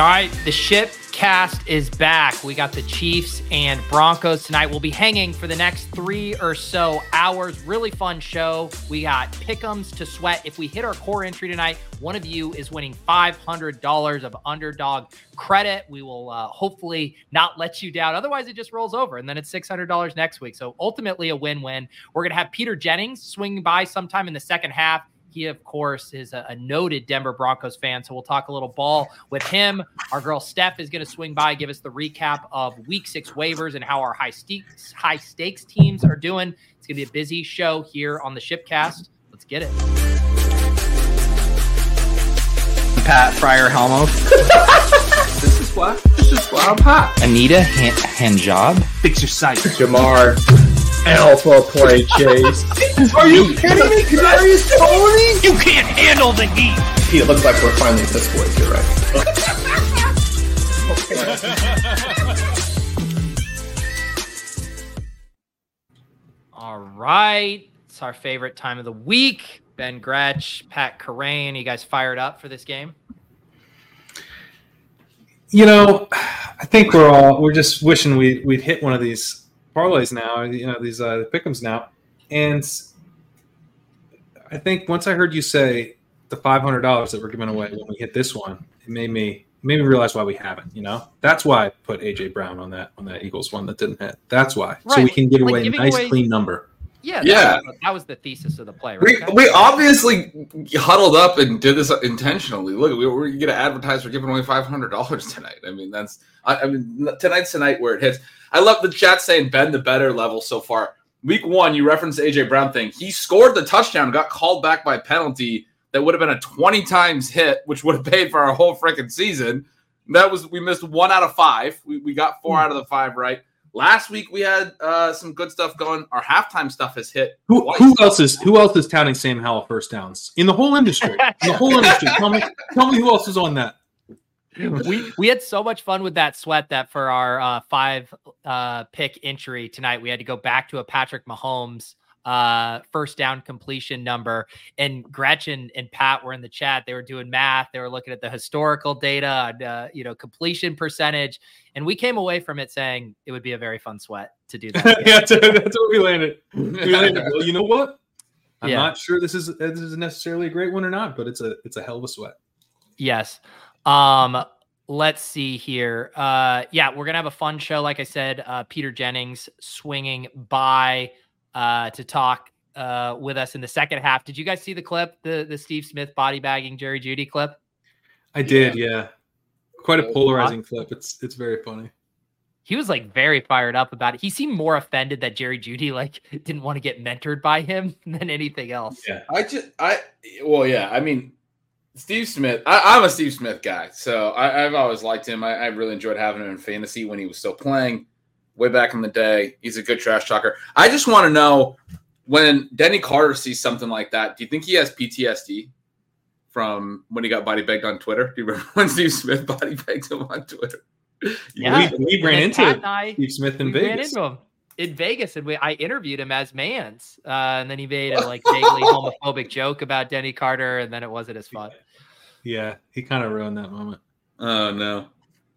All right, the ship cast is back. We got the Chiefs and Broncos tonight. We'll be hanging for the next three or so hours. Really fun show. We got pickums to sweat. If we hit our core entry tonight, one of you is winning $500 of underdog credit. We will uh, hopefully not let you down. Otherwise, it just rolls over and then it's $600 next week. So ultimately, a win win. We're going to have Peter Jennings swinging by sometime in the second half. He, of course, is a, a, noted Denver Broncos fan. So we'll talk a little ball with him. Our girl Steph is going to swing by, give us the recap of week six waivers and how our high stakes, high stakes teams are doing. It's going to be a busy show here on the Shipcast. Let's get it. Pat Fryer Helmo. this is why. This is why I'm hot. Anita Han- Hanjob. Fix your sight. Jamar. Alpha play chase. Are you kidding me? Kadarius Toney? You can't handle the heat. It looks like we're finally at this boys. You're right. All right. It's our favorite time of the week. Ben Gretch, Pat Kerrane. You guys fired up for this game? You know, I think we're all we're just wishing we we'd hit one of these parlays now, you know, these uh, pickums now. And I think once I heard you say the five hundred dollars that we're giving away when we hit this one, it made me made me realize why we haven't. You know, that's why I put AJ Brown on that on that Eagles one that didn't hit. That's why, right. so we can give like away a nice away, clean number. Yeah, yeah. That was, that was, the thesis of the play. Right? We, we obviously huddled up and did this intentionally. Look, we, we're going to advertise for giving away five hundred dollars tonight. I mean, that's I, I mean tonight's tonight where it hits. I love the chat saying Ben the better level so far. Week one, you referenced AJ Brown thing. He scored the touchdown, got called back by penalty that would have been a 20 times hit, which would have paid for our whole freaking season. That was we missed one out of five. We, we got four mm. out of the five right. Last week we had uh, some good stuff going. Our halftime stuff has hit. Who, who, else is who else is touting Sam Howell first downs in the whole industry? In the whole industry. Tell me, tell me who else is on that we we had so much fun with that sweat that for our uh, five uh, pick entry tonight, we had to go back to a Patrick Mahomes uh, first down completion number. And Gretchen and Pat were in the chat. They were doing math. They were looking at the historical data, uh, you know, completion percentage. And we came away from it saying it would be a very fun sweat to do that. yeah, that's, that's what we landed. We landed. Well, you know what? I'm yeah. not sure this is this is necessarily a great one or not, but it's a it's a hell of a sweat. Yes. Um, let's see here. Uh, yeah, we're gonna have a fun show. Like I said, uh, Peter Jennings swinging by uh, to talk uh, with us in the second half. Did you guys see the clip, the the Steve Smith body bagging Jerry Jeudy clip? I did. Yeah, yeah. quite a polarizing clip. It's it's very funny. He was like very fired up about it. He seemed more offended that Jerry Jeudy like didn't want to get mentored by him than anything else. Yeah, I just I well yeah. I mean, Steve Smith, I, am a Steve Smith guy, so I, have always liked him. I, I, really enjoyed having him in fantasy when he was still playing way back in the day. He's a good trash talker. I just want to know when Denny Carter sees something like that, do you think he has PTSD from when he got body bagged on Twitter? Do you remember when Steve Smith body bagged him on Twitter? Yeah, we, we ran into I, Steve Smith in Vegas. Ran into him in Vegas, and we, I interviewed him as Mans, uh, and then he made a like vaguely homophobic joke about Denny Carter, and then it wasn't as fun. Yeah, he kind of ruined that moment. Oh no.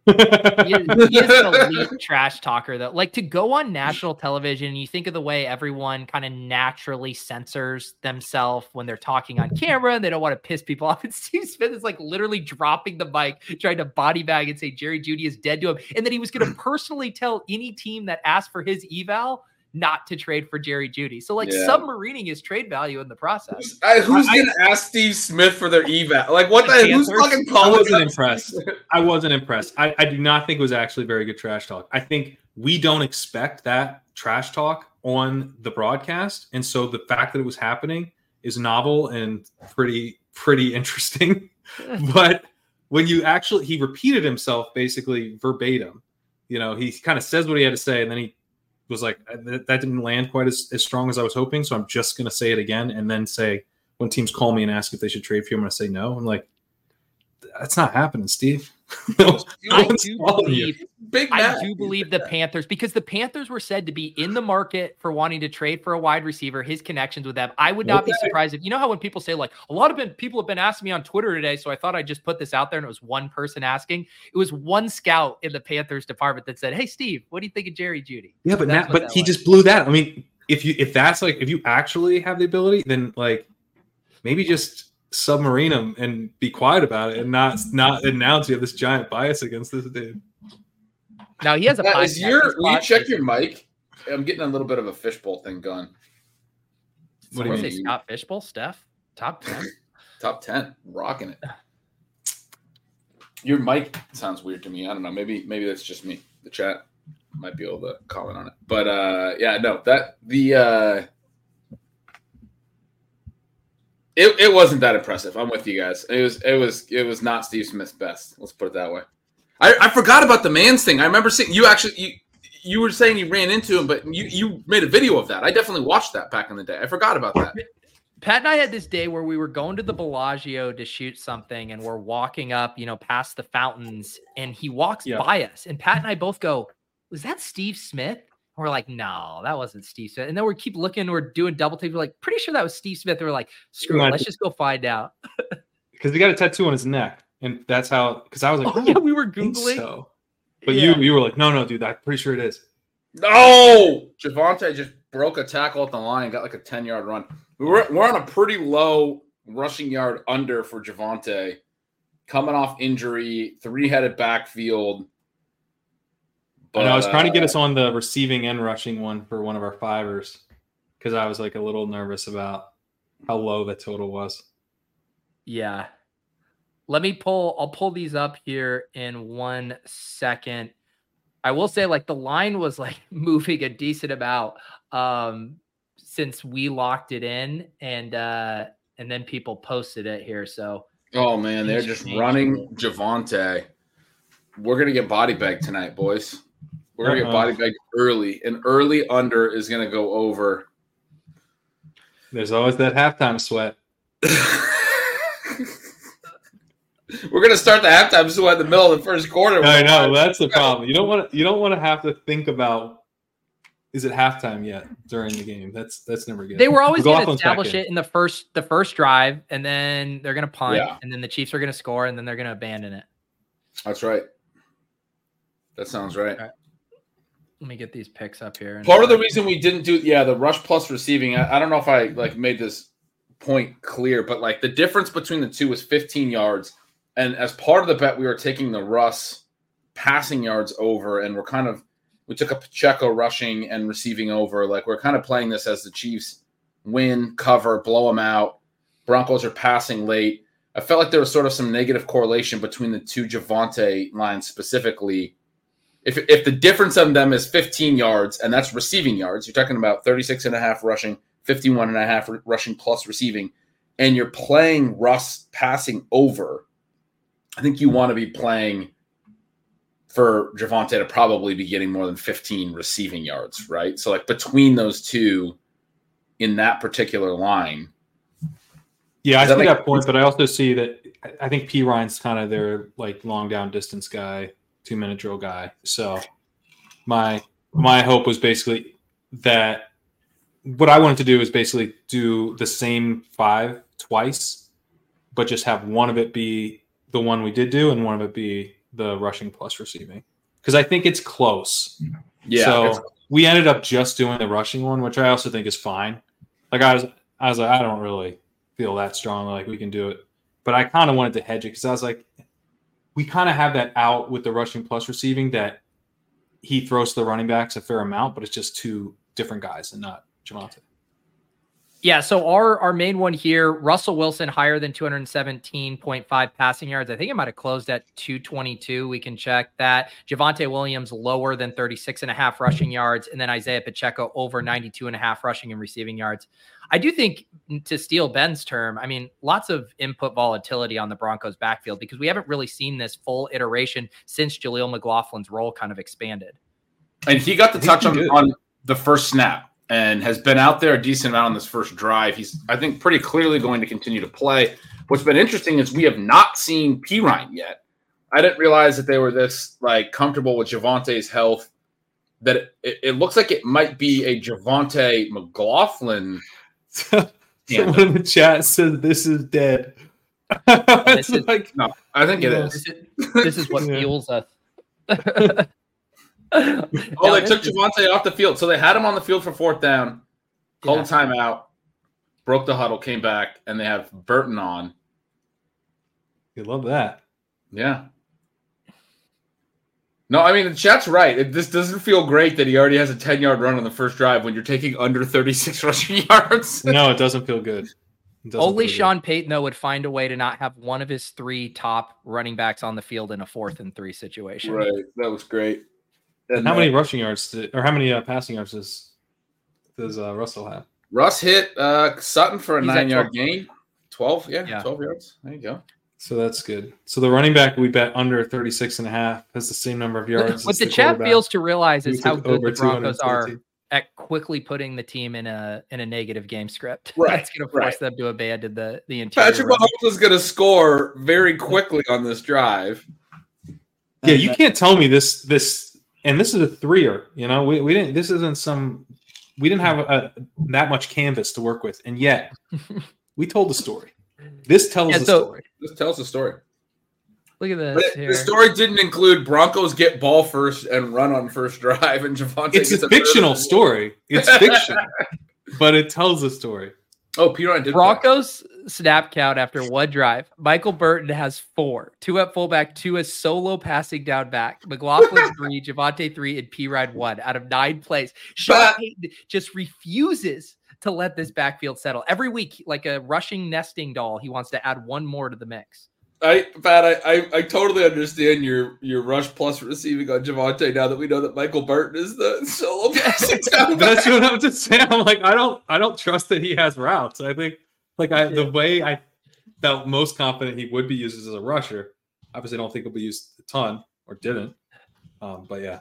He, is, he is an elite trash talker though. Like to go on national television, you think of the way everyone kind of naturally censors themselves when they're talking on camera and they don't want to piss people off. And Steve Smith is like literally dropping the mic, trying to body bag and say Jerry Jeudy is dead to him. And then he was going to personally tell any team that asked for his eval not to trade for Jerry Jeudy. So like yeah. submarining his trade value in the process. Who's, I, who's I, gonna I, ask Steve Smith for their eval? Like what the who's fucking calling? I wasn't impressed. I wasn't impressed. I, I do not think it was actually very good trash talk. I think we don't expect that trash talk on the broadcast. And so the fact that it was happening is novel and pretty, pretty interesting. but when you actually he repeated himself basically verbatim, you know, he kind of says what he had to say and then he was like uh, that, that didn't land quite as, as strong as I was hoping. So I'm just gonna say it again and then say when teams call me and ask if they should trade for you, I'm gonna say no. I'm like, that's not happening, Steve. no, I do believe Big I do believe the Panthers because the Panthers were said to be in the market for wanting to trade for a wide receiver. His connections with them, I would not be surprised if you know how when people say like a lot of been, people have been asking me on Twitter today, so I thought I'd just put this out there, and it was one person asking. It was one scout in the Panthers department that said, "Hey Steve, what do you think of Jerry Jeudy?" Yeah, but now, but he was. just blew that. I mean, if you if that's like if you actually have the ability, then like maybe just submarine him and be quiet about it and not not announce you have this giant bias against this dude. Now he has a Matt, podcast. is your, His will you check your mic? I'm getting a little bit of a fishbowl thing going. What do you Someone mean? say Scott Fishbowl, Steph, top ten. Top 10, rocking it. Your mic sounds weird to me. I don't know. Maybe maybe that's just me. The chat might be able to comment on it. But uh yeah, no, that the uh it, it wasn't that impressive. I'm with you guys. It was it was it was not Steve Smith's best. Let's put it that way. I, I forgot about the man's thing. I remember seeing you actually you you were saying you ran into him, but you you made a video of that. I definitely watched that back in the day. I forgot about that. Pat and I had this day where we were going to the Bellagio to shoot something, and we're walking up, you know, past the fountains, and he walks Yeah. by us, and Pat and I both go, "Was that Steve Smith?" And we're like, "No, that wasn't Steve Smith." And then we keep looking, we're doing double take. We're like, "Pretty sure that was Steve Smith." And we're like, "Screw it, let's just go find out." Because he got a tattoo on his neck, and that's how. Because I was like, oh, oh yeah, we were I think googling. so. But Yeah. you you were like, no, no, dude, I'm pretty sure it is. No, Javonte just broke a tackle at the line, got like a ten yard run. We were we're on a pretty low rushing yard under for Javonte, coming off injury, three headed backfield. and I was trying to get us on the receiving and rushing one for one of our fivers because I was like a little nervous about how low the total was. Yeah. Let me pull, I'll pull these up here in one second. I will say, like, the line was like moving a decent amount um since we locked it in and uh and then people posted it here. So Oh man, they're just running Javonte. We're gonna get body bag tonight, boys. We're gonna get Uh-oh. body bag early, and early under is gonna go over. There's always that halftime sweat. We're gonna start the halftime sweat in the middle of the first quarter. I know that's the problem. You don't want to. You don't want to have to think about is it halftime yet during the game. That's that's never good. they were always going to establish it in the first the first drive, and then they're going to punt, Yeah. and then the Chiefs are going to score, and then they're going to abandon it. That's right. That sounds right. Let me get these picks up here. Part of the reason we didn't do yeah the rush plus receiving. I, I don't know if I like made this point clear, but like the difference between the two was 15 yards, and as part of the bet, we were taking the Russ passing yards over, and we're kind of we took a Pacheco rushing and receiving over. Like we're kind of playing this as the Chiefs win, cover, blow them out. Broncos are passing late. I felt like there was sort of some negative correlation between the two Javonte lines specifically if, if the difference on them is 15 yards and that's receiving yards you're talking about 36 and a half rushing 51 and a half rushing plus receiving and you're playing russ passing over i think you want to be playing for Javonte to probably be getting more than 15 receiving yards right? So like between those two in that particular line. Yeah, I see make that point, but I also see that I- I think Perine's kind of their like long down distance guy, two minute drill guy. So my my hope was basically that what I wanted to do is basically do the same five twice, but just have one of it be the one we did do and one of it be the rushing plus receiving. Because I think it's close. yeah So we ended up just doing the rushing one, which I also think is fine. Like I was, I was like, I don't really feel that strongly like we can do it, but I kind of wanted to hedge it because I was like, we kind of have that out with the rushing plus receiving that he throws to the running backs a fair amount, but it's just two different guys and not Javonte. Yeah, so our our main one here, Russell Wilson higher than 217.5 passing yards. I think it might have closed at 222. We can check that. Javonte Williams lower than 36 and a half rushing yards, and then Isaiah Pacheco over 92 and a half rushing and receiving yards. I do think to steal Ben's term, I mean, lots of input volatility on the Broncos backfield because we haven't really seen this full iteration since Jaleel McLaughlin's role kind of expanded. And he got the touch on, on the first snap and has been out there a decent amount on this first drive. He's, I think, pretty clearly going to continue to play. What's been interesting is we have not seen Perine yet. I didn't realize that they were this like comfortable with Javonte's health. That it, it, it looks like it might be a Javonte McLaughlin. Someone tandem. in the chat says this is dead. This is- like No, I think it is. This is, this is what Yeah. fuels us. Oh, they took Javonte off the field, so they had him on the field for fourth down. Called a timeout, broke the huddle, came back, and they have Burton on. you love that. Yeah. No, I mean the chat's right. It, this doesn't feel great that he already has a ten yard run on the first drive when you're taking under thirty six rushing yards. No, it doesn't feel good. Doesn't Only feel good. Sean Payton though would find a way to not have one of his three top running backs on the field in a fourth and three situation. right, that was great. And How uh, many rushing yards did, or how many uh, passing yards does does uh, Russell have? Russ hit uh, Sutton for a He's nine yard 12. gain. Twelve, yeah, Yeah. twelve yards. There you go. So that's good. So the running back we bet under 36 and a half has the same number of yards. What as the, chat quarterback, fails to realize is how good the Broncos are at quickly putting the team in a in a negative game script. Right, That's going to force right. them to abandon the the interior. Patrick run. Mahomes is going to score very quickly on this drive. Yeah, you can't tell me this this and this is a threer. You know, we, we didn't. This isn't some. We didn't have a, that much canvas to work with, and yet we told the story. This tells Yeah, the so- story. This tells the story. Look at But this here. the story didn't include Broncos get ball first and run on first drive, and Javonte. It's gets a a fictional story. It's fiction, but it tells the story. Oh, Peter, I did. that. Broncos snap count after one drive. Michael Burton has four, two at fullback, two as solo passing down back. McLaughlin three, Javonte three, and Perine one out of nine plays. Sean But- Payton just refuses to let this backfield settle. Every week, like a rushing nesting doll, he wants to add one more to the mix. I, Pat, I, I, I totally understand your your rush plus receiving on Javonte now that we know that Michael Burton is the solo passing down That's what I'm just saying. I'm like, I don't, I don't trust that he has routes. I think, like, I the way I felt most confident he would be used as a rusher. Obviously, I don't think he'll be used a ton or didn't. Um, but yeah,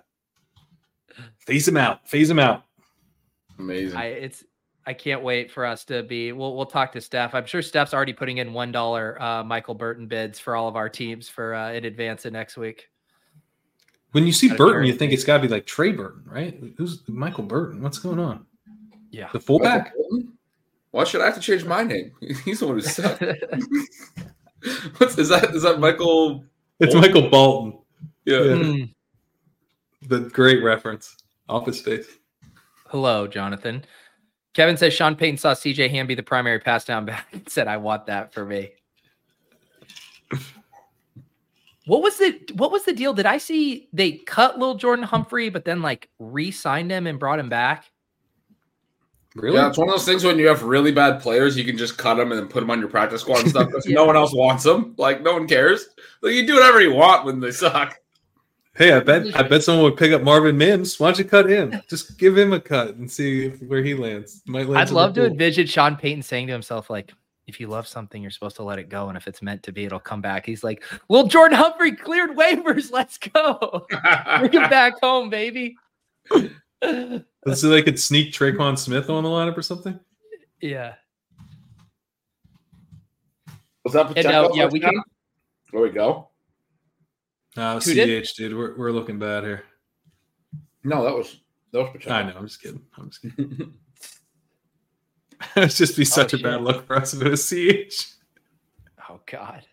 phase him out. Phase him out. Amazing. I it's I can't wait for us to be. We'll we'll talk to Steph. I'm sure Steph's already putting in one dollar uh, Michael Burton bids for all of our teams for uh, in advance of next week. When you see Gotta Burton, you think it's got to be like Trey Burton, right? Who's Michael Burton? What's going on? Yeah. The fullback? Michael Bolton? Why should I have to change my name? He's the one who sucked. What's, is that? Is that Michael? It's Bolton? Michael Bolton. Yeah. Yeah. Hmm. The great reference. Office Space. Hello, Jonathan. Kevin says Sean Payton saw CJ Ham be the primary pass down back and said, I want that for me. What was the what was the deal? Did I see they cut little Jordan Humphrey, but then like re-signed him and brought him back? Really? Yeah, it's one of those things when you have really bad players, you can just cut them and then put them on your practice squad and stuff because Yeah. no one else wants them. Like no one cares. Like you do whatever you want when they suck. Hey, I bet I bet someone would pick up Marvin Mims. Why don't you cut him? Just give him a cut and see if, where he lands. Might land I'd love to Liverpool. envision Sean Payton saying to himself, like, if you love something, you're supposed to let it go. And if it's meant to be, it'll come back. He's like, Well, Jordan Humphrey cleared waivers. Let's go. Bring him back home, baby. Let's see, they could sneak Traquan Smith on the lineup or something. yeah. Was that And, Pacheco? uh, yeah, we can- There we go. Uh, Who did? CH, dude, we're, we're looking bad here. No, that was that was Pacheco. I know. I'm just kidding. I'm just kidding. It'd just be such a shit. bad look for us if it was CH. Oh God.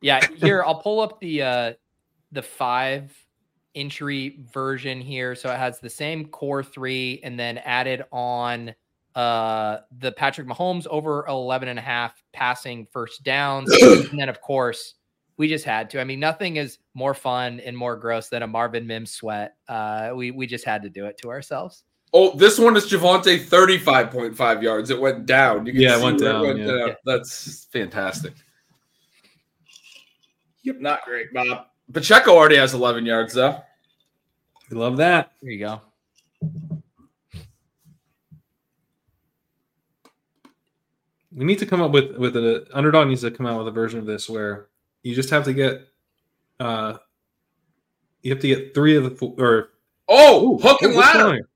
yeah, here I'll pull up the uh the five entry version here. So it has the same core three and then added on uh the Patrick Mahomes over 11 and a half passing first downs. and then of course we just had to. I mean, nothing is more fun and more gross than a Marvin Mims sweat. Uh we we just had to do it to ourselves. Oh, this one is Javonte, thirty-five point five yards. It went down. You can Yeah, it see went where down, yeah. Yeah. That's fantastic. Yep, not great, Bob. Pacheco already has eleven yards though. We love that. There you go. We need to come up with with an underdog needs to come out with a version of this where you just have to get uh you have to get three of the four or Oh, hook and what's ladder.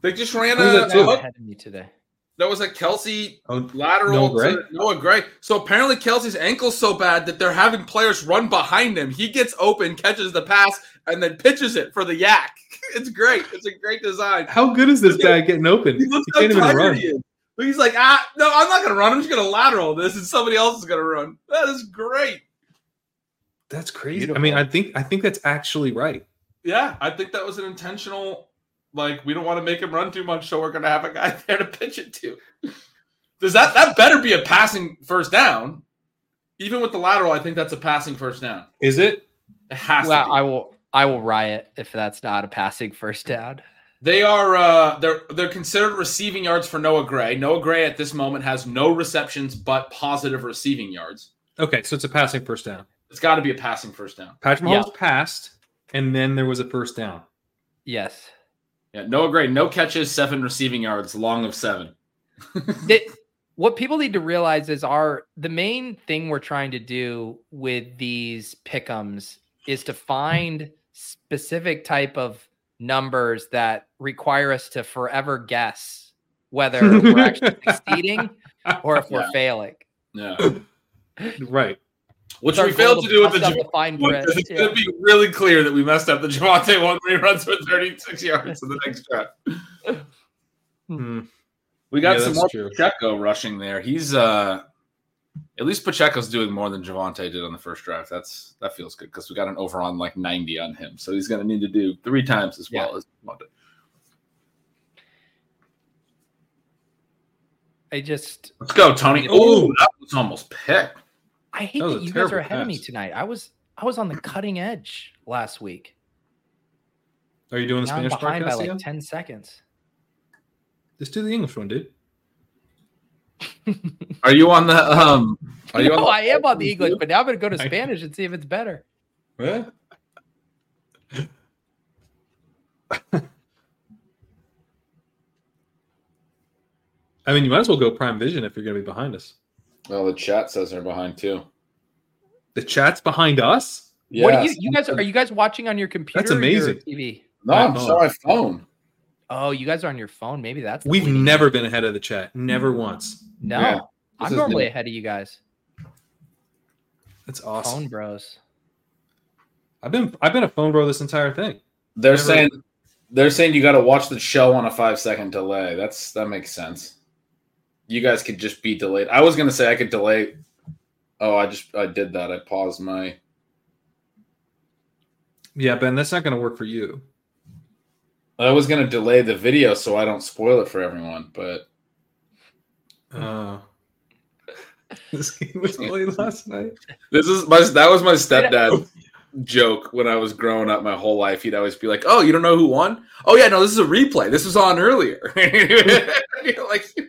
They just ran Who's a, a hook. ahead of me today. That was a Kelce Oh, lateral Noah Gray? to Noah Gray. So apparently Kelce's ankle's so bad that they're having players run behind him. He gets open, catches the pass, and then pitches it for the yak. It's great. It's a great design. how good is this guy getting open? He He looks how can't even tired run. he he's like, ah, no, I'm not gonna run. I'm just gonna lateral this, and somebody else is gonna run. That is great. That's crazy. Beautiful. I mean, I think I think that's actually right. Yeah, I think that was an intentional. Like, we don't want to make him run too much, so we're gonna have a guy there to pitch it to. Does that that better be a passing first down? Even with the lateral, I think that's a passing first down. Is it? It has Well, to. Be. I will. I will riot if that's not a passing first down. They are uh, they're they're considered receiving yards for Noah Gray. Noah Gray at this moment has no receptions but positive receiving yards. Okay, so it's a passing first down. It's got to be a passing first down. Patrick Yeah. Passed, and then there was a first down. Yes. Yeah, Noah Gray, no catches, seven receiving yards, long of seven. that what people need to realize is our the main thing we're trying to do with these pickums is to find specific type of numbers that require us to forever guess whether we're actually succeeding or if we're Yeah. failing. Yeah, Right. Which we failed goal to do with the bust Javonte fine one, print. 'cause It's Yeah. going to be really clear that we messed up the Javonte one when he runs for 36 yards in the next drive. Hmm. We got Yeah, some more true. Pacheco rushing there. He's uh at least Pacheco's doing more than Javonte did on the first drive. That's that feels good because we got an over on like 90 on him. So he's gonna need to do three times as well as Javonte. I just Let's go, Tony. Oh, that was almost picked. I hate That that you guys are terrible ahead of me tonight. I was I was on the cutting edge last week. Are you doing the Now I'm Spanish behind by like again? 10 seconds. Just do the English one, dude. Are you on the um are you no, on the I am on the English, but now I'm going to go to Spanish and see if it's better. Yeah. I mean, you might as well go Prime Vision if you're going to be behind us. Well, the chat says they're behind too. The chat's behind us. What are you you guys are you guys watching on your computer? or your amazing. TV. No, I'm just on my phone. Oh, you guys are on your phone. Maybe that's We've bleeding never been ahead of the chat. Never mm. once. No, Yeah. I'm normally new. ahead of you guys. That's awesome. Phone bros. I've been I've been a phone bro this entire thing. They're Never- saying they're saying you got to watch the show on a five second delay. That's that makes sense. You guys could just be delayed. I was gonna say I could delay. Oh, I just I did that. I paused my. Yeah, Ben, that's not going to work for you. I was gonna delay the video so I don't spoil it for everyone, but Uh, this game was played last night. this is my that was my stepdad joke when I was growing up. My whole life, he'd always be like, "Oh, you don't know who won? Oh yeah, no, this is a replay. This was on earlier." Like, you're out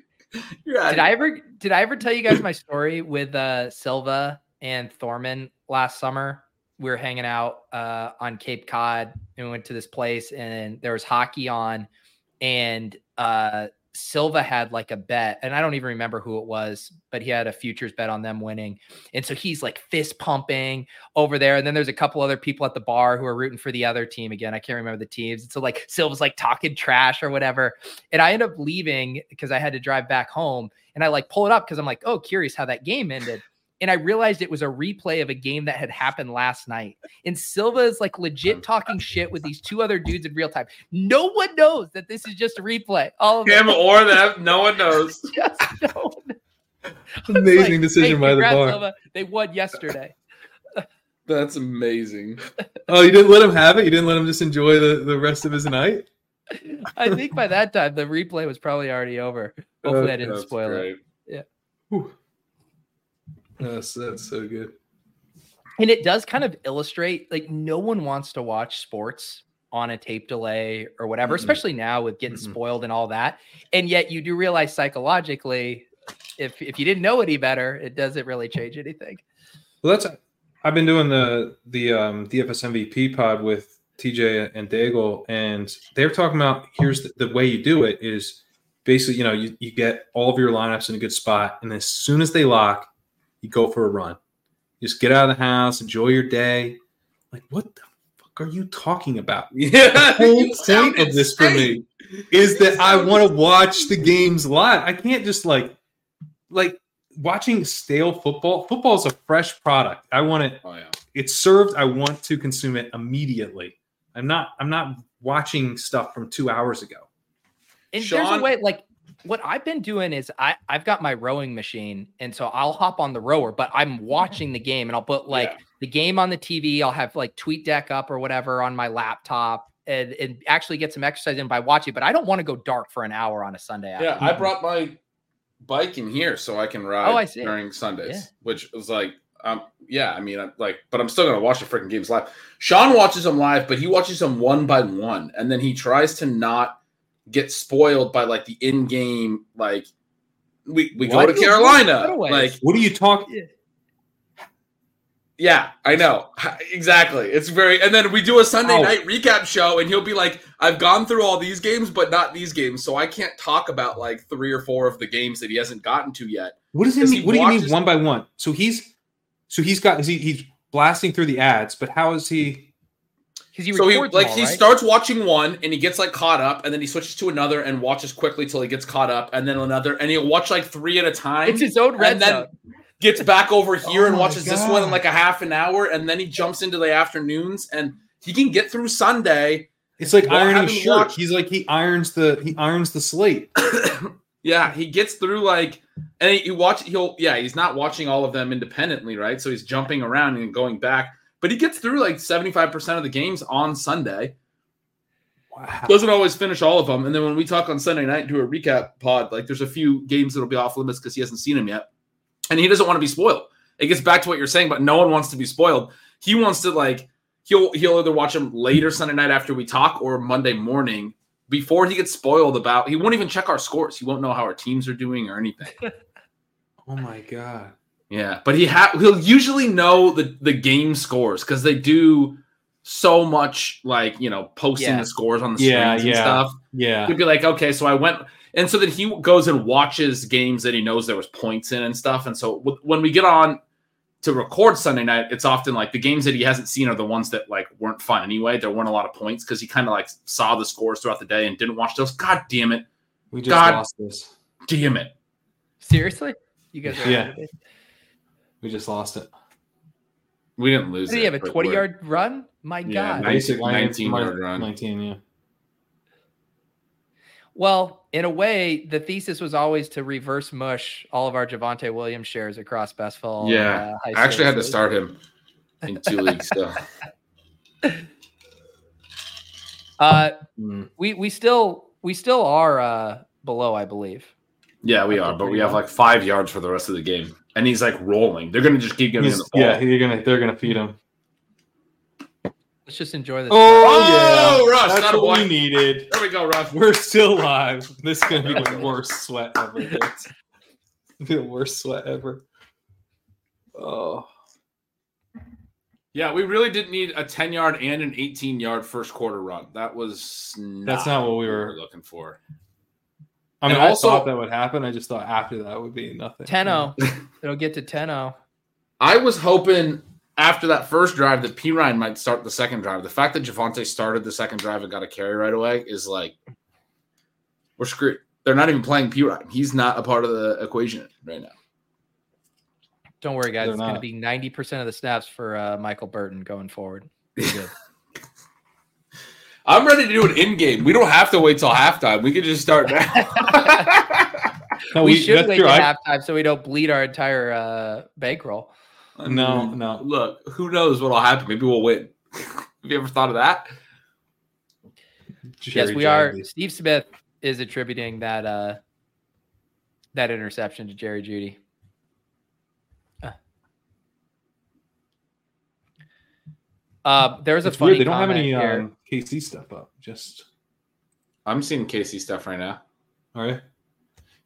Did I ever did I ever tell you guys my story with uh Silva and Thorman last summer? We were hanging out uh on Cape Cod and we went to this place and there was hockey on and uh Silva had like a bet, and I don't even remember who it was, but he had a futures bet on them winning. And so he's like fist pumping over there. And then there's a couple other people at the bar who are rooting for the other team. Again, I can't remember the teams. And so like Silva's like talking trash or whatever. And I end up leaving because I had to drive back home. And I like pull it up because I'm like, oh, curious how that game ended. And I realized it was a replay of a game that had happened last night. And Silva is like legit talking shit with these two other dudes in real time. No one knows that this is just a replay. All of him them or that? No one knows. just no one. Amazing Like, decision hey, by the congrats, bar. Silva. They won yesterday. That's amazing. Oh, you didn't let him have it. You didn't let him just enjoy the, the rest of his night. I think by that time the replay was probably already over. Hopefully, I didn't That's spoil it. Yeah. Whew. That's that's so good. And it does kind of illustrate like no one wants to watch sports on a tape delay or whatever, Mm-mm. especially now with getting Mm-mm. spoiled and all that. And yet you do realize psychologically, if if you didn't know any better, it doesn't really change anything. Well, that's I've been doing the the um, DFS MVP pod with TJ and Daigle, and they're talking about here's the, the way you do it is basically you know you, you get all of your lineups in a good spot, and as soon as they lock, you go for a run. Just get out of the house, enjoy your day. Like what the fuck are you talking about? Yeah, whole point of this for me is that I want to watch the games live. I can't just like like watching stale football. Football is a fresh product. I want it. Oh yeah. It's served. I want to consume it immediately. I'm not. I'm not watching stuff from two hours ago. And there's a way, like what I've been doing is I I've got my rowing machine, and so I'll hop on the rower, but I'm watching the game, and I'll put like Yeah. the game on the TV. I'll have like Tweet Deck up or whatever on my laptop, and, and actually get some exercise in by watching. But I don't want to go dark for an hour on a Sunday. Yeah, afternoon. I brought my bike in here so I can ride Oh, I see. during Sundays, Yeah. which was like, um, yeah, I mean, I'm like, but I'm still gonna watch the freaking games live. Sean watches them live, but he watches them one by one, and then he tries to not get spoiled by like the in-game like. We, we Why go to Carolina, like What are you talking? yeah, I know exactly. It's very, and then we do a Sunday Ow. night recap show, and he'll be like, "I've gone through all these games, but not these games, so I can't talk about like three or four of the games that he hasn't gotten to yet." What does it mean? he What do you mean one by one? So he's so he's got he he's blasting through the ads, but how is he? Because he so he like all, he right? starts watching one and he gets like caught up and then he switches to another and watches quickly till he gets caught up and then another and he'll watch like three at a time It's his own red and then zone. gets back over here Oh and my watches this one in like a half an hour and then he jumps into the afternoons and he can get through sunday It's like ironing shirt. watched- He's like he irons the he irons the slate. yeah he gets through like and he, he watch he'll yeah he's not watching all of them independently right so he's jumping around and going back but he gets through like 75% of the games on sunday Wow. doesn't always finish all of them. And then when we talk on Sunday night, do a recap pod, like there's a few games that'll be off limits because he hasn't seen them yet. And he doesn't want to be spoiled. It gets back to what you're saying, but no one wants to be spoiled. He wants to like he'll he'll either watch them later Sunday night after we talk or Monday morning before he gets spoiled about he won't even check our scores. He won't know how our teams are doing or anything. Oh my god. Yeah, but he ha- he'll usually know the the game scores because they do so much like you know posting Yeah. the scores on the Yeah, screens and yeah. stuff. Yeah. He'd be like, okay, so I went, and so then he goes and watches games that he knows there was points in and stuff. And so w- when we get on to record Sunday night, it's often like the games that he hasn't seen are the ones that like weren't fun anyway. There weren't a lot of points because he kind of like saw the scores throughout the day and didn't watch those. God damn it, We just God. lost this. damn it. Seriously, you guys are Yeah. We just lost it. We didn't lose. It. Did he have a twenty-yard run? My Yeah, God. nice. Basic 19 yard run. 19, yeah. Well, in a way, the thesis was always to reverse mush all of our Javonte Williams shares across Bestville. Yeah, uh, I actually had to start him in two leagues. So Uh, Mm. we we still we still are uh, below, I believe. yeah, we are, but we pretty have like five yards for the rest of the game, and he's like rolling. They're gonna just keep giving him the yeah, you're gonna they're gonna feed him. Let's just enjoy this. Oh, oh yeah. Russ, That's not what we needed. There we go, Russ. We're still live. This is gonna be the worst sweat ever. It's the worst sweat ever. Oh, Yeah, we really didn't need a 10 yard and an 18 yard first quarter run. That was not That's not what we were- looking for. I mean, And I also- thought that would happen. I just thought after that would be nothing. 10 0. It'll get to oh. 10 0. I was hoping after that first drive that Perine might start the second drive. The fact that Javonte started the second drive and got a carry right away is like we're screwed. They're not even playing Perine. He's not a part of the equation right now. Don't worry, guys. They're It's going to be 90% of the snaps for uh, Michael Burton going forward. Be good. I'm ready to do an in game. We don't have to wait till halftime. We can just start now. No, we, we- should wait true. I- at halftime so we don't bleed our entire uh, bankroll. No, no. Look, who knows what'll happen? Maybe we'll win. have you ever thought of that? yes, Jerry we are. Steve Smith is attributing that uh, that interception to Jerry Jeudy. Uh, there's a It's funny weird. They don't have any um, KC stuff up. Just I'm seeing KC stuff right now. all right.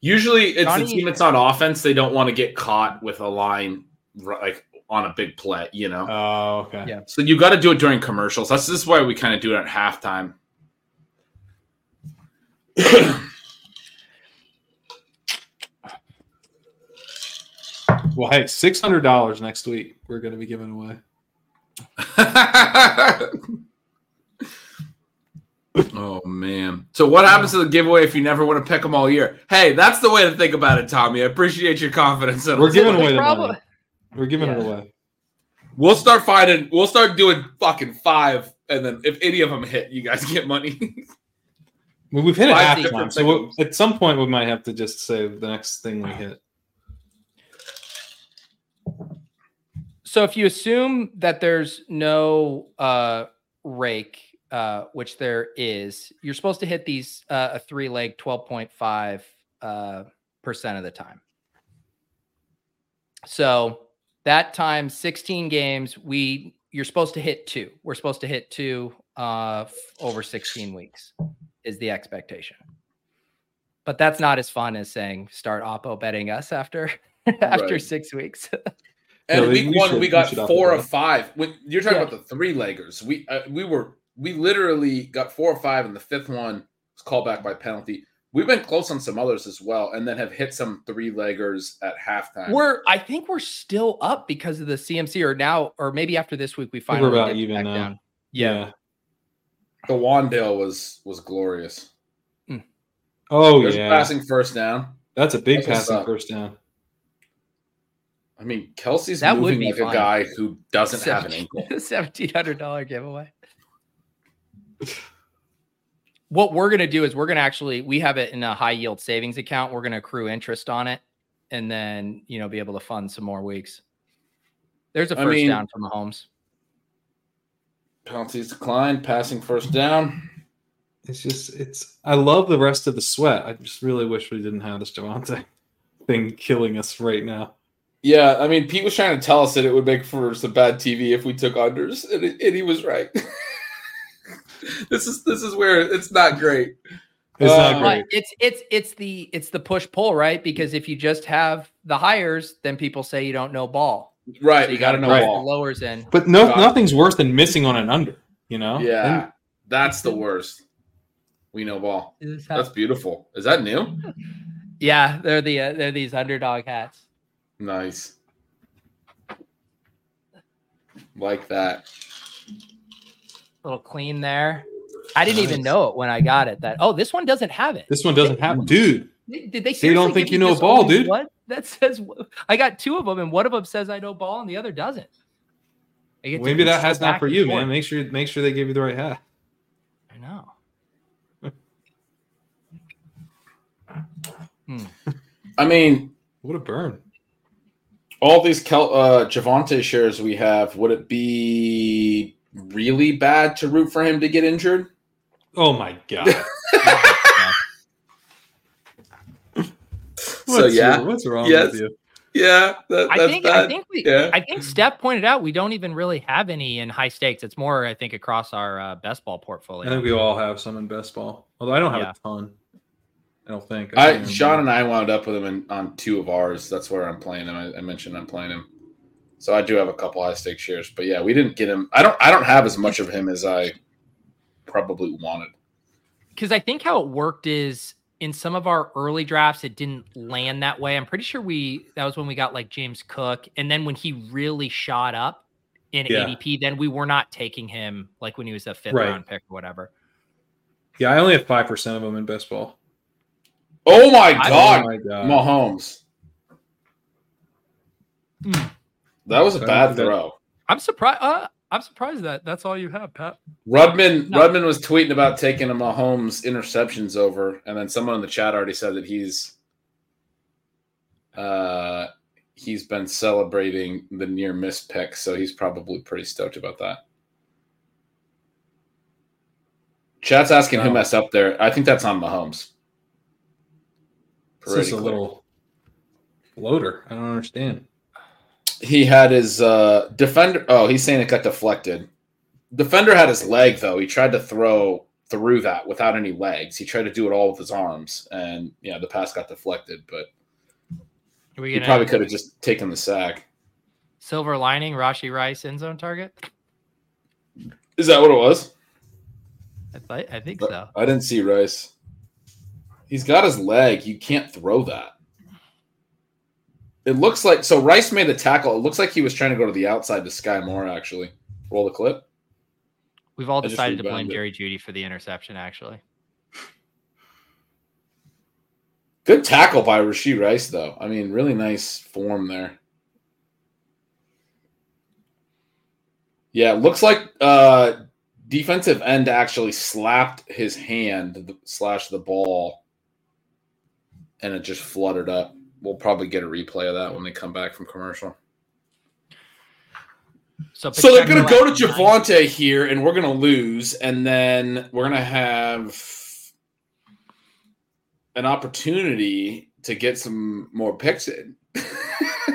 Usually, it's Johnny- the team that's on offense. They don't want to get caught with a line like on a big play, you know. Oh, okay. Yeah. so you got to do it during commercials. That's this is why we kind of do it at halftime. Well, hey, six hundred dollars next week. We're going to be giving away. Oh man! So what happens to the giveaway if you never want to pick them all year? Hey, that's the way to think about it, Tommy. I appreciate your confidence. in We're giving away the Probably- money. We're giving it away. We'll start finding. We'll start doing fucking five, and then if any of them hit, you guys get money. Well, we've hit it half the time, so we'll, at some point we might have to just say the next thing we hit. So if you assume that there's no uh, rake, uh, which there is, you're supposed to hit these uh, a three leg 12.5 uh, percent of the time. So that times 16 games, we you're supposed to hit two. We're supposed to hit two uh, over 16 weeks is the expectation. But that's not as fun as saying start oppo betting us after after Right. six weeks. And Yeah, we- week we one, should- we we got should four offer of five. When you're talking Yeah. about the three leggers, we uh, we were we literally got four or five, and the fifth one was called back by penalty. We've been close on some others as well, and then have hit some three leggers at halftime. We're I think we're still up because of the CMC or now or maybe after this week we think we're about even back now. down. Yeah. the Wan'Dale was was glorious. Oh There's a yeah. passing first down. That's a big That's passing first down. I mean, Kelce's That would moving be like fun. a guy who doesn't have an ankle. Seventeen hundred dollar giveaway. what we're gonna do is we're gonna actually we have it in a high yield savings account. We're gonna accrue interest on it and then you know be able to fund some more weeks. There's a first mean- down from Mahomes. Penalties declined, passing first down. It's just it's I love the rest of the sweat. I just really wish we didn't have this Javonte thing killing us right now. Yeah, I mean, Pete was trying to tell us that it would make for some bad TV if we took unders, and, it, and he was right. this is this is where it's not great. It's Uh, not But great. it's it's it's the it's the push pull, right? Because if you just have the hires, then people say you don't know ball. Right, So you got to know put the ball. lowers in. But no Got it. nothing's worse than missing on an under, you know? Yeah, And that's the worst. We know ball. That's beautiful. Is that new? Yeah, they're the uh, they're these underdog hats. Nice. Like that. A little clean there. I didn't even know it when I got it. That oh, this one doesn't have it. this one doesn't have it, dude. Did they? don't think you know just ball, dude. What that says? I got two of them, and one of them says I know ball, and the other doesn't. I get Maybe that go hat's not for you, forth. man. Make sure make sure they give you the right hat. I know. Hmm. I mean, What a burn. All these Kel- uh, Javonte shares we have, would it be really bad to root for him to get injured? Oh my god. So What's- yeah, what's wrong Yes. with you? yeah, that, I that's think bad. I think we Yeah. I think Steph pointed out we don't even really have any in high stakes. It's more I think across our uh, best ball portfolio. I think we all have some in best ball. Although I don't have Yeah. a ton. I don't think. I can't Sean and I wound up with him in, on two of ours. That's where I'm playing him. I, I mentioned I'm playing him, so I do have a couple high stake shares. But yeah, we didn't get him. I don't. I don't have as much of him as I probably wanted. because I think how it worked is in some of our early drafts, it didn't land that way. I'm pretty sure we that was when we got like James Cook, and then when he really shot up in Yeah. ADP, then we were not taking him like when he was a fifth Right. round pick or whatever. Yeah, I only have five percent of them in best ball. Oh my god, oh my god. Mahomes! Hmm. That was a bad think that- throw. I'm surprised. Uh, I'm surprised that that's all you have, Pat. Rudman No. Rudman was tweeting about taking a Mahomes interceptions over, and then someone in the chat already said that he's uh he's been celebrating the near miss pick, so he's probably pretty stoked about that. Chat's asking who messed up there. I think that's on Mahomes. It's just a little floater. I don't understand. He had his uh defender. Oh, he's saying it got deflected. Defender had his leg though. He tried to throw through that without any legs. He tried to do it all with his arms, and yeah, the pass got deflected. But we he probably could have just taken the sack. silver lining Rashee Rice end zone target? Is that what it was? I, th- I think so. I didn't see Rice. He's got his leg. You can't throw that. It looks like so. Rice made the tackle. It looks like he was trying to go to the outside to Skyy Moore. Actually, roll the clip. We've all I decided to blame rebounded. Jerry Jeudy for the interception. Actually, Good tackle by Rasheed Rice, though. I mean, really nice form there. Yeah, it looks like uh, defensive end actually slapped his hand slash the ball, and it just fluttered up. We'll probably get a replay of that when they come back from commercial. so So they're going to go to at nine. Javonte here, and we're going to lose, and then we're going to have an opportunity to get some more picks in.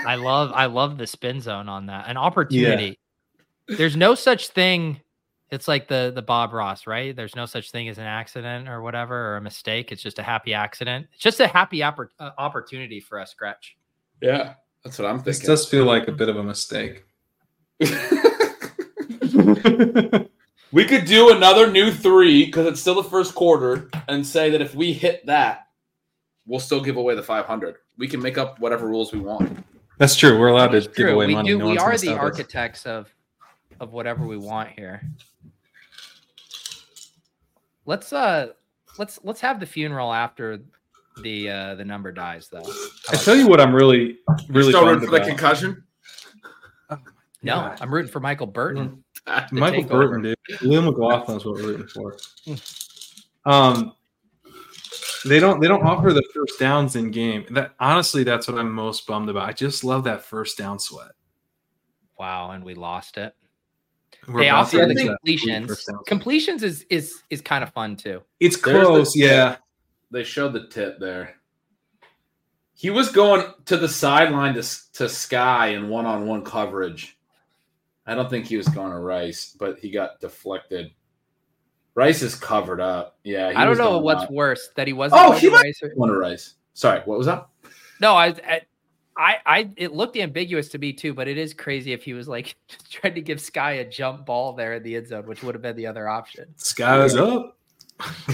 I love I love the spin zone on that. An opportunity. There's no such thing. It's like the the Bob Ross, right? There's no such thing as an accident or whatever or a mistake. It's just a happy accident. It's just a happy oppor- uh, opportunity for us, Gretch. yeah, that's what I'm thinking. This does feel like a bit of a mistake. we could do another new three because it's still the first quarter, and say that if we hit that, we'll still give away the 500. We can make up whatever rules we want. That's true. We're allowed to It's give away we money. do. No we are the stop us. architects of of whatever we want here. Let's uh let's let's have the funeral after the uh the number dies though. I tell you what, I'm really, really Still rooting for the concussion. No, God. I'm rooting for Michael Burton. To Michael take over. Burton, dude. Leo is what we're rooting for. Um, they don't they don't offer the first downs in game. That honestly, that's what I'm most bummed about. I just love that first down sweat. Wow, and we lost it. We're they about to offer lose the completions. first down sweat. Completions is is is kind of fun too. It's There's the close, yeah. They showed the tip there. He was going to the sideline to to Skyy in one on one coverage. I don't think he was going to Rice, but he got deflected. Rice is covered up. Yeah, he I don't was know what's out. worse that he wasn't. Oh, going he to might- race or- Going to Rice. Sorry, what was that? No, I, I, I, I, it looked ambiguous to me too, but it is crazy if he was like trying to give Skyy a jump ball there in the end zone, which would have been the other option. Sky's up.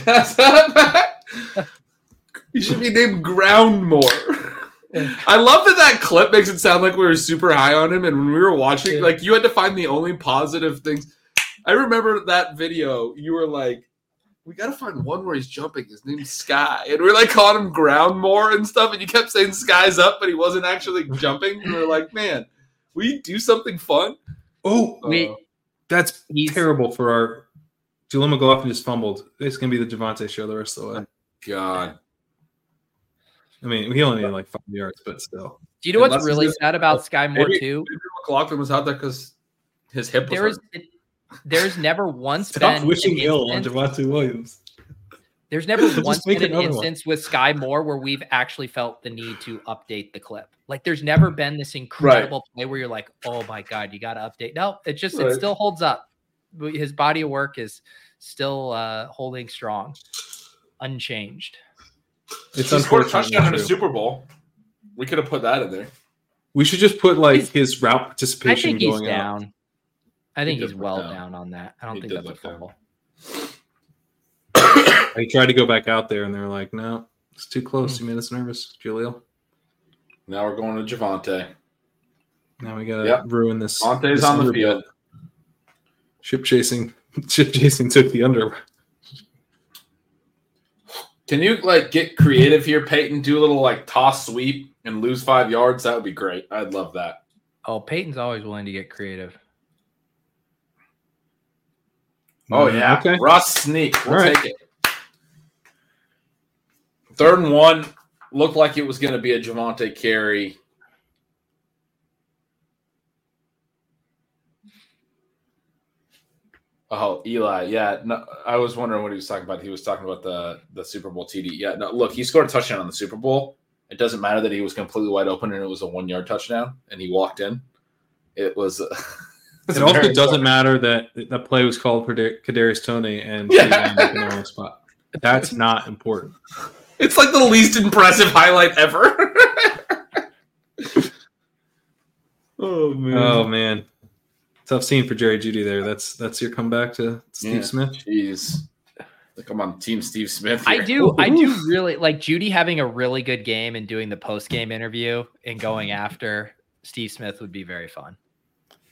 You should be named Groundmore. I love that that clip makes it sound like we were super high on him, and when we were watching, Yeah. like you had to find the only positive things. I remember that video. You were like, "We got to find one where he's jumping. His name's Sky," and we are like calling him Ground more and stuff. And you kept saying Sky's up, but he wasn't actually jumping. And we are like, "Man, we do something fun." Oh, We, Uh, that's He's- terrible for our. Jaleel McLaughlin just fumbled. It's gonna be the Javonte show the rest of the way. God, I mean, he only had like five yards, but still. do you know what's really he's- sad about Skyy Moore maybe- too? maybe McLaughlin was out there because his hip was. There is, hurt. it, there's never once Stop been wishing an ill on instance- Javonte Williams. There's never once been an another one. instance with Skyy Moore where we've actually felt the need to update the clip. Like there's never been this incredible play where you're like, oh my god, you got to update. No, it just it still holds up. His body of work is still uh, holding strong, unchanged. It's He scored a unfortunate. touchdown in but the true. Super Bowl. We could have put that in there. We should just put like He's- his route I participation think he's going up. Down. I think did he's well down. down. on that. I don't He think did that's a look down. fumble. He tried to go back out there, and they're like, "No, it's too close. Hmm. You made us nervous, Julio. Now we're going to Javonte. Now we gotta Yep. ruin this." Javonte's this on the field. bet. Ship chasing. Ship chasing took the under. Can you like get creative here, Peyton? Do a little like toss sweep and lose five yards. That would be great. I'd love that. Oh, Peyton's always willing to get creative. Oh Mm, yeah, Okay. Ross sneak. We'll right. take it. Third and one looked like it was going to be a Javonte carry. Oh, Eli. Yeah, no, I was wondering what he was talking about. He was talking about the the Super Bowl TD. Yeah, no, look, he scored a touchdown on the Super Bowl. It doesn't matter that he was completely wide open and it was a one yard touchdown and he walked in. It was. it's It also doesn't matter that the play was called for Kadarius Toney and Yeah. he in the wrong spot. That's not important. It's like the least impressive highlight ever. oh man. Oh, oh man, tough scene for Jerry Jeudy there. That's that's your comeback to Steve Yeah. Smith. Jeez. Like I'm on Team Steve Smith. I here. do, I do really like Jeudy having a really good game and doing the post game interview and going after Steve Smith would be very fun.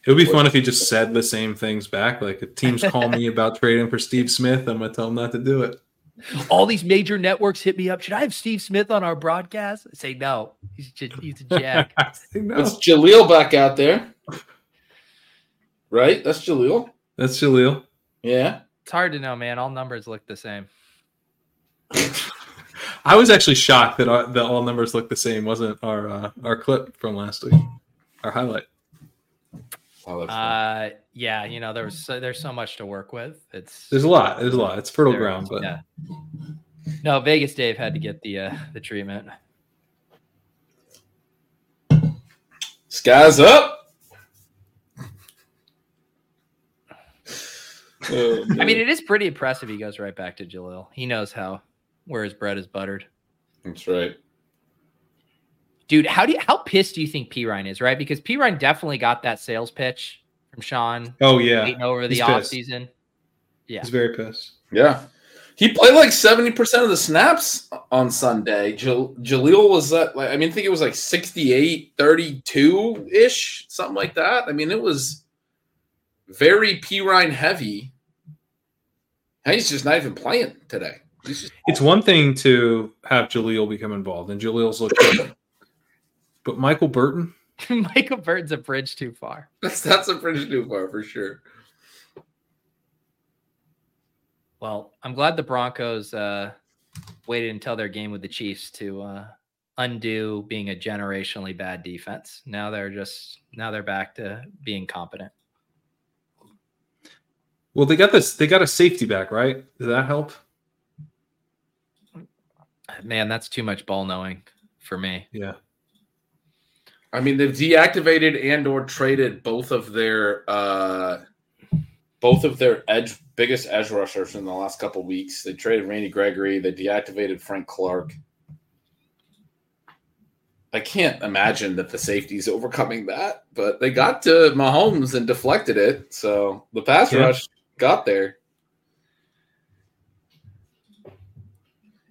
It would be fun if he just said the same things back. Like if teams call me about trading for Steve Smith, I'm gonna tell them not to do it. All these major networks hit me up. Should I have Steve Smith on our broadcast? I say no. He's just, he's a jack. no. It's Jaleel back out there, right? That's Jaleel. That's Jaleel. Yeah. it's hard to know, man. All numbers look the same. I was actually shocked that our, that all numbers look the same. Wasn't our uh, our clip from last week? Our highlight. Oh, Uh, yeah, you know, there's so, there's so much to work with. It's There's a lot. There's a lot. It's fertile ground, but yeah. No, Vegas Dave had to get the uh, the treatment. Skies up. Oh, I mean, it is pretty impressive. He goes right back to Jaleel. He knows how where his bread is buttered. that's right. Dude, how do you, how pissed do you think Perine is, right? Because Perine definitely got that sales pitch from Sean oh yeah, waiting over the he's off pissed. season. Yeah. he's very pissed. Yeah. He played like 70% of the snaps on Sunday. Jal- Jaleel was at, like, I mean, I think it was like 68, 32 ish, something like that. I mean, it was very Perine heavy. And he's just not even playing today. Just, It's one thing to have Jaleel become involved, and Jaleel's looked good. But Michael Burton, Michael Burton's a bridge too far. that's, that's a bridge too far for sure. Well, I'm glad the Broncos uh, waited until their game with the Chiefs to uh, undo being a generationally bad defense. Now they're just now they're back to being competent. well, they got this. They got a safety back, right? Does that help? Man, that's too much ball knowing for me. Yeah. I mean, they've deactivated and or traded both of their uh both of their edge biggest edge rushers in the last couple weeks. They traded Randy Gregory, they deactivated Frank Clark. I can't imagine that the safety's overcoming that, but they got to Mahomes and deflected it. So the pass Yeah. rush got there.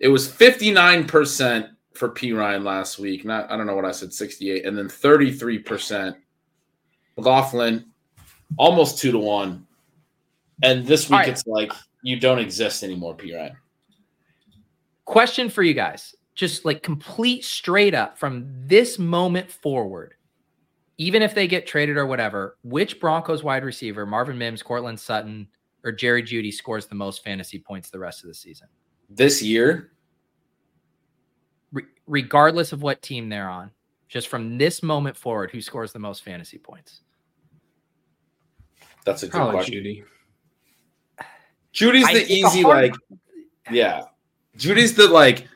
It was 59% for Perine last week. Not I don't know what I said, 68, and then 33%. McLaughlin, almost two to one. And this week right. it's like you don't exist anymore, Perine. Question for you guys, just like complete straight up from this moment forward. Even if they get traded or whatever, which Broncos wide receiver, Marvin Mims, Courtland Sutton, or Jerry Jeudy scores the most fantasy points the rest of the season? This year, regardless of what team they're on, just from this moment forward, who scores the most fantasy points? that's a good Probably question. Jeudy. Jeudy's the it's a easy, hard- like, yeah. Jeudy's the like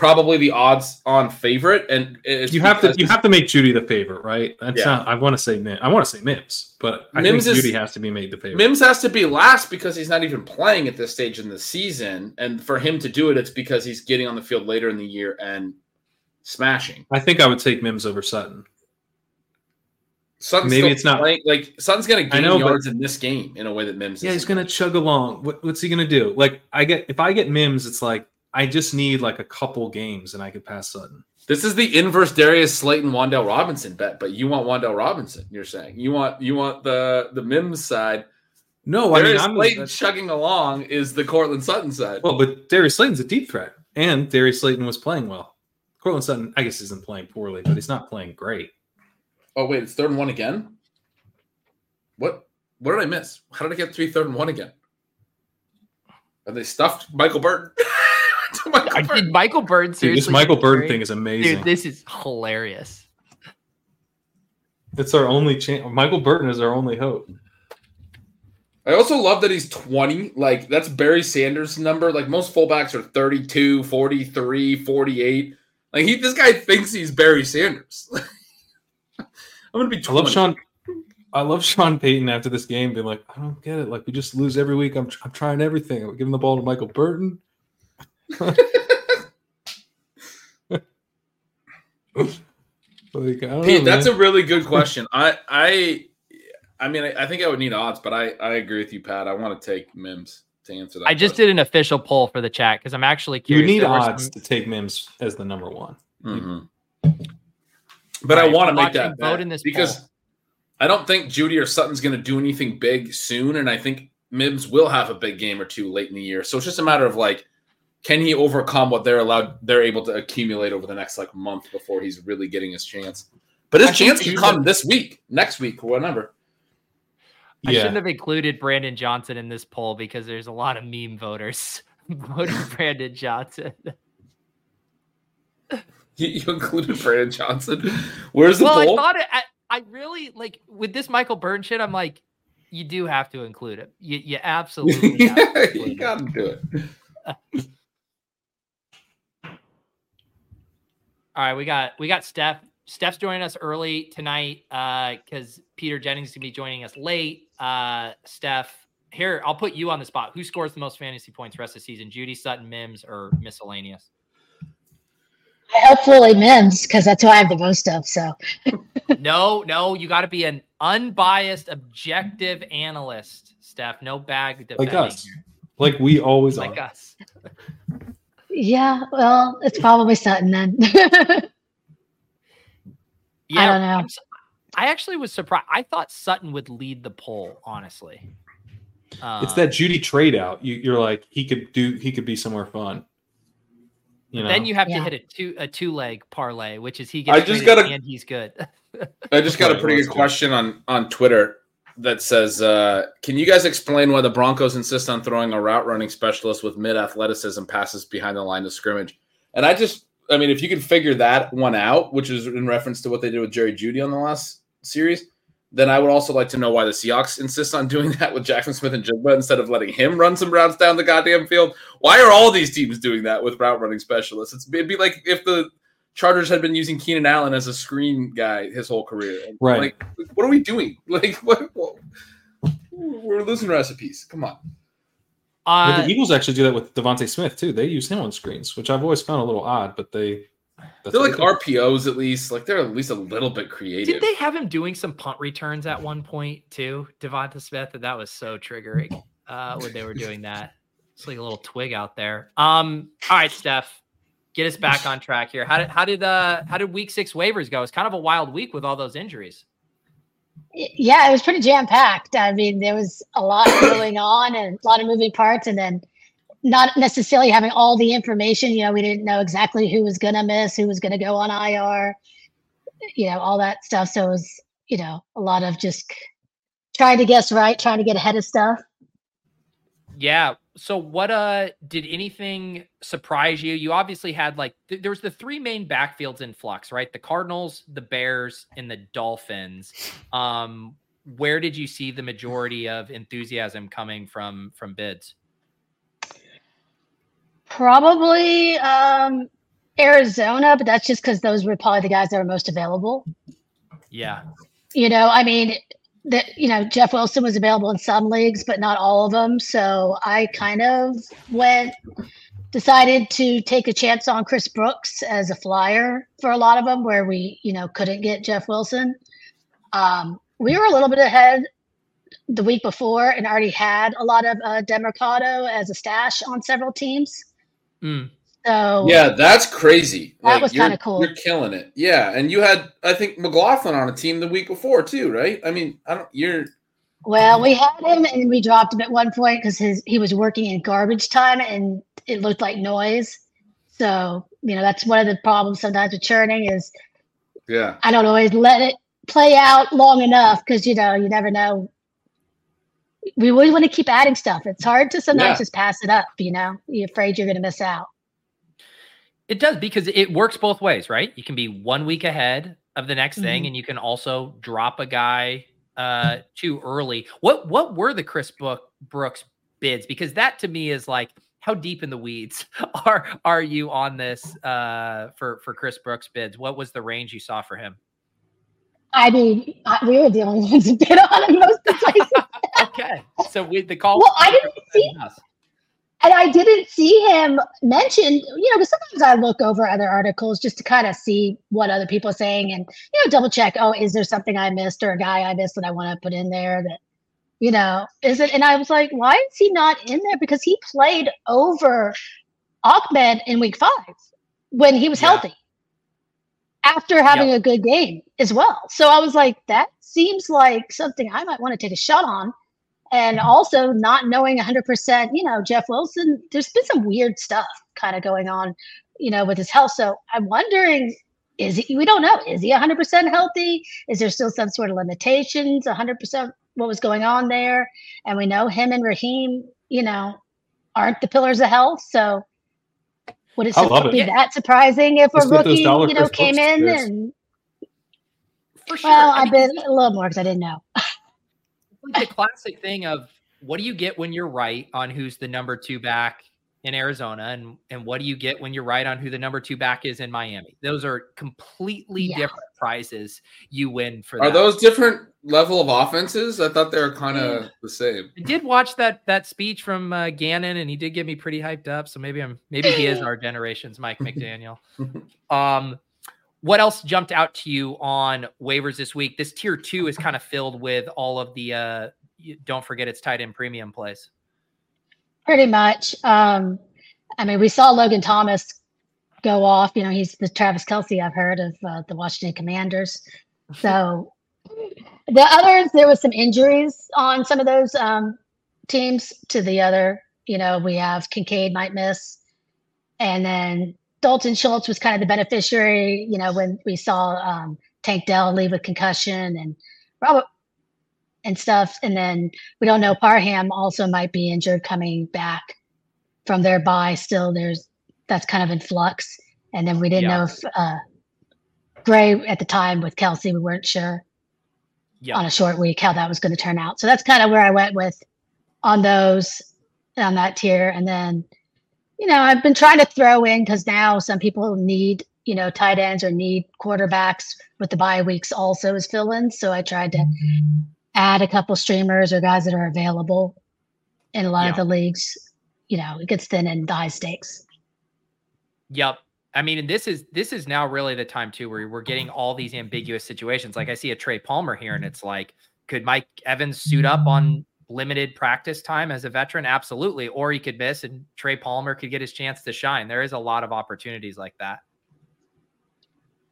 probably the odds on favorite, and it's You have to you have to make Jeudy the favorite, right? That's Yeah. not. I want to say Mims. I want to say Mims, but I Mims think is- Jeudy has to be made the favorite. Mims has to be last because he's not even playing at this stage in the season, and for him to do it, it's because he's getting on the field later in the year and smashing. I think I would take Mims over Sutton. Sutton's Maybe it's not- playing, like Sutton's going to gain know, but- yards in this game in a way that Mims. Yeah, he's isn't. gonna chug along. What, what's he gonna do? Like I get if I get Mims, it's like I just need like a couple games and I could pass Sutton. This is the inverse Darius Slayton Wan'Dale Robinson bet, but you want Wan'Dale Robinson. You're saying you want you want the the Mims side. No, I mean Darius I'm Slayton chugging along is the Courtland Sutton side. well, but Darius Slayton's a deep threat, and Darius Slayton was playing well. Courtland Sutton, I guess, isn't playing poorly, but he's not playing great. Oh wait, it's third and one again. What what did I miss? How did I get three third and one again? Are they stuffed Michael Burton? To Michael I Burton. did Michael Burton Dude, seriously. this Michael get Burton thing is amazing. Dude, this is hilarious. it's our only chance. Michael Burton is our only hope. I also love that he's 20. Like, that's Barry Sanders' number. Like, most fullbacks are 32, 43, 48. Like, he this guy thinks he's Barry Sanders. I'm going to be 20. I love Sean. I love Sean Payton after this game being like, I don't get it. Like we just lose every week. I'm, I'm trying everything. I'm giving the ball to Michael Burton. like, I don't Pete, know, that's a really good question. I, I, I mean, I, I think I would need odds, but I, I agree with you, Pat. I want to take Mims to answer that. I just question. did an official poll for the chat because I'm actually you curious. need odds some- to take Mims as the number one. Mhm. But I want to make that vote bet in this because poll. I don't think Jeudy or Sutton's going to do anything big soon, and I think Mims will have a big game or two late in the year. So it's just a matter of like, can he overcome what they're allowed, they're able to accumulate over the next like month before he's really getting his chance. But his I chance can come this week, next week, whatever. I Yeah. shouldn't have included Brandon Johnson in this poll because there's a lot of meme voters voting Brandon Johnson. You, you included Brandon Johnson. Where's the well, I thought it. I, I really like with this Michael Byrne shit. I'm like, you do have to include him. You, you absolutely. have to yeah, include you got to do it. All right, we got we got Steph. Steph's joining us early tonight because Peter Jennings is gonna be joining us late. Uh, Steph, here I'll put you on the spot. Who scores the most fantasy points rest of the season? Jeudy Sutton, Mims, or miscellaneous? Hopefully Mims, because that's who I have the most of. So no, no, you got to be an unbiased, objective analyst, Steph. No bag defending like us, like we always like are. us. yeah, well, it's probably Sutton then. Yeah, don't know. I'm s- I actually was surprised. I thought Sutton would lead the poll, honestly. It's Um, that Jeudy trade out. You, you're like he could do. He could be somewhere fun. You know. Then you have Yeah. to hit a two a two leg parlay, which is he gets. I just got a, and he's good. I just got a pretty good question on on Twitter that says, uh, "Can you guys explain why the Broncos insist on throwing a route running specialist with mid athleticism passes behind the line of scrimmage?" And I just, I mean, if you can figure that one out, which is in reference to what they did with Jerry Jeudy on the last series, then I would also like to know why the Seahawks insist on doing that with Jaxon Smith-Njigba instead of letting him run some routes down the goddamn field. Why are all these teams doing that with route running specialists? It's, it'd be like if the Chargers had been using Keenan Allen as a screen guy his whole career. And, Right. Like, what are we doing? Like, what? what we're losing recipes. Come on. But Uh, the Eagles actually do that with DeVonta Smith too. They use him on screens, which I've always found a little odd. But they, that's They're like they. RPOs at least. Like they're at least a little bit creative. did they have him doing some punt returns at one point too, DeVonta Smith? And that was so triggering uh, when they were doing that. It's like a little twig out there. Um, all right, Steph, get us back on track here. How did how did uh how did week six waivers go? It's kind of a wild week with all those injuries. yeah, it was pretty jam packed. I mean, there was a lot going on and a lot of moving parts, and then not necessarily having all the information. You know, we didn't know exactly who was going to miss, who was going to go on IR, you know, all that stuff. So it was, you know, a lot of just trying to guess right, trying to get ahead of stuff. Yeah. So what uh did anything surprise you? You obviously had like th- there was the three main backfields in flux, right? The Cardinals, the Bears, and the Dolphins. Um where did you see the majority of enthusiasm coming from from bids? Probably um, Arizona, but that's just because those were probably the guys that were most available. Yeah. You know, I mean, that you know, Jeff Wilson was available in some leagues, but not all of them. So I kind of went, decided to take a chance on Chris Brooks as a flyer for a lot of them, where we, you know, couldn't get Jeff Wilson. Um, we were a little bit ahead the week before and already had a lot of uh, as a stash on several teams. Mm. So Yeah, that's crazy. That was kinda cool. You're killing it. Yeah, and you had I think McLaughlin on a team the week before too, right? I mean, I don't. You're Well, we had him and we dropped him at one point because his he was working in garbage time and it looked like noise. So you know that's one of the problems sometimes with churning is yeah. I don't always let it play out long enough because you know you never know. We always want to keep adding stuff. It's hard to sometimes Yeah. just pass it up. You know, you're afraid you're going to miss out. It does because it works both ways, right? You can be one week ahead of the next thing, Mhm. and you can also drop a guy uh too early. What what were the Chris Book Brooks bids? Because that to me is like how deep in the weeds are are you on this uh for for Chris Brooks bids? What was the range you saw for him? I mean, I, we were the only ones who bid on him most of the places. Okay, so with the call, Well, I didn't see- and I didn't see him mentioned, you know, because sometimes I look over other articles just to kind of see what other people are saying and, you know, double check, oh, is there something I missed or a guy I missed that I want to put in there that, you know, is it? And I was like, why is he not in there? Because he played over Ahmed in week five when he was Yeah. healthy. after having a good game as well. So I was like, that seems like something I might want to take a shot on. And also not knowing 100%, you know, Jeff Wilson, there's been some weird stuff kind of going on, you know, with his health. So I'm wondering, is he, we don't know, is he 100% healthy? Is there still some sort of limitations, 100% what was going on there? And we know him and Raheem, you know, aren't the pillars of health. So would it, I be it. that surprising if Let's a rookie, dollar you know, came Brooks in tickets. and For sure. well, I I mean, bet a little more because I didn't know. like the classic thing of what do you get when you're right on who's the number two back in Arizona, and and what do you get when you're right on who the number two back is in Miami? Those are completely Yeah. different prizes you win for Are that. those different level of offenses? I thought they were kind of the same. I did watch that that speech from uh, Gannon, and he did get me pretty hyped up. So maybe I'm maybe he is our generation's Mike McDaniel. Um, what else jumped out to you on waivers this week? This tier two is kind of filled with all of the. Uh, don't forget it's tight end premium plays. Pretty much. Um, I mean, we saw Logan Thomas go off. You know, he's the Travis Kelce I've heard of uh, the Washington Commanders. So the others, there was some injuries on some of those um, teams. To the other, you know, we have Kincaid might miss, and then Dalton Schultz was kind of the beneficiary. You know, when we saw um, Tank Dell leave with concussion and Robert and stuff, and then we don't know Parham also might be injured coming back from their bye. Still, there's that's kind of in flux. And then we didn't Yeah. know if uh, Gray at the time with Kelce, we weren't sure Yeah. on a short week how that was going to turn out. So that's kind of where I went with on those on that tier. And then, you know, I've been trying to throw in because now some people need, you know, tight ends or need quarterbacks with the bye weeks also as fill-ins. So I tried to add a couple streamers or guys that are available in a lot of the leagues. You know, it gets thin in the high stakes. Yep. I mean, and this is this is now really the time too where we're getting all these ambiguous situations. Like I see a Trey Palmer here, and it's like, could Mike Evans suit up on limited practice time as a veteran? Absolutely. Or he could miss, and Trey Palmer could get his chance to shine. There is a lot of opportunities like that.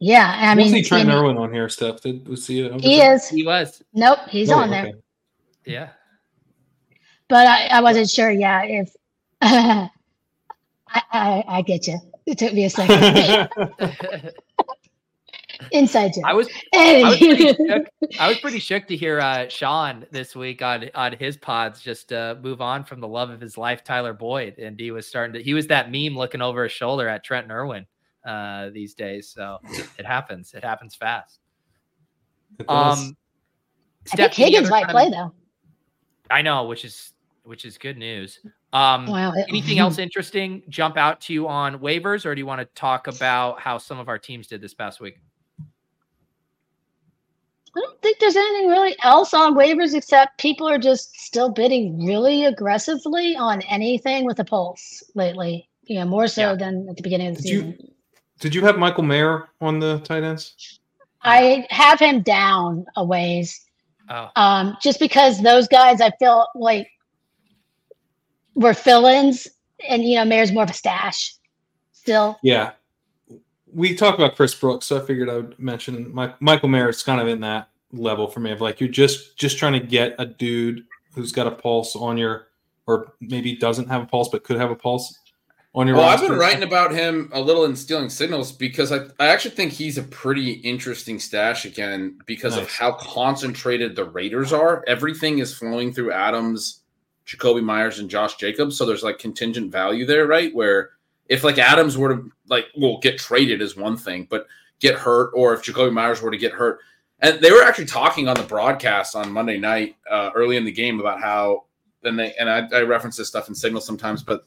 Yeah, I We'll mean, see Trent you know, Irwin on here, Steph. Did we see it? he is. He was, Nope, he's Oh, on there. okay. yeah. But I, I wasn't sure. Yeah, if I, I I get you. It took me a second. Inside joke. I was I was pretty Anyway. shook. I was pretty shook to hear uh, Sean this week on on his pods just uh, move on from the love of his life, Tyler Boyd, and he was starting to. He was that meme looking over his shoulder at Trent Irwin uh, these days. So it happens. It happens fast. It. Um, I think Steph, any Higgins might play of- though. I know, which is which is good news. Um, Wow. anything else interesting jump out to you on waivers, or do you want to talk about how some of our teams did this past week? I don't think there's anything really else on waivers except people are just still bidding really aggressively on anything with a pulse lately. You know, more so Yeah. than at the beginning of the Did you- season. Did you have Michael Mayer on the tight ends? I have him down a ways. Oh, Um, just because those guys I feel like were fill-ins and you know, Mayer's more of a stash still. Yeah. We talked about Chris Brooks, so I figured I would mention Michael Mayer. It's kind of in that level for me of like you're just just trying to get a dude who's got a pulse on your, or maybe doesn't have a pulse but could have a pulse on your. Well, I've been writing about him a little in stealing signals because I, I actually think he's a pretty interesting stash again because of how concentrated the Raiders are. Everything is flowing through Adams, Jakobi Meyers, and Josh Jacobs. So there's like contingent value there, right? Where if like Adams were to like well get traded is one thing, but get hurt, or if Jakobi Meyers were to get hurt. And they were actually talking on the broadcast on Monday night, uh, early in the game, about how and they and I, I reference this stuff in Signal sometimes, but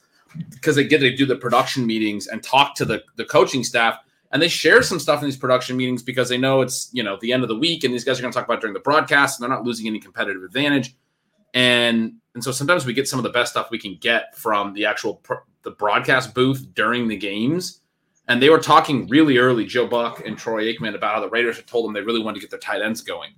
because they get to do the production meetings and talk to the the coaching staff and they share some stuff in these production meetings because they know it's you know the end of the week and these guys are going to talk about during the broadcast and they're not losing any competitive advantage and and so sometimes we get some of the best stuff we can get from the actual pr- the broadcast booth during the games and they were talking really early joe buck and troy aikman about how the raiders had told them they really wanted to get their tight ends going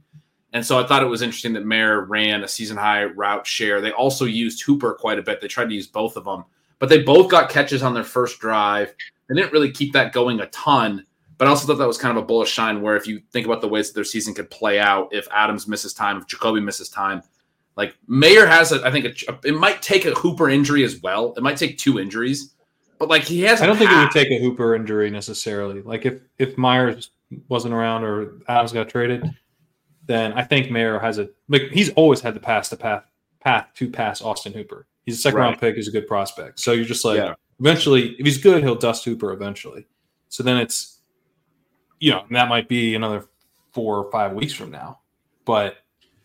and so I thought it was interesting that Mayer ran a season high route share. They also used Hooper quite a bit. They tried to use both of them, but they both got catches on their first drive. They didn't really keep that going a ton. But I also thought that was kind of a bullish sign where if you think about the ways that their season could play out, if Adams misses time, if Jakobi misses time, like Mayer has, a, I think a, it might take a Hooper injury as well. It might take two injuries, but like he has. I don't think it would take a Hooper injury necessarily. Like if if Meyers wasn't around or Adams got traded, then I think Mayer has a like he's always had the pass the path path to pass Austin Hooper. He's a second round pick. He's a good prospect. So you're just like Yeah. eventually, if he's good, he'll dust Hooper eventually. So then it's you know that might be another four or five weeks from now, but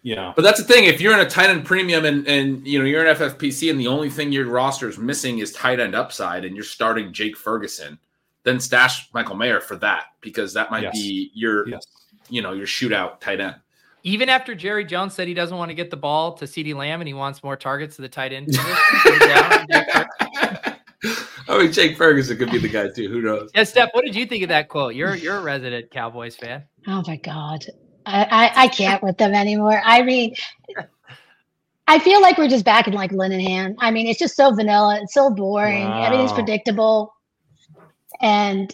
you know But that's the thing. If you're in a tight end premium and and you know you're in FFPC and the only thing your roster is missing is tight end upside, and you're starting Jake Ferguson, then stash Michael Mayer for that because that might Yes. be your yes. you know your shootout tight end. Even after Jerry Jones said he doesn't want to get the ball to CeeDee Lamb and he wants more targets to the tight end position. go down. I mean, Jake Ferguson could be the guy too. Who knows? yeah, Steph, what did you think of that quote? You're you're a resident Cowboys fan. Oh my god, I, I I can't with them anymore. I mean, I feel like we're just back in like Linehan. I mean, it's just so vanilla. It's so boring. Everything's Wow. predictable, and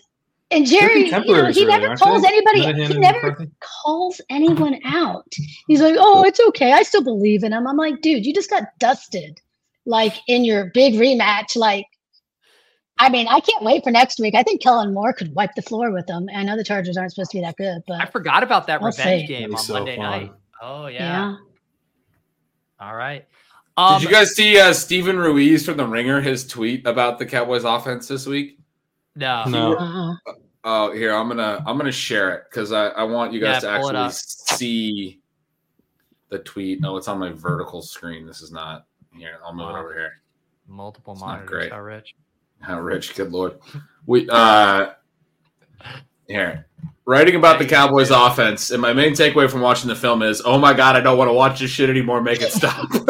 and Jerry, you know, he never calls anybody. Linehan He never McCarthy? calls anyone out. He's like, "Oh, it's okay. I still believe in him." I'm like, "Dude, you just got dusted, like in your big rematch. Like, I mean, I can't wait for next week. I think Kellen Moore could wipe the floor with them. I know the Chargers aren't supposed to be that good, but I forgot about that We'll revenge see. game on so Monday fun. night. Oh yeah. yeah. All right. Um, Did you guys see uh, Steven Ruiz from the Ringer his tweet about the Cowboys offense this week? no. No. Uh-uh. Oh, here I'm gonna I'm gonna share it because I, I want you guys Yeah, to actually see the tweet. No, it's on my vertical screen. This is not here. I'll move it over here. Multiple It's not monitors. great. How rich? How rich, good lord. We uh here. Writing about the Cowboys offense, and my main takeaway from watching the film is, oh my god, I don't want to watch this shit anymore. Make it stop.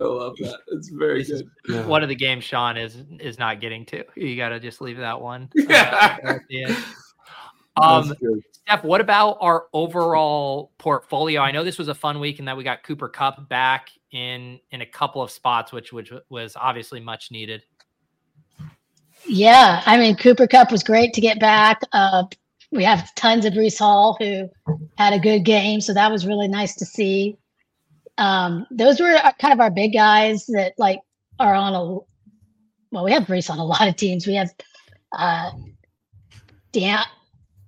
I love that. It's very This good. Yeah. One of the games Sean is is not getting to. You got to just leave that one. uh, Yeah. at the end. Um, Steph, what about our overall portfolio? I know this was a fun week and that we got Cooper Kupp back in in a couple of spots, which which was obviously much needed. Yeah, I mean Cooper Kupp was great to get back. Uh, we have tons of Breece Hall who had a good game, so that was really nice to see. Um, those were uh, kind of our big guys that like are on a. Well, we have Breece on a lot of teams. We have, uh, Dan,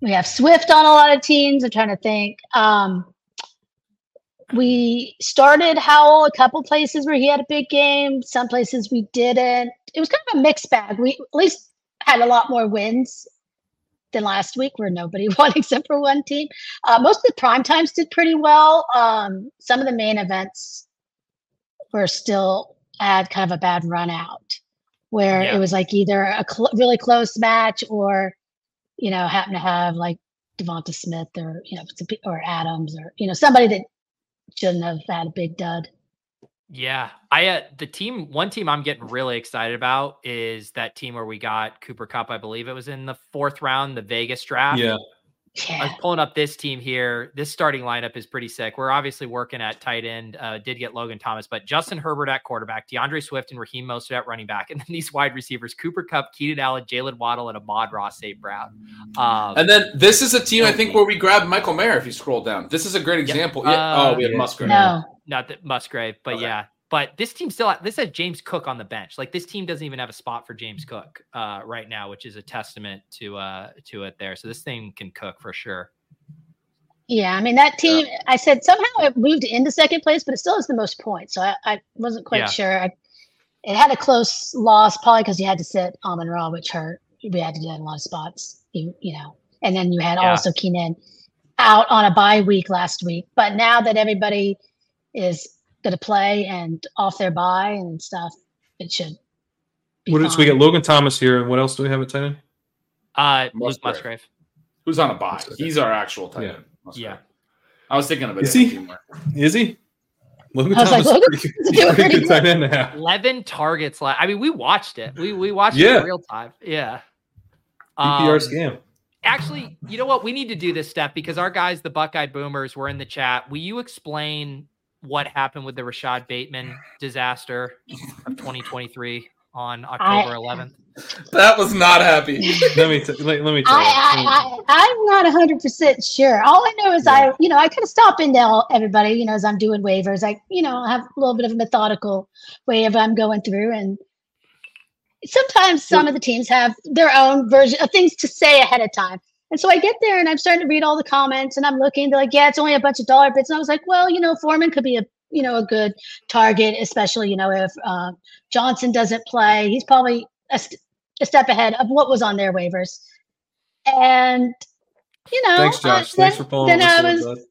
we have Swift on a lot of teams. I'm trying to think. Um, we started Howell a couple places where he had a big game. Some places we didn't. It was kind of a mixed bag. We at least had a lot more wins than last week, where nobody won except for one team. Uh, most of the prime times did pretty well. Um, some of the main events were still had kind of a bad run out, where Yeah. it was like either a cl- really close match or you know happen to have like DeVonta Smith or you know or Adams or you know somebody that shouldn't have had a big dud. Yeah, I uh, the team one team I'm getting really excited about is that team where we got Cooper Kupp. I believe it was in the fourth round, the Vegas draft. Yeah. I Yeah. was pulling up this team here. This starting lineup is pretty sick. We're obviously working at tight end. Uh, did get Logan Thomas, but Justin Herbert at quarterback, D'Andre Swift and Raheem Mostert at running back, and then these wide receivers: Cooper Kupp, Keenan Allen, Jaylen Waddle, and Amon-Ra St. Brown. Um, And then this is a team I think where we grabbed Michael Mayer. If you scroll down, this is a great example. Yeah. Uh, oh, we had. Musgrave. No. not that Musgrave, but Okay. yeah. But this team still this has James Cook on the bench. Like this team doesn't even have a spot for James Cook uh, right now, which is a testament to uh, to it there. So this thing can cook for sure. Yeah, I mean that team. I said somehow it moved into second place, but it still has the most points. So I, I wasn't quite Yeah. sure. I, it had a close loss, probably because you had to sit Amon Ra, which hurt. We had to do that in a lot of spots, you, you know. And then you had Yeah. also Keenan out on a bye week last week. But now that everybody is going to play and off their bye and stuff, it should. Be What is, we fine. got Logan Thomas here, and what else do we have at tight end? Uh, Luke Musgrave. Musgrave. Who's on a bye? Musgrave. He's our actual tight Yeah. end. Musgrave. Yeah. I was thinking of it. Is he? team where- Is he? Logan I was like, Thomas is Logan pretty good, is doing he's a pretty pretty good tight end now. Eleven targets. Like I mean, we watched it. We we watched it in real time. Yeah. PPR Um, scam. Actually, you know what? We need to do this step because our guys, the Buckeye Boomers, were in the chat. Will you explain what happened with the Rashod Bateman disaster of 2023 on October 11th? That was not happy. let me t- let, let me tell I, you. I, I, I'm not 100% sure. All I know is I, you know, I kind of stop into all- everybody, you know, as I'm doing waivers. I, you know, have a little bit of a methodical way of I'm going through. And sometimes some of the teams have their own version of things to say ahead of time. And so I get there and I'm starting to read all the comments and I'm looking, they're like, yeah, it's only a bunch of dollar bits. And I was like, well, you know, Foreman could be a, you know, a good target, especially, you know, if uh, Johnson doesn't play, he's probably a, st- a step ahead of what was on their waivers. And, you know, Thanks, uh, Josh. Thanks then- for following then I was,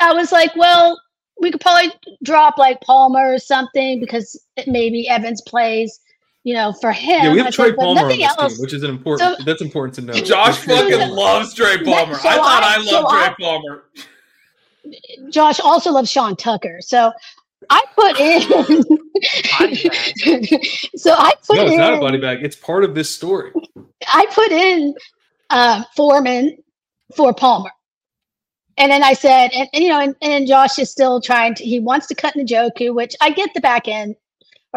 I was like, well, we could probably drop like Palmer or something because maybe Evans plays, you know, for him. Yeah, we have said, Trey but Palmer on this else. team, which is an important. So- that's important to know. Josh fucking loves Trey Palmer. So I thought I- I, so loved I- Trey Palmer. Josh also loves Sean Tucker. So I put in. so I put No, it's in. not a body bag. It's part of this story. I put in uh, Foreman for Palmer. And then I said, and, and, you know, and, and Josh is still trying to, he wants to cut Njoku, which I get the back end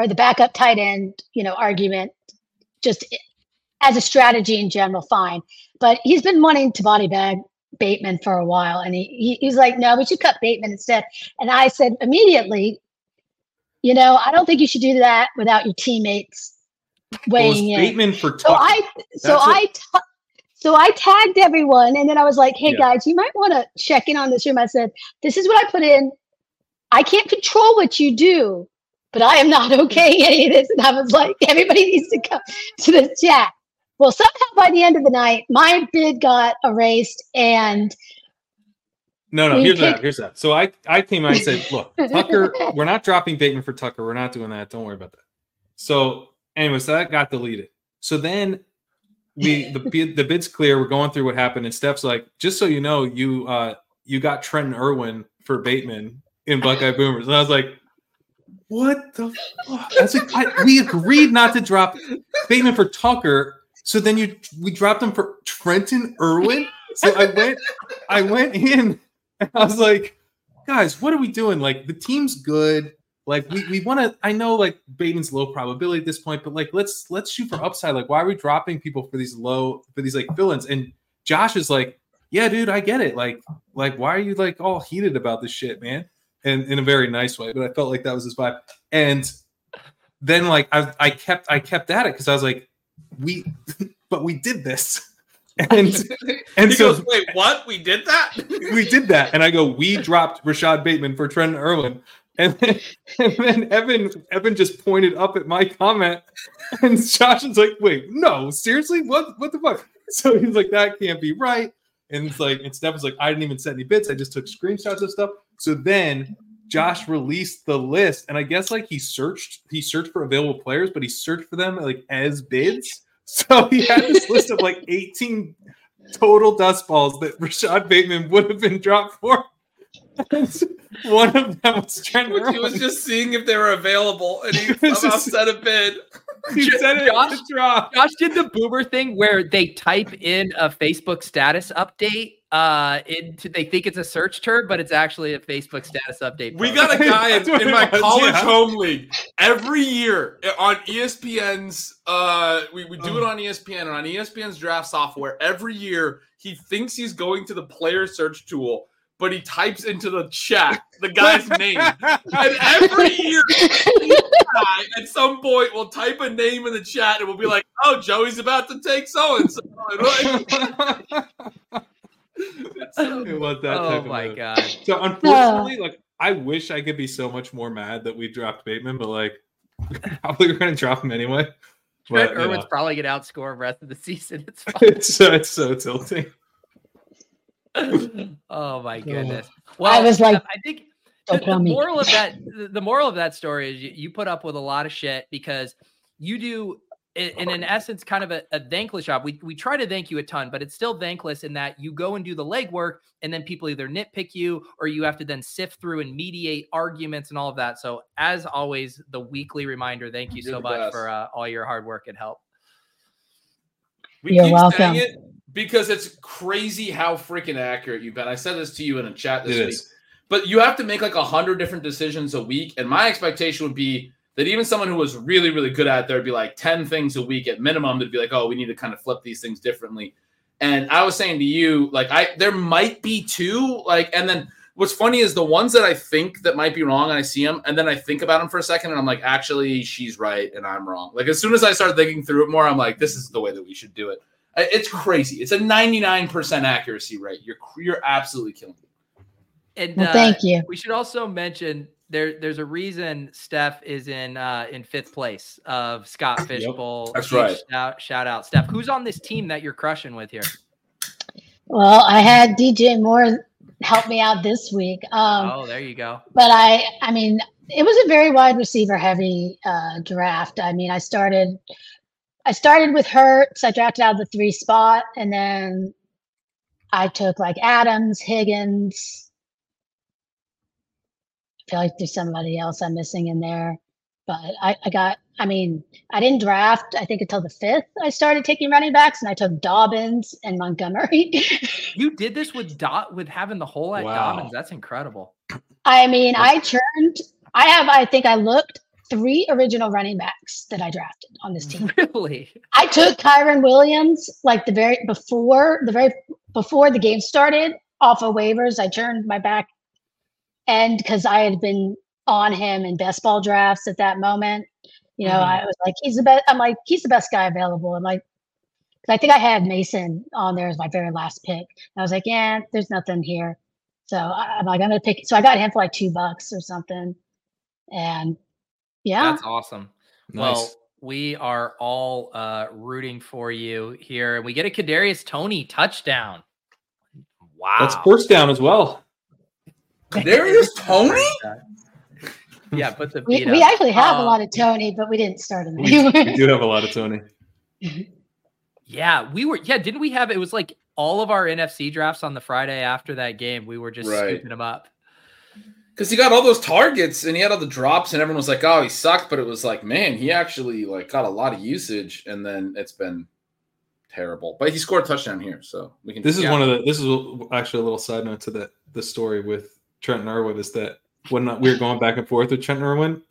or the backup tight end, you know, argument just as a strategy in general, fine. But he's been wanting to body bag Bateman for a while. And he, he he's like, no, we should cut Bateman instead. And I said immediately, you know, I don't think you should do that without your teammates Well, weighing in. Bateman for So I so That's I so I tagged everyone and then I was like, "Hey Yeah. guys, you might want to check in on this room." I said, "This is what I put in. I can't control what you do, but I am not okay any of this." And I was like, "Everybody needs to come to this chat." Well, somehow by the end of the night, my bid got erased and No, no, here's that. Here's that. So I, I came out and said, look, Tucker, we're not dropping Bateman for Tucker. We're not doing that. Don't worry about that. So anyway, so that got deleted. So then we the bid the bid's clear. We're going through what happened, and Steph's like, just so you know, you uh you got Trenton Irwin for Bateman in Buckeye Boomers, and I was like, what the fuck? Like, I, we agreed not to drop Bateman for Tucker. So then you we dropped him for Trenton Irwin. So I went I went in and I was like, guys, what are we doing? Like the team's good. Like we, we want to. I know like Bateman's low probability at this point, but like let's let's shoot for upside. Like why are we dropping people for these low for these like fill-ins? And Josh is like, yeah, dude, I get it. Like like why are you like all heated about this shit, man? And in a very nice way, but I felt like that was his vibe. And then like I I kept I kept at it because I was like, we, but we did this. And and he so goes, wait, what? We did that? we did that. And I go, we dropped Rashod Bateman for Trent Irwin. And then, and then Evan Evan just pointed up at my comment, and Josh is like, "Wait, no, seriously, what what the fuck?" So he's like, "That can't be right." And it's like, and Steph was like, "I didn't even set any bits. I just took screenshots of stuff." So then mm-hmm. Josh released the list, and I guess like he searched he searched for available players, but he searched for them like as bids. So he had this list of like 18 total dust balls that Rashod Bateman would have been dropped for. One of them was Trent Which he was just seeing if they were available, and he somehow set a bid. He said it Josh- Josh did the boomer thing where they type in a Facebook status update uh into they think it's a search term, but it's actually a Facebook status update. We got a guy in, in my was, college yeah. home league every year on E ESPN's. Uh, we, we do it on E ESPN and on ESPN's draft software. Every year, he thinks he's going to the player search tool, but he types into the chat the guy's name. And every year, guy at some point will type a name in the chat and we'll be like, "Oh, Joey's about to take so and so." it was that oh type Oh of my move. god. So unfortunately, like I wish I could be so much more mad that we dropped Bateman, but like probably we're gonna drop him anyway. Trent But, you Irwin's know, probably gonna outscore the rest of the season. It's it's so it's so tilting. oh my goodness. Well, I was like, I think "Don't the, the moral of that the- the moral of that story is you, you put up with a lot of shit because you do i- in an essence kind of a, a thankless job we, we try to thank you a ton but it's still thankless in that you go and do the legwork and then people either nitpick you or you have to then sift through and mediate arguments and all of that so as always the weekly reminder thank you You're so much best. for uh, all your hard work and help We You're keep welcome. saying it because it's crazy how freaking accurate you've been. I said this to you in a chat this It week. is. But you have to make like a hundred different decisions a week, and my expectation would be that even someone who was really, really good at it, there'd be like 10 things a week at minimum that'd be like, oh, we need to kind of flip these things differently. And I was saying to you, like, I there might be two, like, and then what's funny is the ones that I think that might be wrong, and I see them, and then I think about them for a second, and I'm like, actually, she's right, and I'm wrong. Like, as soon as I start thinking through it more, I'm like, this is the way that we should do it. It's crazy. It's a 99% accuracy rate. You're you're absolutely killing it. And Well, uh, thank you. We should also mention there. There's a reason Steph is in uh, in fifth place of Scott Fish Bowl. That's right. Shout, shout out, Steph. Who's on this team that you're crushing with here? Well, I had DJ Moore help me out this week. Um, oh, there you go. but I, I mean, it was a very wide receiver heavy uh, draft. I mean, I started, I started with Hurts. I drafted out of the three spot, and then I took like Adams, Higgins. I feel like there's somebody else I'm missing in there, but I, I got. I mean, I didn't draft. I think until the fifth, I started taking running backs, and I took Dobbins and Montgomery. You did this with dot with having the hole at Wow. Dobbins. That's incredible. I mean, I churned. I have. I think I looked three original running backs that I drafted on this team. Really? I took Kyren Williams like the very before the very before the game started off of waivers. I turned my back end because I had been on him in best ball drafts at that moment. You know, Mhm. I was like, he's the best. I'm like, he's the best guy available. I'm like, 'cause I think I had Mason on there as my very last pick. And I was like, yeah, there's nothing here. So I, I'm like, I'm gonna pick. So I got him for like two bucks or something. And yeah, That's awesome. Nice. Well, we are all uh, rooting for you here, and we get a Kadarius Toney touchdown. Wow, That's first down as well. Darius Toney? Yeah, put the we, we actually have Uh, a lot of Toney, but we didn't start him We, we do have a lot of Toney. Yeah, we were. Yeah, didn't we have? It was like all of our NFC drafts on the Friday after that game. We were just Right. scooping them up. Because he got all those targets and he had all the drops, and everyone was like, "Oh, he sucked," but it was like, man, he actually like got a lot of usage, and then it's been terrible. But he scored a touchdown here, so we can. This is yeah. one of the. This is actually a little side note to the the story with Trent Irwin is that when we were going back and forth with Trent Irwin,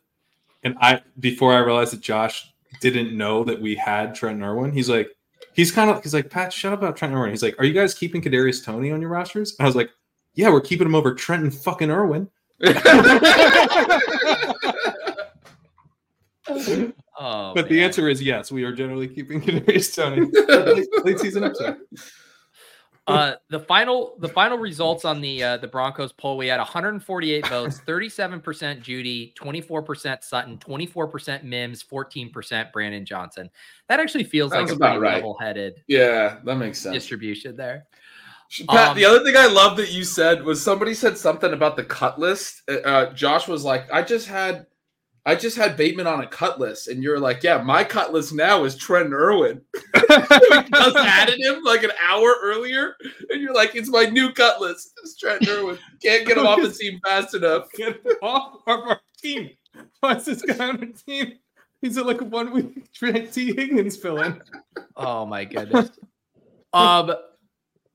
and I before I realized that Josh didn't know that we had Trent Irwin, he's like, he's kind of he's like, Pat, shut up about Trent Irwin. He's like, are you guys keeping Kadarius Toney on your rosters? And I was like, yeah, we're keeping him over Trent and fucking Irwin. Oh, but the answer is yes, we are generally keeping Kadarius Toney. late, late season upside. Uh, the final the final results on the uh, the Broncos poll, we had 148 votes, 37% Jeudy, 24% Sutton, 24% Mims, 14% Brandon Johnson. That actually feels like a about pretty right. level-headed yeah, that makes sense. distribution there. Pat, Um, the other thing I love that you said was somebody said something about the cut list. Uh, Uh, Josh was like, "I just had, I just had Bateman on a cut list," and you're like, "Yeah, my cut list now is Trent Irwin." we just added him like an hour earlier, and you're like, "It's my new cut list. It's Trent Irwin. Can't get him off the team fast enough." Get him off of our team. Why is this guy on our team? He's a, like a one week Trent Tee Higgins fill in. Oh my goodness. um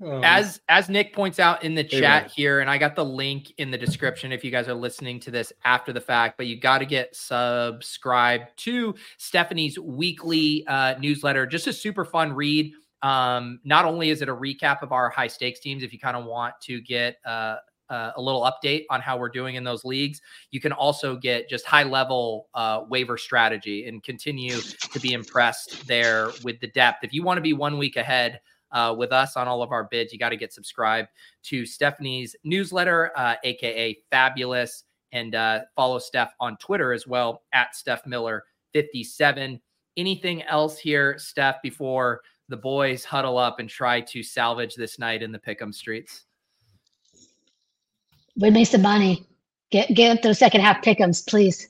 Oh, as as Nick points out in the chat man. here, and I got the link in the description if you guys are listening to this after the fact, but you got to get subscribed to Stephanie's weekly uh, newsletter. Just a super fun read. Um, not only is it a recap of our high stakes teams, if you kind of want to get uh, uh, a little update on how we're doing in those leagues, you can also get just high level uh, waiver strategy and continue to be impressed there with the depth. If you want to be one week ahead uh, with us on all of our bids, you got to get subscribed to Stephanie's newsletter, uh, aka Fabulous, and uh, follow Steph on Twitter as well at Steph Miller 57. Anything else here, Steph, before the boys huddle up and try to salvage this night in the Pick'em streets? Win me some money. Get get those second half pickums, please.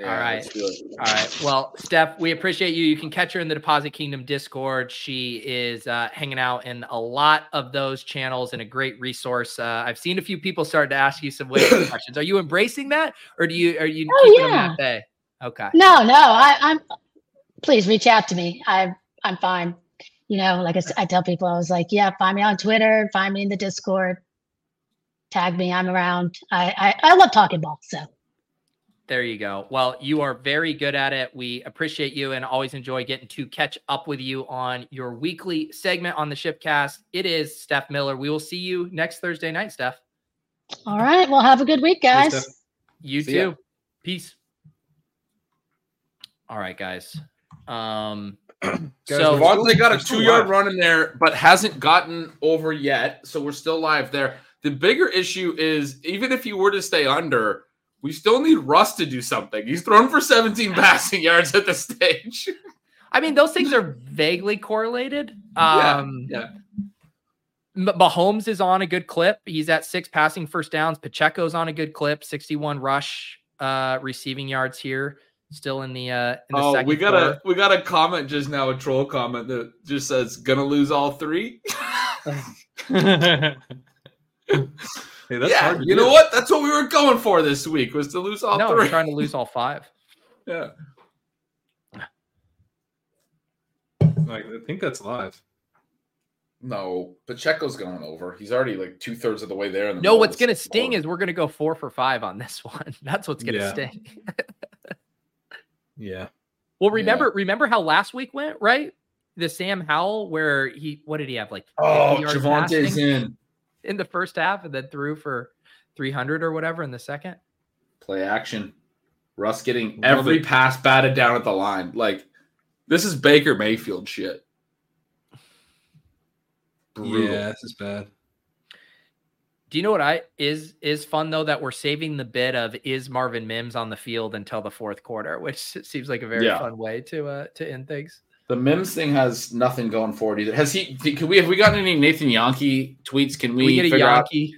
Yeah, All right. let's do it. All right. Well, Steph, we appreciate you. You can catch her in the Deposit Kingdom Discord. She is uh, hanging out in a lot of those channels and a great resource. Uh, I've seen a few people start to ask you some questions. Are you embracing that, or do you are you Oh, keeping them yeah. at bay? Okay. No, no, I, I'm. Please reach out to me. I'm I'm fine. You know, like I tell people, I was like, yeah, find me on Twitter, find me in the Discord, tag me. I'm around. I I, I love talking ball. So There you go. Well, you are very good at it. We appreciate you and always enjoy getting to catch up with you on your weekly segment on the Shipcast. It is Steph Miller. We will see you next Thursday night, Steph. All right. Well, have a good week, guys. Steph. You See ya. too. Peace. All right, guys. Um so we're Devontae got a two yard run in there, but hasn't gotten over yet. So we're still live there. The bigger issue is even if you were to stay under, we still need Russ to do something. He's thrown for 17 passing yards at this stage. I mean, those things are vaguely correlated. Yeah, Um, yeah. M- Mahomes is on a good clip. He's at six passing first downs. Pacheco's on a good clip, 61 rush uh, receiving yards here. Still in the uh, in the Oh, second we got quarter. a we got a comment just now, a troll comment that just says "gonna lose all three. hey, that's yeah, hard to you do. know what? That's what we were going for this week was to lose all no, 3 we're trying to lose all five. yeah. Like, I think that's live. No, Pacheco's going over. He's already like two thirds of the way there. in the No, what's going to sting is we're going to go four for five on this one. That's what's going to Yeah. sting. Yeah. Well, remember remember how last week went, right? The Sam Howell where he what did he have like 50 Oh, yards Javonte's in. In the first half and then threw for 300 or whatever in the second. Play action. Russ getting Love every it. pass batted down at the line. Like this is Baker Mayfield shit. Brutal. Yeah, this is bad. Do you know what I is is fun though that we're saving the bit of is Marvin Mims on the field until the fourth quarter, which seems like a very Yeah. fun way to uh to end things. The Mims thing has nothing going for it either. Has he? Can we? Have we gotten any Nathan Jahnke tweets? Can we, We, get a figure out- Jahnke.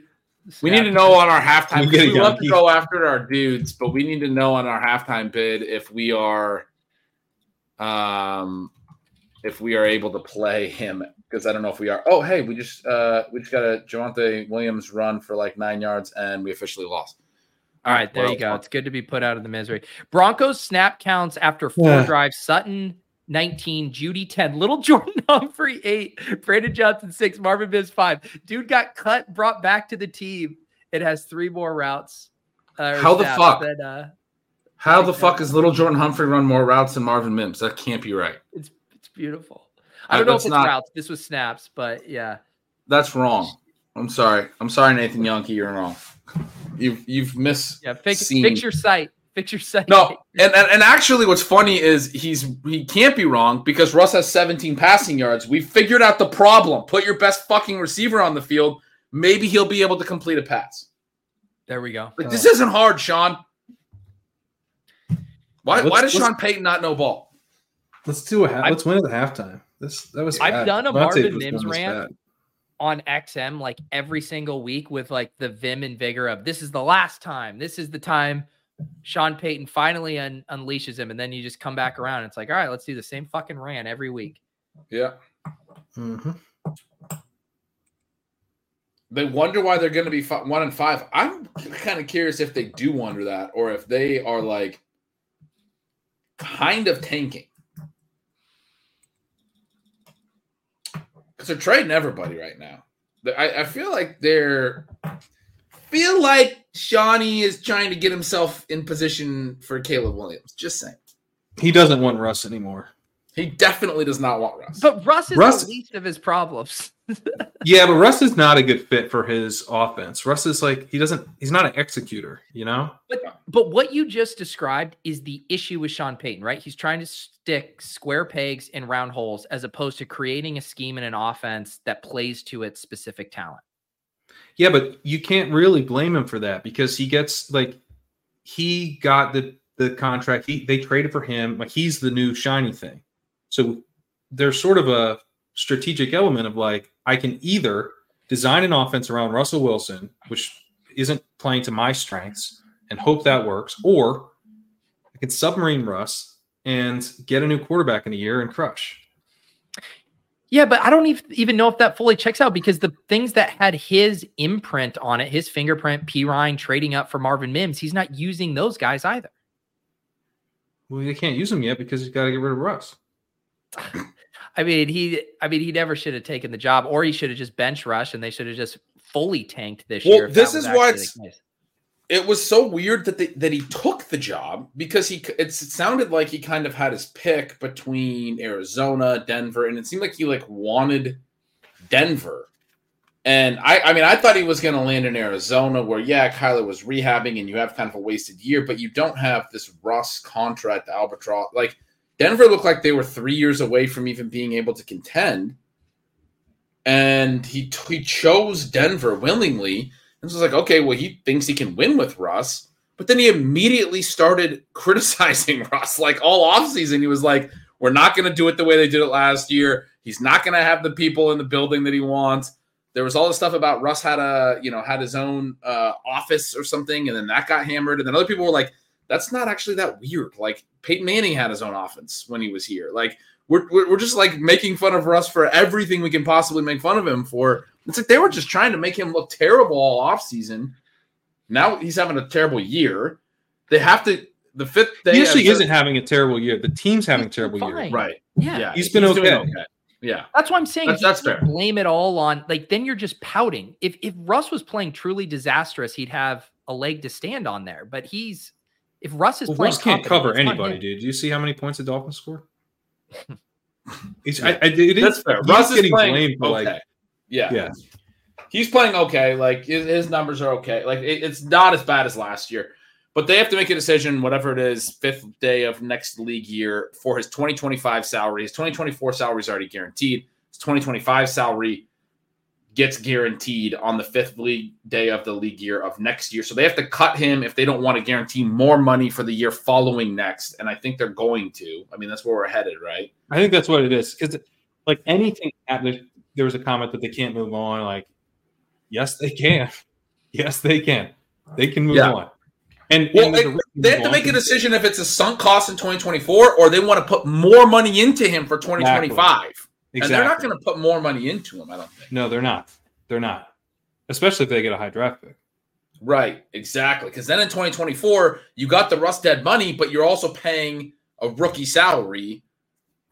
We need to know on our halftime. We get We love to go after our dudes, but we need to know on our halftime bid if we are, um, if we are able to play him because I don't know if we are. Oh, hey, we just uh we just got a Javonte Williams run for like nine yards and we officially lost. All right, there well, you go. It's good to be put out of the misery. Broncos snap counts after four Yeah. drives. Sutton 19, Jeudy 10, Lil'Jordan Humphrey 8, Brandon Johnson 6, Marvin Mims 5. Dude got cut, brought back to the team. It has three more routes. Uh, How the fuck? Than, uh, How the fuck is Lil'Jordan Humphrey run more routes than Marvin Mims? That can't be right. it's it's beautiful. I don't know if it's not- routes. This was snaps, but yeah. That's wrong. I'm sorry. I'm sorry, Nathan Jahnke. You're wrong. You've you've missed. Yeah, fix, fix your site. Fix your site. No, and, and and actually, what's funny is he's he can't be wrong because Russ has 17 passing yards. We figured out the problem. Put your best fucking receiver on the field. Maybe he'll be able to complete a pass. There we go. Like this uh, isn't hard, Sean. Why Let's- why does Sean Payton not know ball? Let's do a half. Let's win at the halftime. This that was. I've bad. done a Devontae Marvin Mims rant. bad. on XM like every single week with like the vim and vigor of this is the last time. This is the time Sean Payton finally un- unleashes him. And then you just come back around. And it's like, all right, let's do the same fucking rant every week. Yeah. Mhm. They wonder why they're going to be fi- one and five. I'm kind of curious if they do wonder that, or if they are like kind of tanking because they're trading everybody right now. I, I feel like they're feel like Shawnee is trying to get himself in position for Caleb Williams. Just saying, He doesn't want Russ anymore. he definitely does not want Russ. But Russ is Russ- the least of his problems. Yeah, but Russ is not a good fit for his offense. Russ is like he doesn't. He's not an executor. You know. But but what you just described is the issue with Sean Payton, right? He's trying to stick square pegs in round holes as opposed to creating a scheme and an offense that plays to its specific talent. Yeah, but you can't really blame him for that because he gets like he got the the contract. He they traded for him. Like he's the new shiny thing. So there's sort of a strategic element of like I can either design an offense around Russell Wilson, which isn't playing to my strengths, and hope that works, or I can submarine Russ and get a new quarterback in a year and crush. Yeah, but I don't ev- even know if that fully checks out because the things that had his imprint on it, his fingerprint, P. Ryan trading up for Marvin Mims, he's not using those guys either. Well, they can't use him yet because he's got to get rid of Russ. I mean, he, I mean, he never should have taken the job, or he should have just bench rushed, and they should have just fully tanked this Well, year. if this is why it's- the case. It was so weird that they, that he took the job because he it sounded like he kind of had his pick between Arizona, Denver, and it seemed like he like wanted Denver. And I, I mean, I thought he was going to land in Arizona, where yeah, Kyler was rehabbing, and you have kind of a wasted year, but you don't have this Russ contract albatross. Like Denver looked like they were three years away from even being able to contend, and he he chose Denver willingly. And so it's like, okay, well, he thinks he can win with Russ, but then he immediately started criticizing Russ. Like all offseason, he was like, we're not going to do it the way they did it last year. He's not going to have the people in the building that he wants there was all this stuff about Russ had a you know had his own uh, office or something, and then that got hammered, and then other people were like, "That's not actually that weird." Like Peyton Manning had his own offense when he was here. Like we're we're just like making fun of Russ for everything we can possibly make fun of him for. It's like they were just trying to make him look terrible all off season. Now he's having a terrible year. They have to the fifth day. He actually isn't having a terrible year. The team's having a terrible fine. year. right. Yeah. Yeah, He's been doing okay. Yeah, That's why I'm saying That's- that's fair. blame it all on like then you're just pouting. If if Russ was playing truly disastrous, he'd have a leg to stand on there. But he's if Russ is Well, playing Russ can't cover anybody, dude. Do you see how many points the Dolphins score? It's, I, I, it is, that's fair. Russ is getting playing blamed for okay. like yeah, yeah. he's playing okay. Like his, his numbers are okay. Like it- it's not as bad as last year, but they have to make a decision, whatever it is, fifth day of next league year for his 2025 salary. His 2024 salary is already guaranteed. His 2025 salary gets guaranteed on the fifth league day of the league year of next year. So they have to cut him if they don't want to guarantee more money for the year following next. And I think they're going to. I mean, that's where we're headed, right? I think that's what it is. Because like anything, happened- there was a comment that they can't move on. Like, yes, they can. Yes, they can. They can move Yeah. on. And, Well, and they, they have to make a decision if it's a sunk cost in 2024 or they want to put more money into him for 2025. Exactly. And they're not going to put more money into him, I don't think. No, they're not. They're not. Especially if they get a high draft pick. Right, exactly. Because then in 2024, you got the Russ dead money, but you're also paying a rookie salary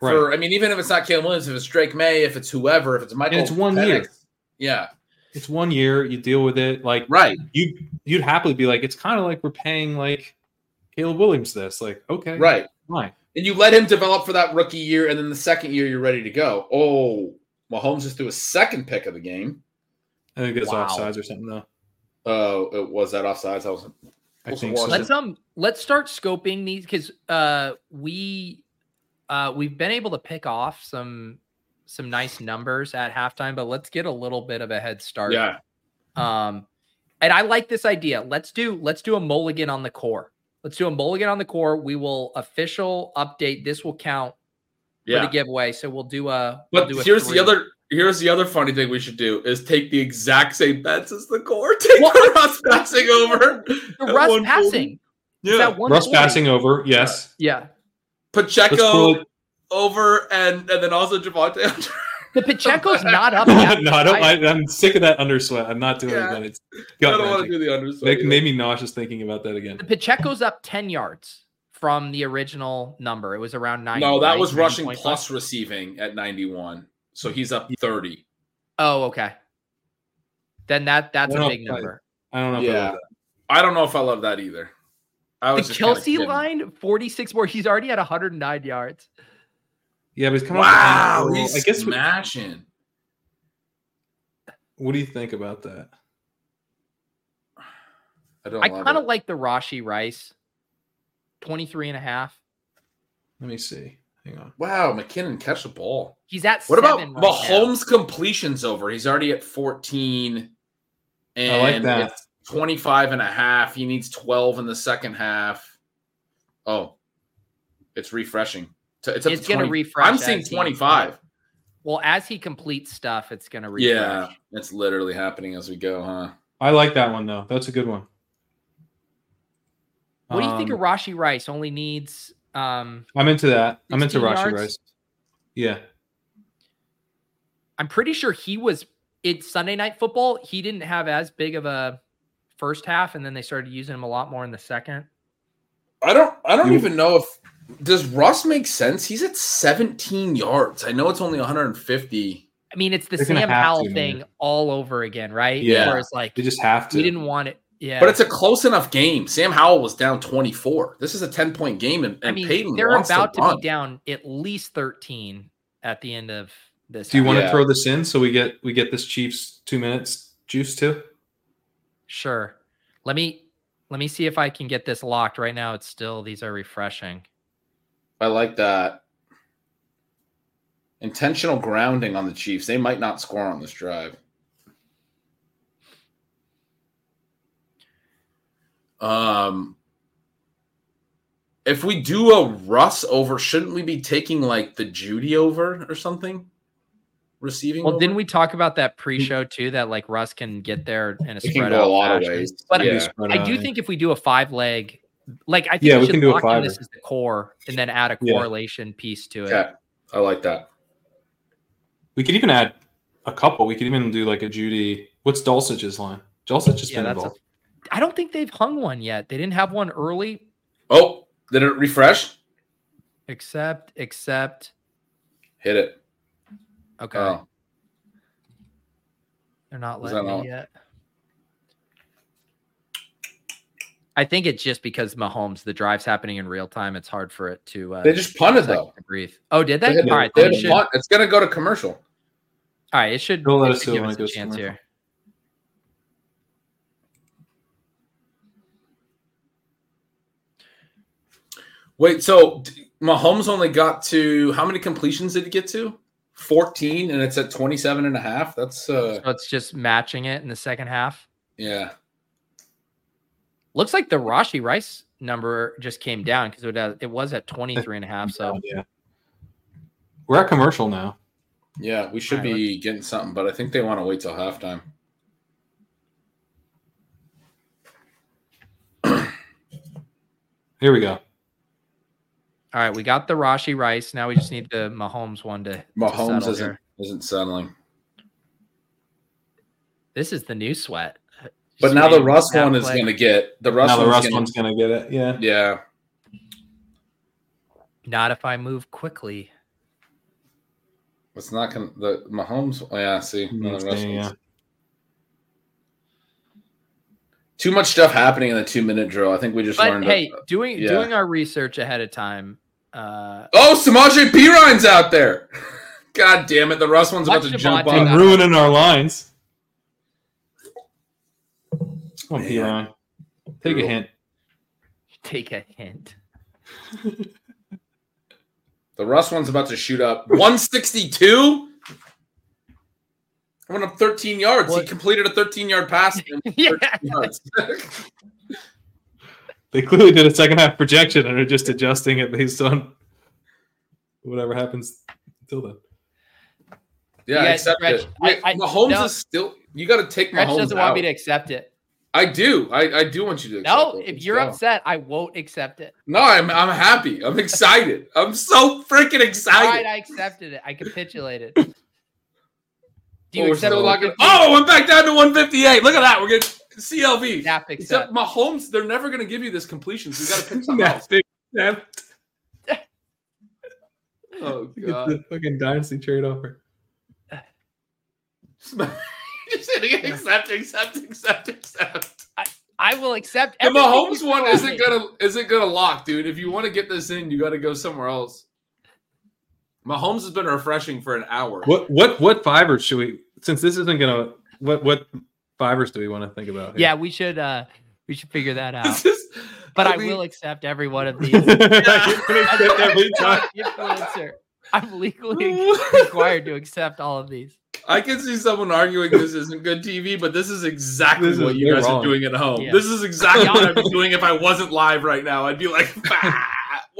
for, I mean, even if it's not Caleb Williams, if it's Drake Maye, if it's whoever, if it's Michael. and it's one Penix, year. Yeah, It's one year. You deal with it. Like right. you, you'd happily be like, it's kind of like we're paying like Caleb Williams this. Like, okay, Right. fine. And you let him develop for that rookie year, and then the second year, you're ready to go. Oh, Mahomes just threw a second pick of the game. I think it's Wow. offsides or something though. Oh, it was that offsides? I was I think so. Let's um let's start scoping these because uh we uh we've been able to pick off some some nice numbers at halftime, but let's get a little bit of a head start. yeah. Um and I like this idea. Let's do let's do a mulligan on the core. Let's do a mulligan on the core. We will official update. This will count for Yeah. the giveaway. So we'll do a we'll But do a here's three. the other here's the other funny thing we should do is take the exact same bets as the core. Take Well, the Russ passing over. the at Russ passing. Yeah. Russ passing over. Yes. Yeah. Let's Pacheco over and and then also Javonte The Pacheco's not up yet. no, I don't. I, I'm sick of that undersweat. I'm not doing Yeah. it. It's I gut don't want to wrenching. do the underside. Make, made me nauseous thinking about that again. The Pacheco's up 10 yards from the original number. It was around 90. No, that right? was rushing 90.5. plus receiving at 91. So he's up 30. Oh, okay. Then that that's a big I- number. I don't know. If I Yeah. love that. I don't know if I love that either. I The was just kinda Kelce line, 46 more. He's already at 109 yards. Yeah, but he's coming. Wow, off he's I guess. What, smashing. what do you think about that? I don't I kind of like the Rashee Rice, 23 and a half. Let me see. Hang on. Wow, McKinnon catch the ball. He's at What about seven right now. Mahomes completions over? He's already at 14 and I like that. It's 25 and a half. He needs 12 in the second half. Oh, it's refreshing. It's, It's gonna refresh I'm as seeing he- 25. Well, as he completes stuff, it's going to refresh. Yeah, it's literally happening as we go, huh? I like that one though. That's a good one. What do you think Um, of Rashee Rice? Only needs um I'm into that. I'm into 16 Rashee yards? Rice. Yeah. I'm pretty sure he was it's Sunday night football. He didn't have as big of a first half, and then they started using him a lot more in the second. I don't I don't You- even know if does Russ make sense? He's at 17 yards. I know it's only 150. I mean, it's the They're Sam Howell to, man. thing all over again, right? Yeah. Where it's like They just have to. we didn't want it. Yeah. But it's a close enough game. Sam Howell was down 24. This is a 10 point game, and, and I mean, Peyton they're wants about to, to, run. be down at least 13 at the end of this. Do you want Yeah. to throw this in so we get we get this Chiefs two minutes juice too? Sure. Let me let me see if I can get this locked. Right now, it's still these are refreshing. I like that. Intentional grounding on the Chiefs. They might not score on this drive. Um, if we do a Russ over, shouldn't we be taking like the Jeudy over or something? Receiving. Well, over? didn't we talk about that mm. pre-show too? That like Russ can get there in a It can spread go a out lot of fashion. ways. But Yeah. Spread I do think if we do a five leg, like I think Yeah, we, we should can do a lock in this as the core and then add a Yeah. correlation piece to it. Yeah, I like that. We could even add a couple. We could even do like a Jeudy. What's Dulcich's line? Dulcich has Yeah, been involved. I don't think they've hung one yet. They didn't have one early. Oh, did it refresh? Except, except, Hit it. Okay, Oh, they're not letting that me yet. I think it's just because Mahomes, the drive's happening in real time. It's hard for it to. Uh, they just punted second though. to breathe. Oh, did they? They All right, they then had it a should. It's gonna go to commercial. all right, it should, They'll let us give us a to chance commercial. here. Wait, so d- Mahomes only got to how many completions did he get to? 14 and it's at 27 and a half. That's uh So it's just matching it in the second half. yeah. Looks like the Rashee Rice number just came down because it, uh, it was at 23 and a half. So yeah, we're at commercial now. Yeah, we should All right, be getting something, but I think they want to wait till halftime. Here we go. All right, we got the Rashee Rice. Now we just need the Mahomes one to, to Mahomes settle isn't here. isn't settling. This is the new sweat. But Just now the waiting Russ that one is going to get the Russ, now the Russ gonna, one's gonna get it. Yeah. Yeah, Not if I move quickly. it's not going to the Mahomes. Oh, yeah, see, no, the Russ Yeah, yeah. one's- too much stuff happening in the two minute drill. I think we just But learned. hey, that- doing yeah. doing our research ahead of time. Uh, oh, Samaje Perine's out there. God damn it, the Russ one's about to jump on. And ruining our lines. Come on, Man. Perine. Take a hint. take a hint. The Russ one's about to shoot up 162. I went up 13 yards. He completed a 13 yard pass. in 13 Yeah. yards. They clearly did a second half projection and are just adjusting it based on whatever happens until then. yeah, Yeah, accept Stretch, it. Wait, I- I- Mahomes no. is still. You got to take Gretch Mahomes doesn't out. want me to accept it. I do. I, I do want you to. Accept No, it. if you're go. upset, I won't accept it. no, I'm I'm happy. I'm excited. I'm so freaking All right, excited. I accepted it. I capitulated. Do you Oh, we're accept still the not gonna- 150? oh, it went back down to 158. Look at that. We're getting CLV. Snap Except accept. Mahomes, they're never going to give you this completion. So you got to pick something else. Snap. Oh Get god. the fucking dynasty trade offer. Just hitting accept, accept, accept, accept. I will accept. The Mahomes one isn't gonna isn't gonna lock, dude. If you want to get this in, you got to go somewhere else. Mahomes has been refreshing for an hour. What what what fibers should we since this isn't gonna what what fibers do we want to think about? Yeah, we should. uh We should figure that out. This is- But I, mean, will accept every one of these. You're gonna accept every time. influencer. I'm legally required to accept all of these. I can see someone arguing this isn't good TV, but this is exactly This is- what you you're guys are doing at home. Yeah. This is exactly what I'd be doing if I wasn't live right now. I'd be like, "Bah,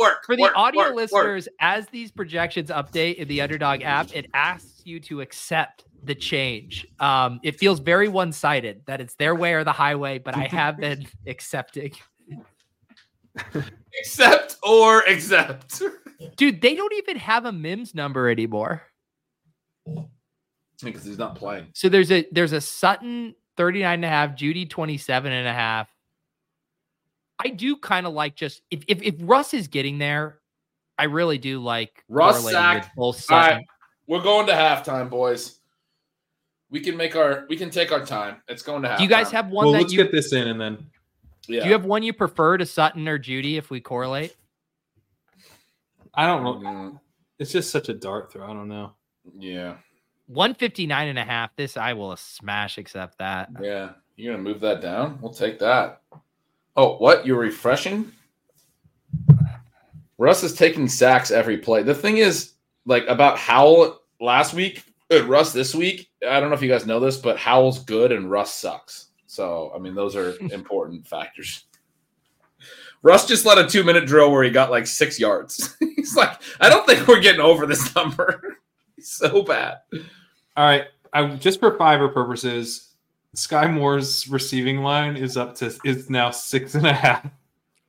work For the work, audio work, work." listeners, as these projections update in the Underdog app, it asks you to accept the change. Um, it feels very one sided that it's their way or the highway, but I have been accepting. accept or accept. Dude, they don't even have a MIMS number anymore. Because he's not playing. So there's a there's a Sutton 39 and a half, Jeudy 27 and a half. I do kind of like just if, if if Russ is getting there, I really do like Russ correlating sack. with both All Sutton. right, we're going to halftime, boys. We can make our we can take our time. It's going to happen. Do you guys have one well, that let's you get this in and then. Yeah. do you have one you prefer to Sutton or Jeudy if we correlate? I don't know. It's just such a dart throw. I don't know. yeah. 159 and a half. This I will smash accept that. Yeah. You're gonna move that down? We'll take that. Oh, what? You're refreshing? Russ is taking sacks every play. The thing is, like about Howell last week, uh, Russ this week. I don't know if you guys know this, but Howell's good and Russ sucks. So I mean, those are important factors. Russ just led a two minute drill where he got like six yards. He's like, I don't think we're getting over this number. So bad. All right. I just for fiver purposes, Skyy Moore's receiving line is up to is now six and a half.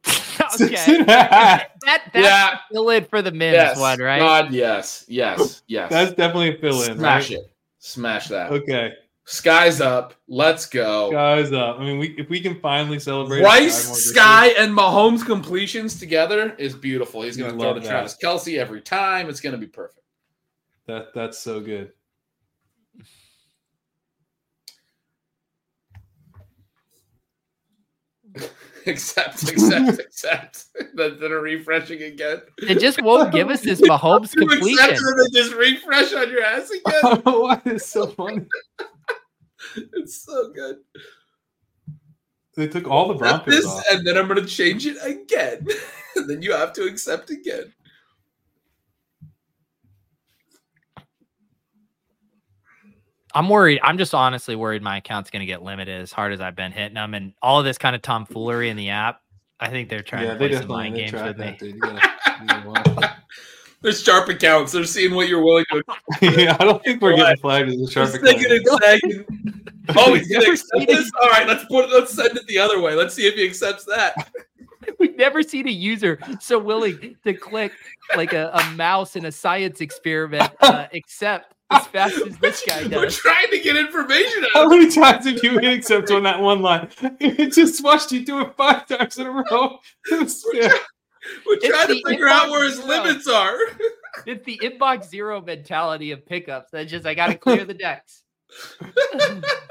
Okay. and a half. That that's Yeah. the lid for the Mims Yes. one, right? God, yes, yes, yes. That's definitely a fill in. Smash right? it. Smash that. Okay. Skyy's up. Let's go. Skyy's up. I mean, we if we can finally celebrate Rice, Skyy Moore this Skyy, and Mahomes completions together is beautiful. He's going I to throw love to. Travis Kelce every time. It's going to be perfect. that that's so good. Accept, accept, accept. Then then a refreshing again. It just won't give us this Mahomes You accept completion. and then just refresh on your ass again. Why is so funny? it's so good. They took all the Accept Broncos this, off. and then I'm going to change it again. and then you have to accept again. I'm worried. I'm just honestly worried my account's going to get limited as hard as I've been hitting them, and all of this kind of tomfoolery in the app. I think they're trying Yeah, to they play some definitely mind games with me. that, dude. You gotta, you gotta watch. There's sharp accounts. They're seeing what you're willing to yeah, I don't think we're getting flagged as a sharp Just thinking account. a. Oh, he's gonna Never accept seen it. this. All right, let's put it. Let's send it the other way. Let's see if he accepts that. We've never seen a user so willing to click like a, a mouse in a science experiment, uh, except as fast as this guy does. We're trying to get information out. How many times have you hit accept on that one line? It just watched you do it five times in a row. It was- yeah. him. We're It's trying to figure out where his zero. limits are. It's the inbox zero mentality of pickups. That's just I got to clear the decks.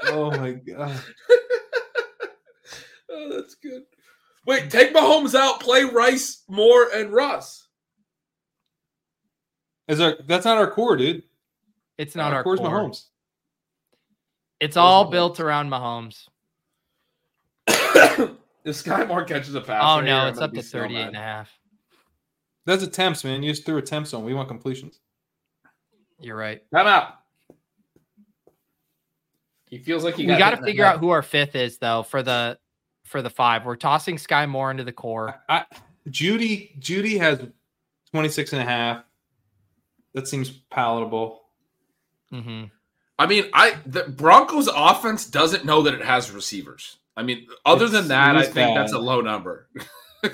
Oh my god. oh, that's good. Wait, take Mahomes out. Play Rice, Moore, and Russ. Is our that's not our core, dude. It's not our core's core. Mahomes. It's all Mahomes. built around Mahomes. if Skyy Moore catches a pass, Oh right no, here, it's up to be so 38 mad. and a half. That's attempts, man. You just threw attempts on. We want completions. You're right. Time out. He feels like he we got to hit in the figure out who our fifth is though for the for the five. We're tossing Skyy Moore into the core. I, Jeudy Jeudy has 26 and a half. That seems palatable. Hmm I mean, I the Broncos offense doesn't know that it has receivers. I mean, other It's- than that, I is think that's a low number.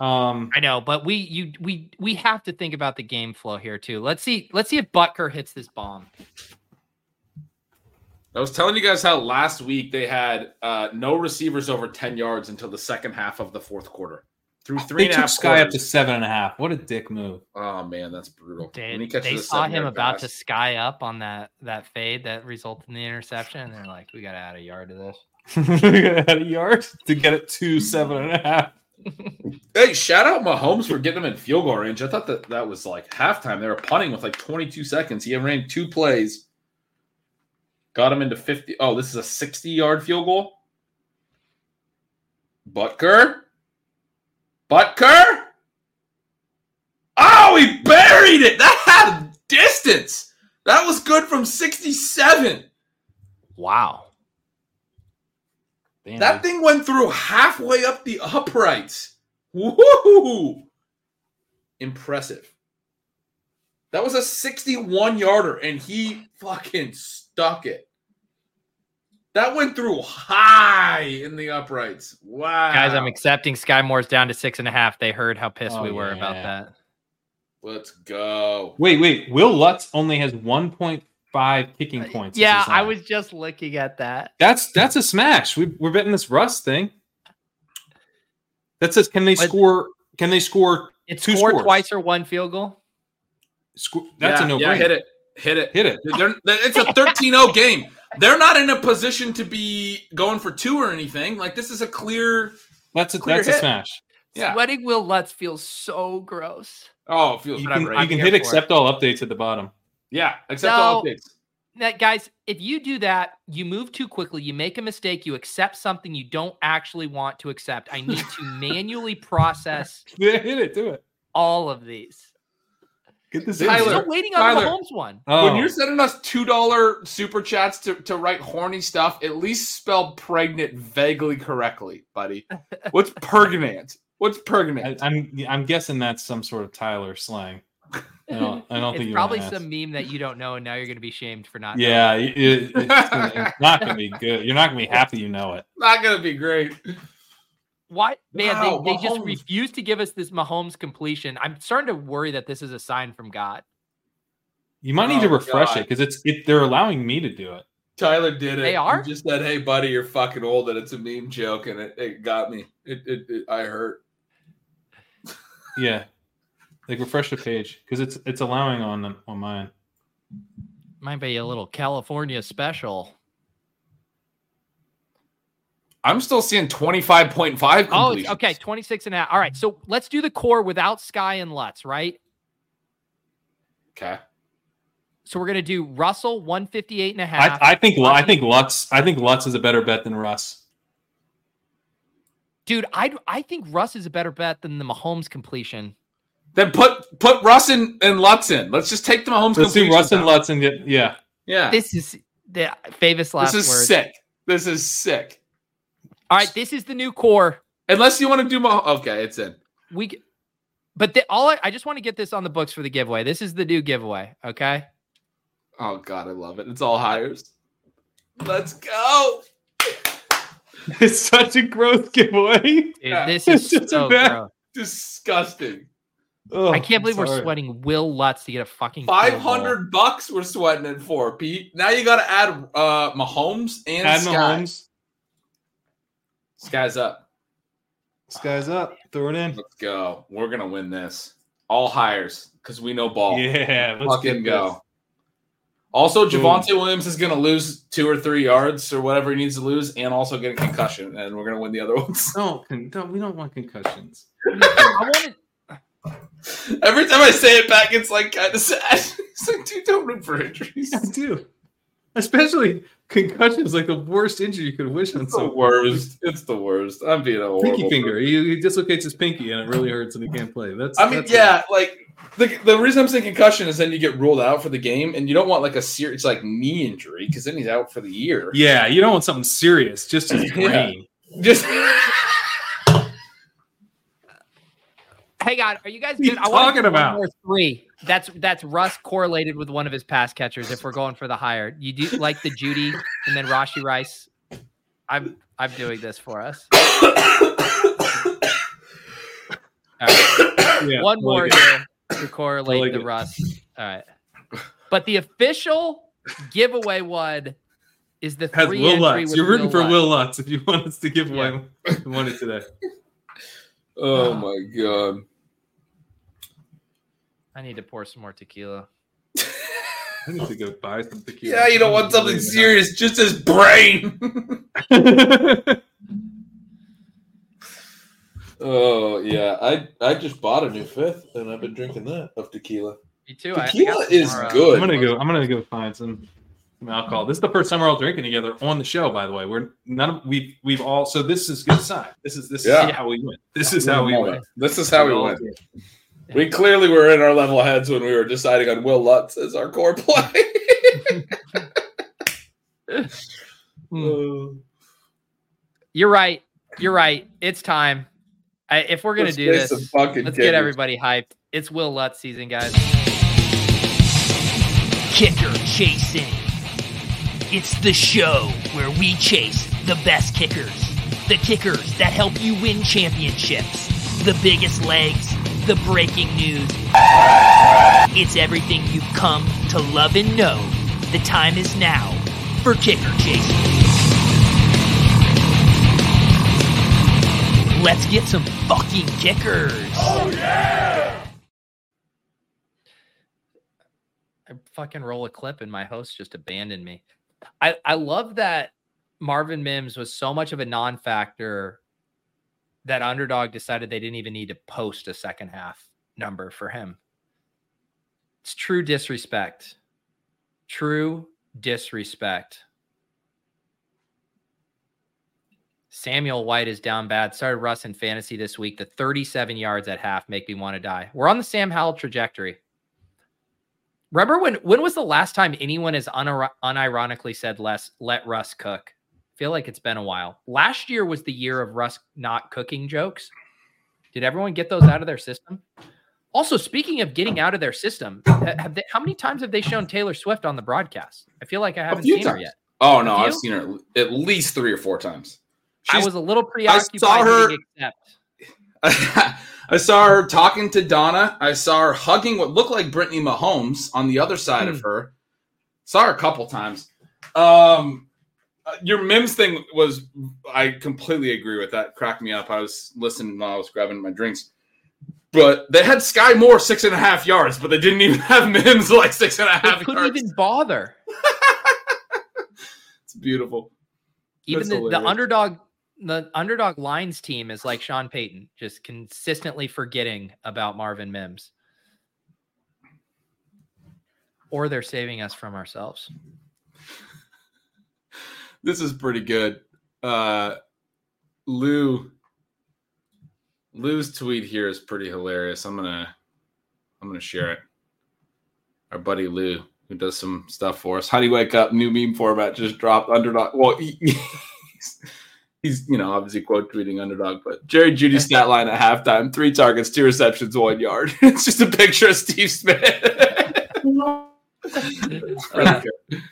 Um I know, but we you we we have to think about the game flow here too. Let's see. Let's see if Butker hits this bomb. I was telling you guys how last week they had uh, no receivers over 10 yards until the second half of the fourth quarter. Through three they and a took half Skyy up to seven and a half. What a dick move. Oh man, that's brutal. They, When he they saw him seven-yard about to sky up on that that fade that resulted in the interception, and they're like, "We got to add a yard to this." we got to add a yard to get it to seven and a half. Hey, shout out Mahomes for getting them in field goal range. I thought that that was like halftime. They were punting with like 22 seconds. He ran two plays, got him into 50. Oh, this is a 60 yard field goal. Butker, Butker. Oh, he buried it. That had distance. That was good from 67. Wow. Damn, That thing went through halfway up the uprights. Woohoo! Impressive. That was a 61 yarder, and he fucking stuck it. That went through high in the uprights. Wow. Guys, I'm accepting Skyy Moore's down to six and a half. They heard how pissed Oh, we were about that. Let's go. Wait, wait. Will Lutz only has 1.5 kicking uh, points. Yeah, I was just looking at that. That's that's a smash. We, we're betting this Russ thing. That says, can they But- score? Can they score? It's Two scored scores. twice or one field goal. score that's yeah, a no Yeah, hit it. Hit it. Hit it. They're, it's a 13-0 game. They're not in a position to be going for two or anything. Like this is a clear. That's a Clear that's a hit. smash. Yeah. Sweating Will Lutz feels so gross. Oh, it feels You But can, right you can hit accept all updates at the bottom. yeah. Except all updates. That guys, if you do that, you move too quickly, you make a mistake, you accept something you don't actually want to accept. I need to manually process Yeah, hit it. Do it. all of these. Get this I'm Tyler, still waiting on the Tyler. Mahomes one. Oh, When you're sending us two dollar super chats to, to write horny stuff, at least spell pregnant vaguely correctly, buddy. What's pergnant? What's I, pergnant? I'm I'm guessing that's some sort of Tyler slang. I don't, I don't think It's you probably wanna ask. some meme that you don't know, and now you're going to be shamed for not. Yeah, it- it- it's, gonna- it's not going to be good. You're not going to be happy you know it. Not gonna be great. Why, man? Wow, they, they just refuse to give us this Mahomes completion. I'm starting to worry that this is a sign from God. You might need to Oh, refresh God. it because it's it, they're allowing me to do it. Tyler did it. They are? He just said, "Hey, buddy, you're fucking old," and it's a meme joke, and it, it got me. It, it, it I hurt. Yeah, like refresh the page because it's it's allowing on them on mine. Might be a little California special. I'm still seeing 25.5 Oh, okay, 26 and a half. All right, so let's do the core without Skyy and Lutz, right? Okay. So we're gonna do Russell 158 and a half. I, I think I think Lutz I think Lutz is a better bet than Russ. Dude, I I think Russ is a better bet than the Mahomes completion. Then put put Russ and, and Lutz in. Let's just take the Mahomes. Let's do completions Russ and out. Lutz and get yeah. Yeah. This, This is the famous last This is words. sick. This is sick. All right, this is the new core. Unless you want to do Mah- okay, it's in. We, but the, all I, I just want to get this on the books for the giveaway. This is the new giveaway. Okay. Oh god, I love it. It's all hires. Let's go. It's such a growth giveaway. Dude, Yeah. this is It's just so a bad- gross. Disgusting. Oh, I can't believe we're sweating Will Lutz to get a fucking field Five goal. hundred bucks we're sweating it for, Pete. Now you got to add uh Mahomes and Add Skyy. Mahomes. Skyy's up. Skyy's up. Throw it in. Let's go. We're gonna win this. All hires because we know ball. Yeah, let's Fucking go. this. Also, Boom. Javonte Williams is gonna lose two or three yards or whatever he needs to lose, and also get a concussion, and we're gonna win the other ones. No, con- no, we don't want concussions. I wanted, Every time I say it back, it's like kind of sad. It's like, dude, don't root for injuries. I do. Especially concussions, like the worst injury you could wish on It's the someone. worst. It's the worst. I'm being a horrible Pinky finger. He, he dislocates his pinky and it really hurts and he can't play. That's. I mean, that's yeah, like the, the reason I'm saying concussion is then you get ruled out for the game, and you don't want like a serious like knee injury because then he's out for the year. Yeah, you don't want something serious. Just his Yeah. brain. Just hang on, are you guys What are you good? I wanna talking do one about? more three. That's that's Russ correlated with one of his pass catchers. If we're going for the higher, you do like the Jeudy and then Rashee Rice. I'm I'm doing this for us. All right. Yeah, one more like here to correlate like the it. Russ. All right. But the official giveaway one is the Has three Will entry Lutz. with You're rooting for Lutz. Will Lutz if you want us to give away the money today. oh uh, my god. I need to pour some more tequila. I need to go buy some tequila. Yeah, you don't want something serious, just his brain. oh yeah, I I just bought a new fifth, and I've been drinking that of tequila. Me too. I- I Tequila is some more, uh, good. I'm gonna go. I'm gonna go find some, some alcohol. This is the first time we're all drinking together on the show. By the way, we're none of we've we've all. So this is good sign. This is this Yeah. is how we win. This is how we win. This is how we all win. drink. We clearly were in our level heads when we were deciding on Will Lutz as our core play. Uh, You're right. You're right. It's time. I, if we're gonna let's do this, some fucking let's kickers. get everybody hyped. It's Will Lutz season, guys. Kicker Chasing. It's the show where we chase the best kickers. The kickers that help you win championships. The biggest legs, the breaking news. It's everything you've come to love and know. The time is now for Kicker Chasing. Let's get some fucking kickers. Oh, yeah! I fucking roll a clip and my host just abandoned me. I, I love that Marvin Mims was so much of a non-factor that underdog decided they didn't even need to post a second half number for him. It's true disrespect. True disrespect. Samuel White is down bad. Started Russ in fantasy this week. The 37 yards at half make me want to die. We're on the Sam Howell trajectory. Remember when when was the last time anyone has unir- unironically said less let Russ cook? I feel like it's been a while. Last year was the year of Russ not cooking jokes. Did everyone get those out of their system? Also, speaking of getting out of their system, have they, how many times have they shown Taylor Swift on the broadcast? I feel like I haven't few seen her yet. Oh no, I've seen her at least three or four times. I was a little preoccupied. I saw her- I saw her talking to Donna. I saw her hugging what looked like Brittany Mahomes on the other side Hmm. of her. Saw her a couple times. Um, uh, your Mims thing was, I completely agree with that. Cracked me up. I was listening while I was grabbing my drinks. But they had Skyy Moore six and a half yards, but they didn't even have Mims like six and a half They couldn't yards. even bother. It's beautiful. Even the, the underdog, the underdog lines team is like Sean Payton, just consistently forgetting about Marvin Mims. Or they're saving us from ourselves. This is pretty good. Uh, Lou, Lou's tweet here is pretty hilarious. I'm gonna, I'm gonna share it. Our buddy Lou, who does some stuff for us. How do you wake up? New meme format just dropped. Underdog. Well, he, he's, he's you know obviously quote tweeting underdog, but Jerry Jeudy stat line at halftime: three targets, two receptions, one yard. it's just a picture of Steve Smith. That's pretty good.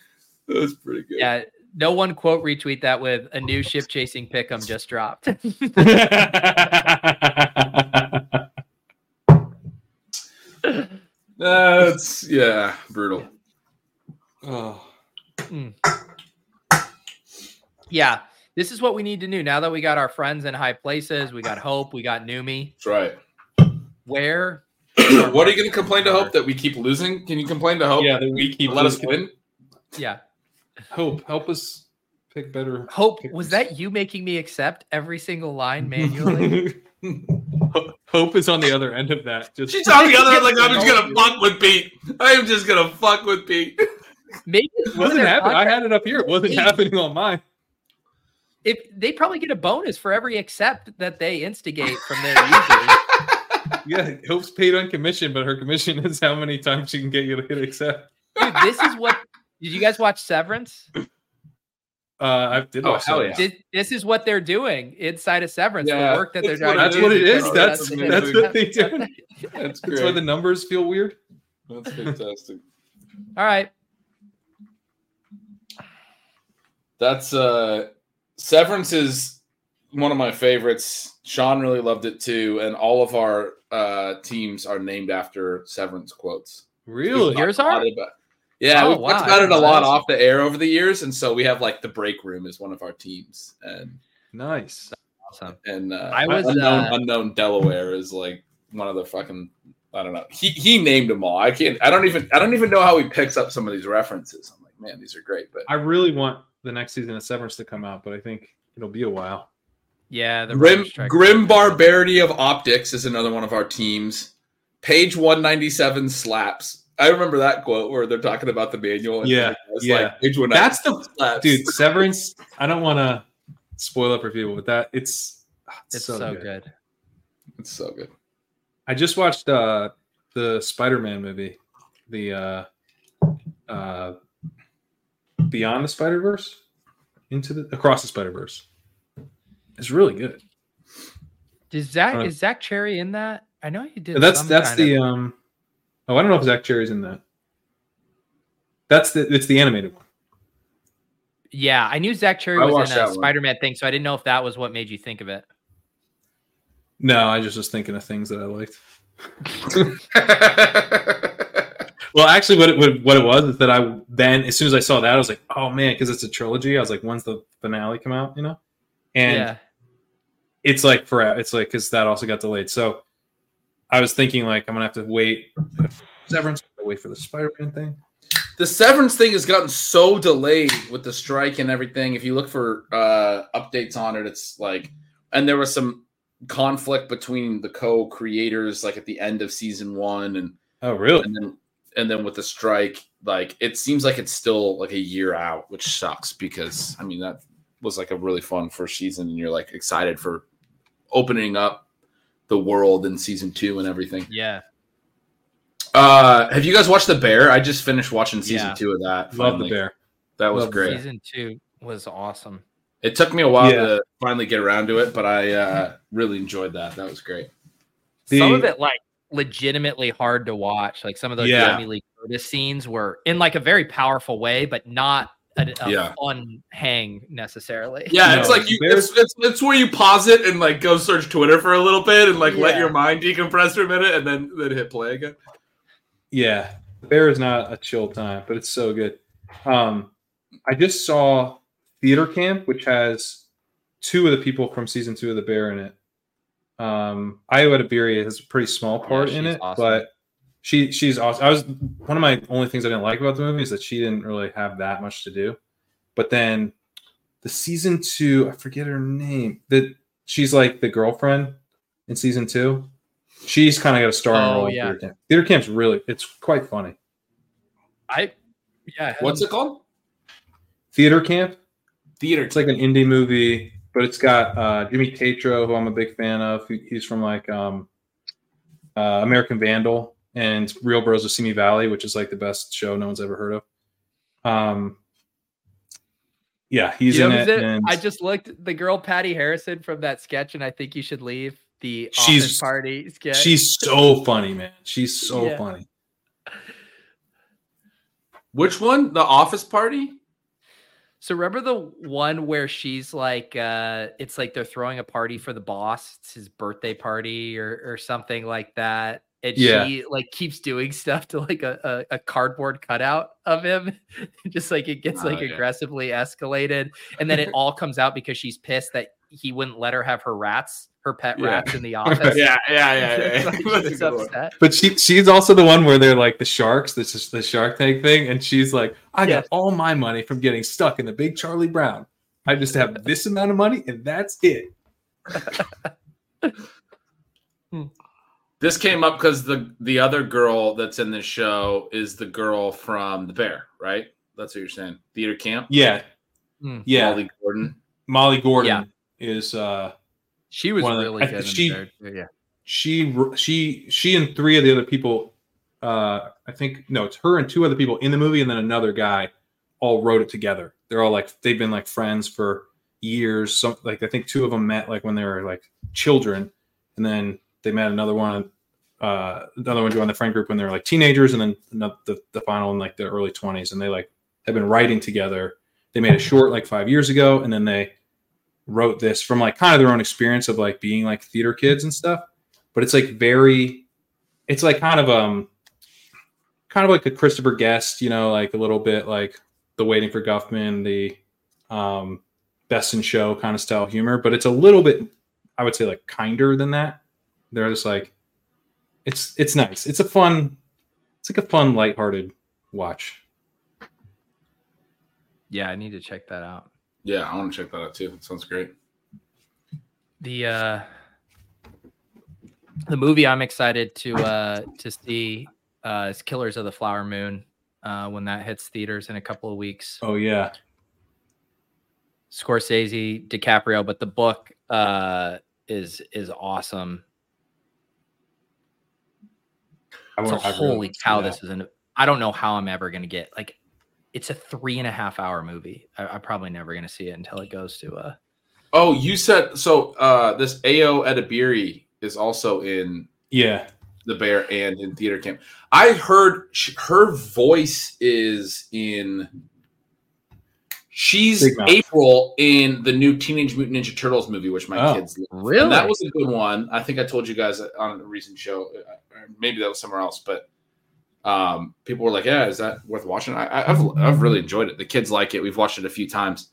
That's pretty good. Yeah. No one quote retweet that with a new ship chasing pick'em just dropped. That's yeah, brutal. oh. yeah. This is what we need to do now that we got our friends in high places. We got Hope. We got Numi. That's right. Where? what are you going to complain to Hope that we keep losing? Can you complain to Hope? Yeah, that we keep let us win. Yeah. Hope, help us pick better. Hope, pickers. was that you making me accept every single line manually? Hope is on the other end of that. Just She's on the other end, like I'm just gonna fuck with Pete. I am just gonna fuck with Pete. Maybe it wasn't happening. I had it up here. It wasn't Eight. happening on mine. if they probably get a bonus for every accept that they instigate from their users. Yeah, Hope's paid on commission, but her commission is how many times she can get you to hit accept. Dude, this is what did you guys watch Severance? Uh, I did. Oh, watch hell that. yeah. This, this is what they're doing inside of Severance. Yeah, the work that they're doing. That's it what is. it is. That's That's amazing. that's what they do. That's That's great. why the numbers feel weird. That's fantastic. All right. That's uh Severance is one of my favorites. Sean really loved it too, and all of our uh teams are named after Severance quotes. Really? Yours Talked are? about it, but- Yeah, Oh, we've wow, talked about it a lot that. off the air over the years, and so we have like the break room is one of our teams, and Nice. Awesome. and uh, I was, unknown, uh, unknown Delaware is like one of the fucking I don't know. He he named them all. I can't. I don't even. I don't even know how he picks up some of these references. I'm like, man, these are great. But I really want the next season of Severance to come out, but I think it'll be a while. Yeah, the Grim Grim Barbarity of Optics is another one of our teams. Page 197 slaps. I remember that quote where they're talking about the manual. and Yeah, it's yeah. Like page 197 That's the slaps. dude. Severance. I don't want to spoil it for people, but that it's it's, It's so, so, good. good. It's so good. I just watched uh the Spider-Man movie, the uh uh Beyond the Spider-Verse, into the Across the Spider-Verse. It's really good. Is Zach Uh, is Zach Cherry in that? I know he did. that's some that's kind the of- um oh I don't know if Zach Cherry's in that. That's the it's the animated one. yeah. I knew Zach Cherry I was in a. Spider-Man thing, so I didn't know if that was what made you think of it. No, I just was thinking of things that I liked. Well, actually, what it, what, what it was is that I then, as soon as I saw that, I was like, oh man, because it's a trilogy. I was like, when's the finale come out? You know, and yeah. it's like for it's like because that also got delayed. So I was thinking like I'm gonna have to wait. Severance, wait for the Spider-Man thing. the severance thing has gotten so delayed with the strike and everything. If you look for uh updates on it, it's like, and there was some conflict between the co-creators, like at the end of season one, and Oh, really? and then and then with the strike, like it seems like it's still like a year out, which sucks because I mean that was like a really fun first season, and you're like excited for opening up the world in season two and everything. Yeah. Uh, have you guys watched The Bear? I just finished watching season Yeah. two of that. Love the bear. That was Love great. Season two was awesome. It took me a while Yeah. to finally get around to it, but I uh, really enjoyed that. That was great. The- some of it like legitimately hard to watch. Like some of those Yeah. Jamie Lee Curtis scenes were in like a very powerful way, but not a, a Yeah. fun hang necessarily. Yeah, No, it's like you, it's, it's it's where you pause it and like go search Twitter for a little bit and like let your mind decompress for a minute and then then hit play again. Yeah, the bear is not a chill time, but it's so good. Um, I just saw Theater Camp, which has two of the people from season two of the bear in it. Um, Ayo Edebiri has a pretty small part in it, awesome. but she she's awesome. I was one of my only things I didn't like about the movie is that she didn't really have that much to do. But then the season two, I forget her name. That she's like the girlfriend in season two. She's kind of got a starring Oh, role. yeah. Theater Camp. Theater Camp's really it's quite funny. I yeah. What's it called? Theater Camp. Theater. It's like an indie movie, but it's got uh, Jimmy Tatro, who I'm a big fan of. He's from like um, uh, American Vandal and Real Bros of Simi Valley, which is like the best show no one's ever heard of. Um, yeah, he's You in know it. and I just looked the girl Patty Harrison from that sketch, and I think you should leave the She's- office party sketch. she's so funny, man. She's so Yeah. funny. Which one? The Office Party. So remember the one where she's like, uh, it's like they're throwing a party for the boss. It's his birthday party or or something like that. And Yeah. she like keeps doing stuff to like a, a, a cardboard cutout of him. Just like it gets Oh, like yeah. aggressively escalated. And then it all comes out because she's pissed that he wouldn't let her have her rats, her pet Yeah. rats in the office. Yeah, yeah, yeah, yeah. like That's she's upset. But she she's also the one where they're like the sharks. This is the Shark Tank thing, and she's like, I got Yes. all my money from getting stuck in the big Charlie Brown. I just have this amount of money, and that's it. Hmm. This came up because the the other girl that's in this show is the girl from The Bear, right? That's what you're saying. Theater camp. Yeah, Hmm. yeah. Molly Gordon. Molly Gordon Yeah. is uh She was One of the- really I good. in she- there, yeah. she she she and three of the other people uh i think no it's her and two other people in the movie and then another guy all wrote it together they're all like they've been like friends for years some like i think two of them met like when they were like children and then they met another one uh another one joined the friend group when they were like teenagers and then the, the final in like the early 20s and they like have been writing together. They made a short like five years ago and then they wrote this from like kind of their own experience of like being like theater kids and stuff but it's like very it's like kind of um kind of like a christopher guest you know like a little bit like the waiting for guffman the um best in show kind of style humor but it's a little bit i would say like kinder than that. They're just like it's it's nice it's a fun it's like a fun lighthearted watch Yeah, I need to check that out. Yeah, I want to check that out too. It sounds great. the uh the movie I'm excited to uh to see uh is Killers of the Flower Moon uh when that hits theaters in a couple of weeks. oh yeah Scorsese, DiCaprio, but the book uh is is awesome. I So want- I really holy want cow, that. this is an I don't know how I'm ever gonna get like it's a three and a half hour movie. I, I'm probably never gonna see it until it goes to uh Oh, you said so. Uh, this Ayo Edebiri is also in yeah the Bear and in theater camp. I heard sh- her voice is in. She's April in the new Teenage Mutant Ninja Turtles movie, which my Oh, kids love. really And that was a good one. I think I told you guys on a recent show, uh, or maybe that was somewhere else, but um, people were like, "Yeah, is that worth watching?" I, I- I've I've really enjoyed it. The kids like it. We've watched it a few times,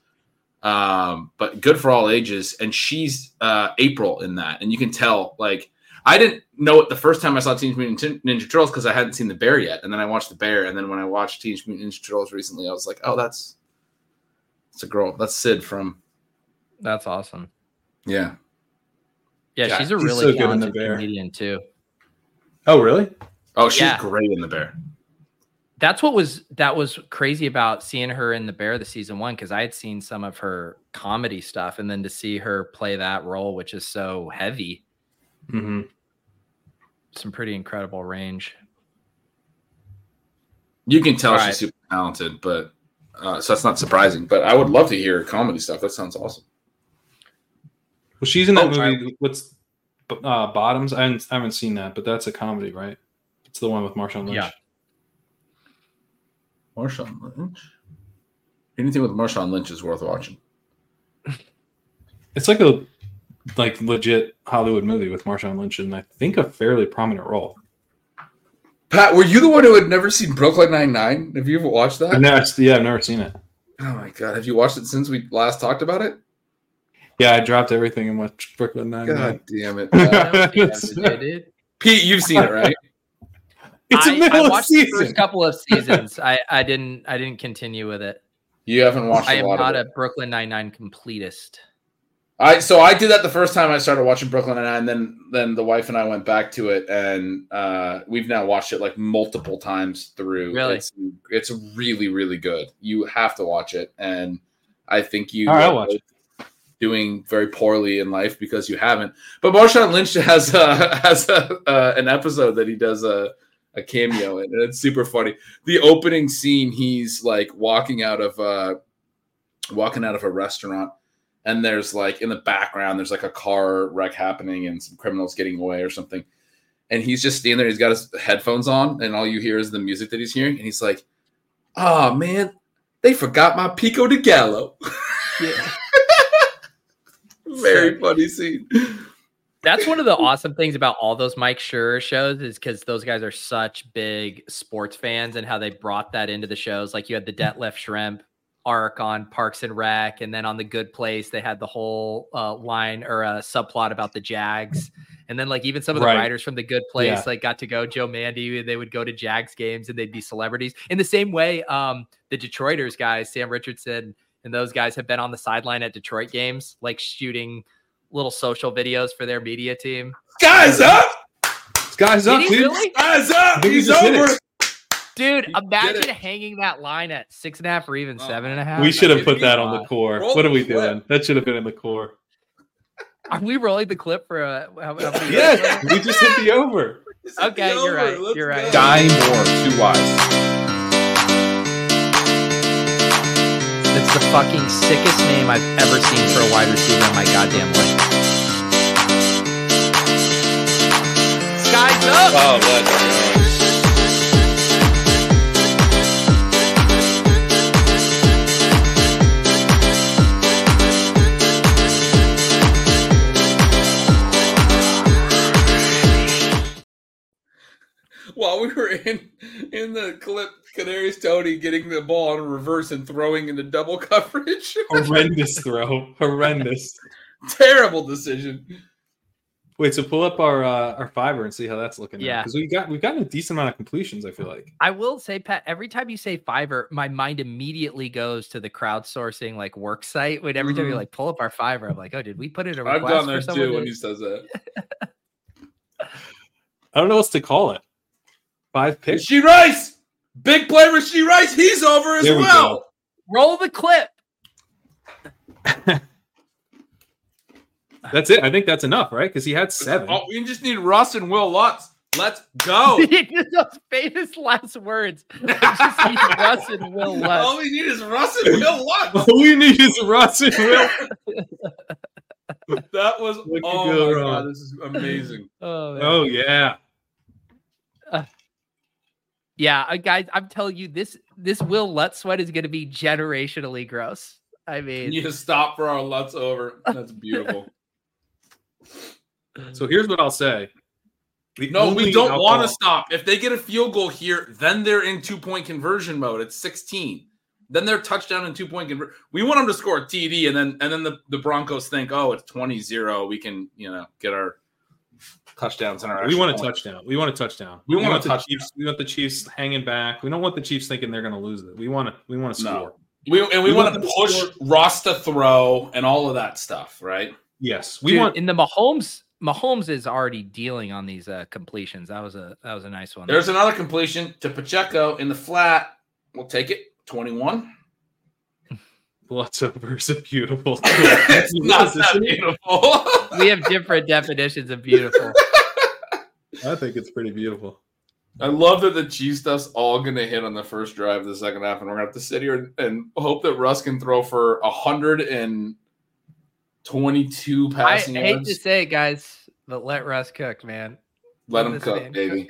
um, but good for all ages. And she's uh, April in that, and you can tell. Like, I didn't know it the first time I saw Teenage Mutant Ninja Turtles because I hadn't seen the bear yet, and then I watched the bear, and then when I watched Teenage Mutant Ninja Turtles recently, I was like, oh, that's it's a girl. That's Sid from That's awesome. yeah. Yeah, Yeah, she's a he's really so good in The talented Bear. comedian too. Oh, really? Oh, she's Yeah. great in the bear. That's what was that was crazy about seeing her in the Bear the season one because I had seen some of her comedy stuff, and then to see her play that role, which is so heavy, Mm-hmm. some pretty incredible range. You can tell All she's right. super talented, but uh, so that's not surprising. But I would love to hear comedy stuff. That sounds awesome. Well, she's in that Oh, movie. What's uh, Bottoms? I haven't, I haven't seen that, but that's a comedy, right? It's the one with Marshawn Lynch. Yeah. Marshawn Lynch. Anything with Marshawn Lynch is worth watching. It's like a like legit Hollywood movie with Marshawn Lynch and I think a fairly prominent role. Pat, were you the one who had never seen Brooklyn Nine Nine? Have you ever watched that? I've never, yeah, I've never seen it. Oh my god, have you watched it since we last talked about it? Yeah, I dropped everything and watched Brooklyn Nine God damn it, Pat. it's Pete. You've seen it, right? it's a I, middle I of watched the first couple of seasons. I, I didn't I didn't continue with it. You haven't watched. I a am lot not of a. Brooklyn Nine Nine completist. I so I did that the first time I started watching Brooklyn Nine Nine. Then then the wife and I went back to it, and uh, we've now watched it like multiple times through. Really? it's, it's really really good. You have to watch it, and I think you All right, are watch it. doing very poorly in life because you haven't. But Marshawn Lynch has uh, has a, uh, an episode that he does a a cameo in, and it's super funny. The opening scene, he's like walking out of uh walking out of a restaurant, and there's like in the background, there's like a car wreck happening and some criminals getting away or something. And he's just standing there, he's got his headphones on, and all you hear is the music that he's hearing, and he's like, Oh man, they forgot my Pico de Gallo. yeah. Very funny scene. That's one of the awesome things about all those Mike Schur shows is because those guys are such big sports fans and how they brought that into the shows. Like you had the Detlef Schrempf arc on Parks and Rec, and then on the Good Place they had the whole uh, line or a subplot about the Jags, and then like even some of the Right. writers from the Good Place Yeah. like got to go. Joe Mande, they would go to Jags games and they'd be celebrities. In the same way, um, the Detroiters guys, Sam Richardson and those guys have been on the sideline at Detroit games, like shooting little social videos for their media team. Guys up! Guys up, dude. really? Guys up! I He's over! it. Dude, imagine hanging that line at six and a half or even Oh seven and a half. We should have put that on the core. Roll What are we the clip. doing? That should have been in the core. Are we rolling the clip for a? How, how Yes, we just hit the over. Okay, you're right, you're right. Die more, too wise. That's the fucking sickest name I've ever seen for a wide receiver in my goddamn life. Skies up. Oh, While we were in in the clip, Kadarius Toney getting the ball in reverse and throwing into double coverage. Horrendous throw. Horrendous. Terrible decision. Wait, so pull up our uh, our fiber and see how that's looking. Yeah. because we got we've gotten a decent amount of completions. I feel like. I will say, Pat, every time you say Fiverr, my mind immediately goes to the crowdsourcing like work site. When every time you like pull up our Fiverr, I'm like, oh, did we put in I've request done for that someone? too when he says that. I don't know what to call it. Five picks. She Rice, big play. She Rice, he's over as There we well. Roll the clip. That's it. I think that's enough, right? Because he had seven. Oh, we just need Russ and Will Lutz. Let's go. Those famous last words. Just need Russ and Will Lutz. All we need is Russ and Will Lutz. All we need is Russ and Will. That was What could oh go my wrong? god, this is amazing. Oh. Oh yeah. Yeah, guys, I'm telling you, this this Will Lutz sweat is going to be generationally gross. I mean, need to stop for our Lutz over. That's beautiful. So here's what I'll say. The No, we don't want to stop. If they get a field goal here, then they're in two point conversion mode. It's 16. Then they're touchdown and two point conversion. We want them to score a TD, and then and then the, the Broncos think, oh, it's 20-0. We can, you know, get our touchdowns in our. We want a extra touchdown. We want a touchdown. We want a the touchdown. Chiefs. We want the Chiefs hanging back. We don't want the Chiefs thinking they're going to lose it. We want to. We want to No. score. We, and we, We want want to push score. Ross to throw and all of that stuff, right? Yes, we Dude, want. in the Mahomes. Mahomes is already dealing on these uh, completions. That was a that was a nice one. There's another completion to Pacheco in the flat. We'll take it. 21. Lots of verse of beautiful. it's not that beautiful. we have different definitions of beautiful. I think it's pretty beautiful. I love that the Chiefs stuff's all going to hit on the first drive of the second half, and we're going to have to sit here and, and hope that Russ can throw for 122 passing I passing hate yards. to say it, guys, but let Russ cook, man. Let let him cook, man baby.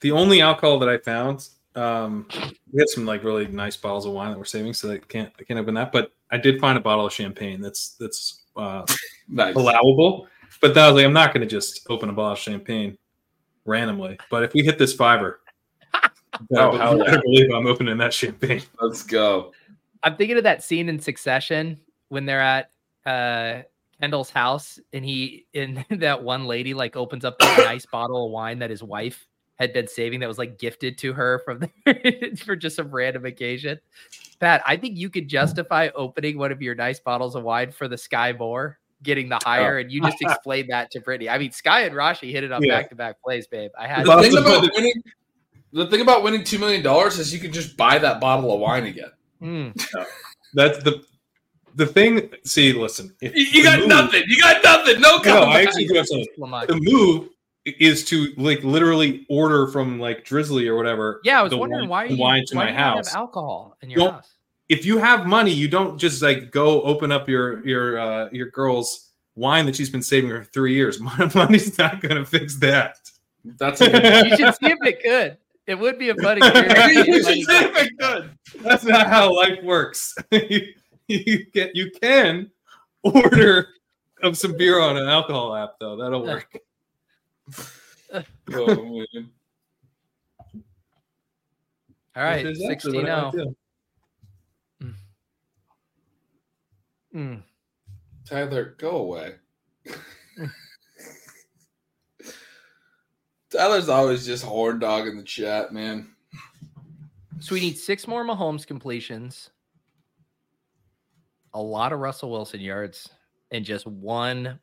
The only alcohol that I found, um, we had some like really nice bottles of wine that we're saving, so I can't I can't open that. But I did find a bottle of champagne that's that's uh, Nice. allowable. But that was like, I'm not going to just open a bottle of champagne randomly. But if we hit this fiver, Oh, I hell yeah. better believe I'm opening that champagne. Let's go. I'm thinking of that scene in Succession when they're at uh Kendall's house and he and that one lady like opens up this nice bottle of wine that his wife had been saving that was like gifted to her from the, for just some random occasion. Pat, I think you could justify opening one of your nice bottles of wine for the Skyy Moore getting the hire, and you just explained that to Brittany. I mean, Skyy and Rashee hit it on back to back plays, babe. I had The thing of about winning, the thing about winning two million dollars is you can just buy that bottle of wine again. Mm. That's the the thing. See, listen, You, you got move- nothing. You got nothing. No No. I actually do have something. The move is to like literally order from like Drizzly or whatever. Yeah, I was wondering wine- why you wine to why my you house. have alcohol in your Don't- house. If you have money, you don't just like go open up your your uh, your girl's wine that she's been saving for three years. My money's not going to fix that. That's a good You should see if it could. It would be a fun experience. You should see if it could. That's not how life works. you, you get you can order of some beer on an alcohol app though. That'll work. oh, man. All right, Which is 16 what I might 0. do. Mm. Tyler, go away. Tyler's always just horn dog in the chat, man. So we need six more Mahomes completions, a lot of Russell Wilson yards, and just one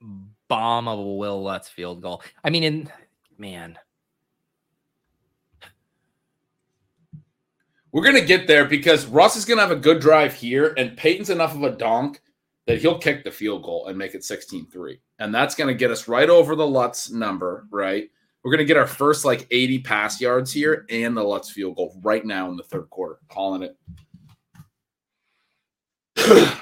bomb of a Will Lutz field goal. I mean, in man, We're gonna get there because Russ is gonna have a good drive here, and Payton's enough of a donk that he'll kick the field goal and make it 16-3. And that's gonna get us right over the Lutz number, right? We're gonna get our first like 80 pass yards here and the Lutz field goal right now in the third quarter. Calling it.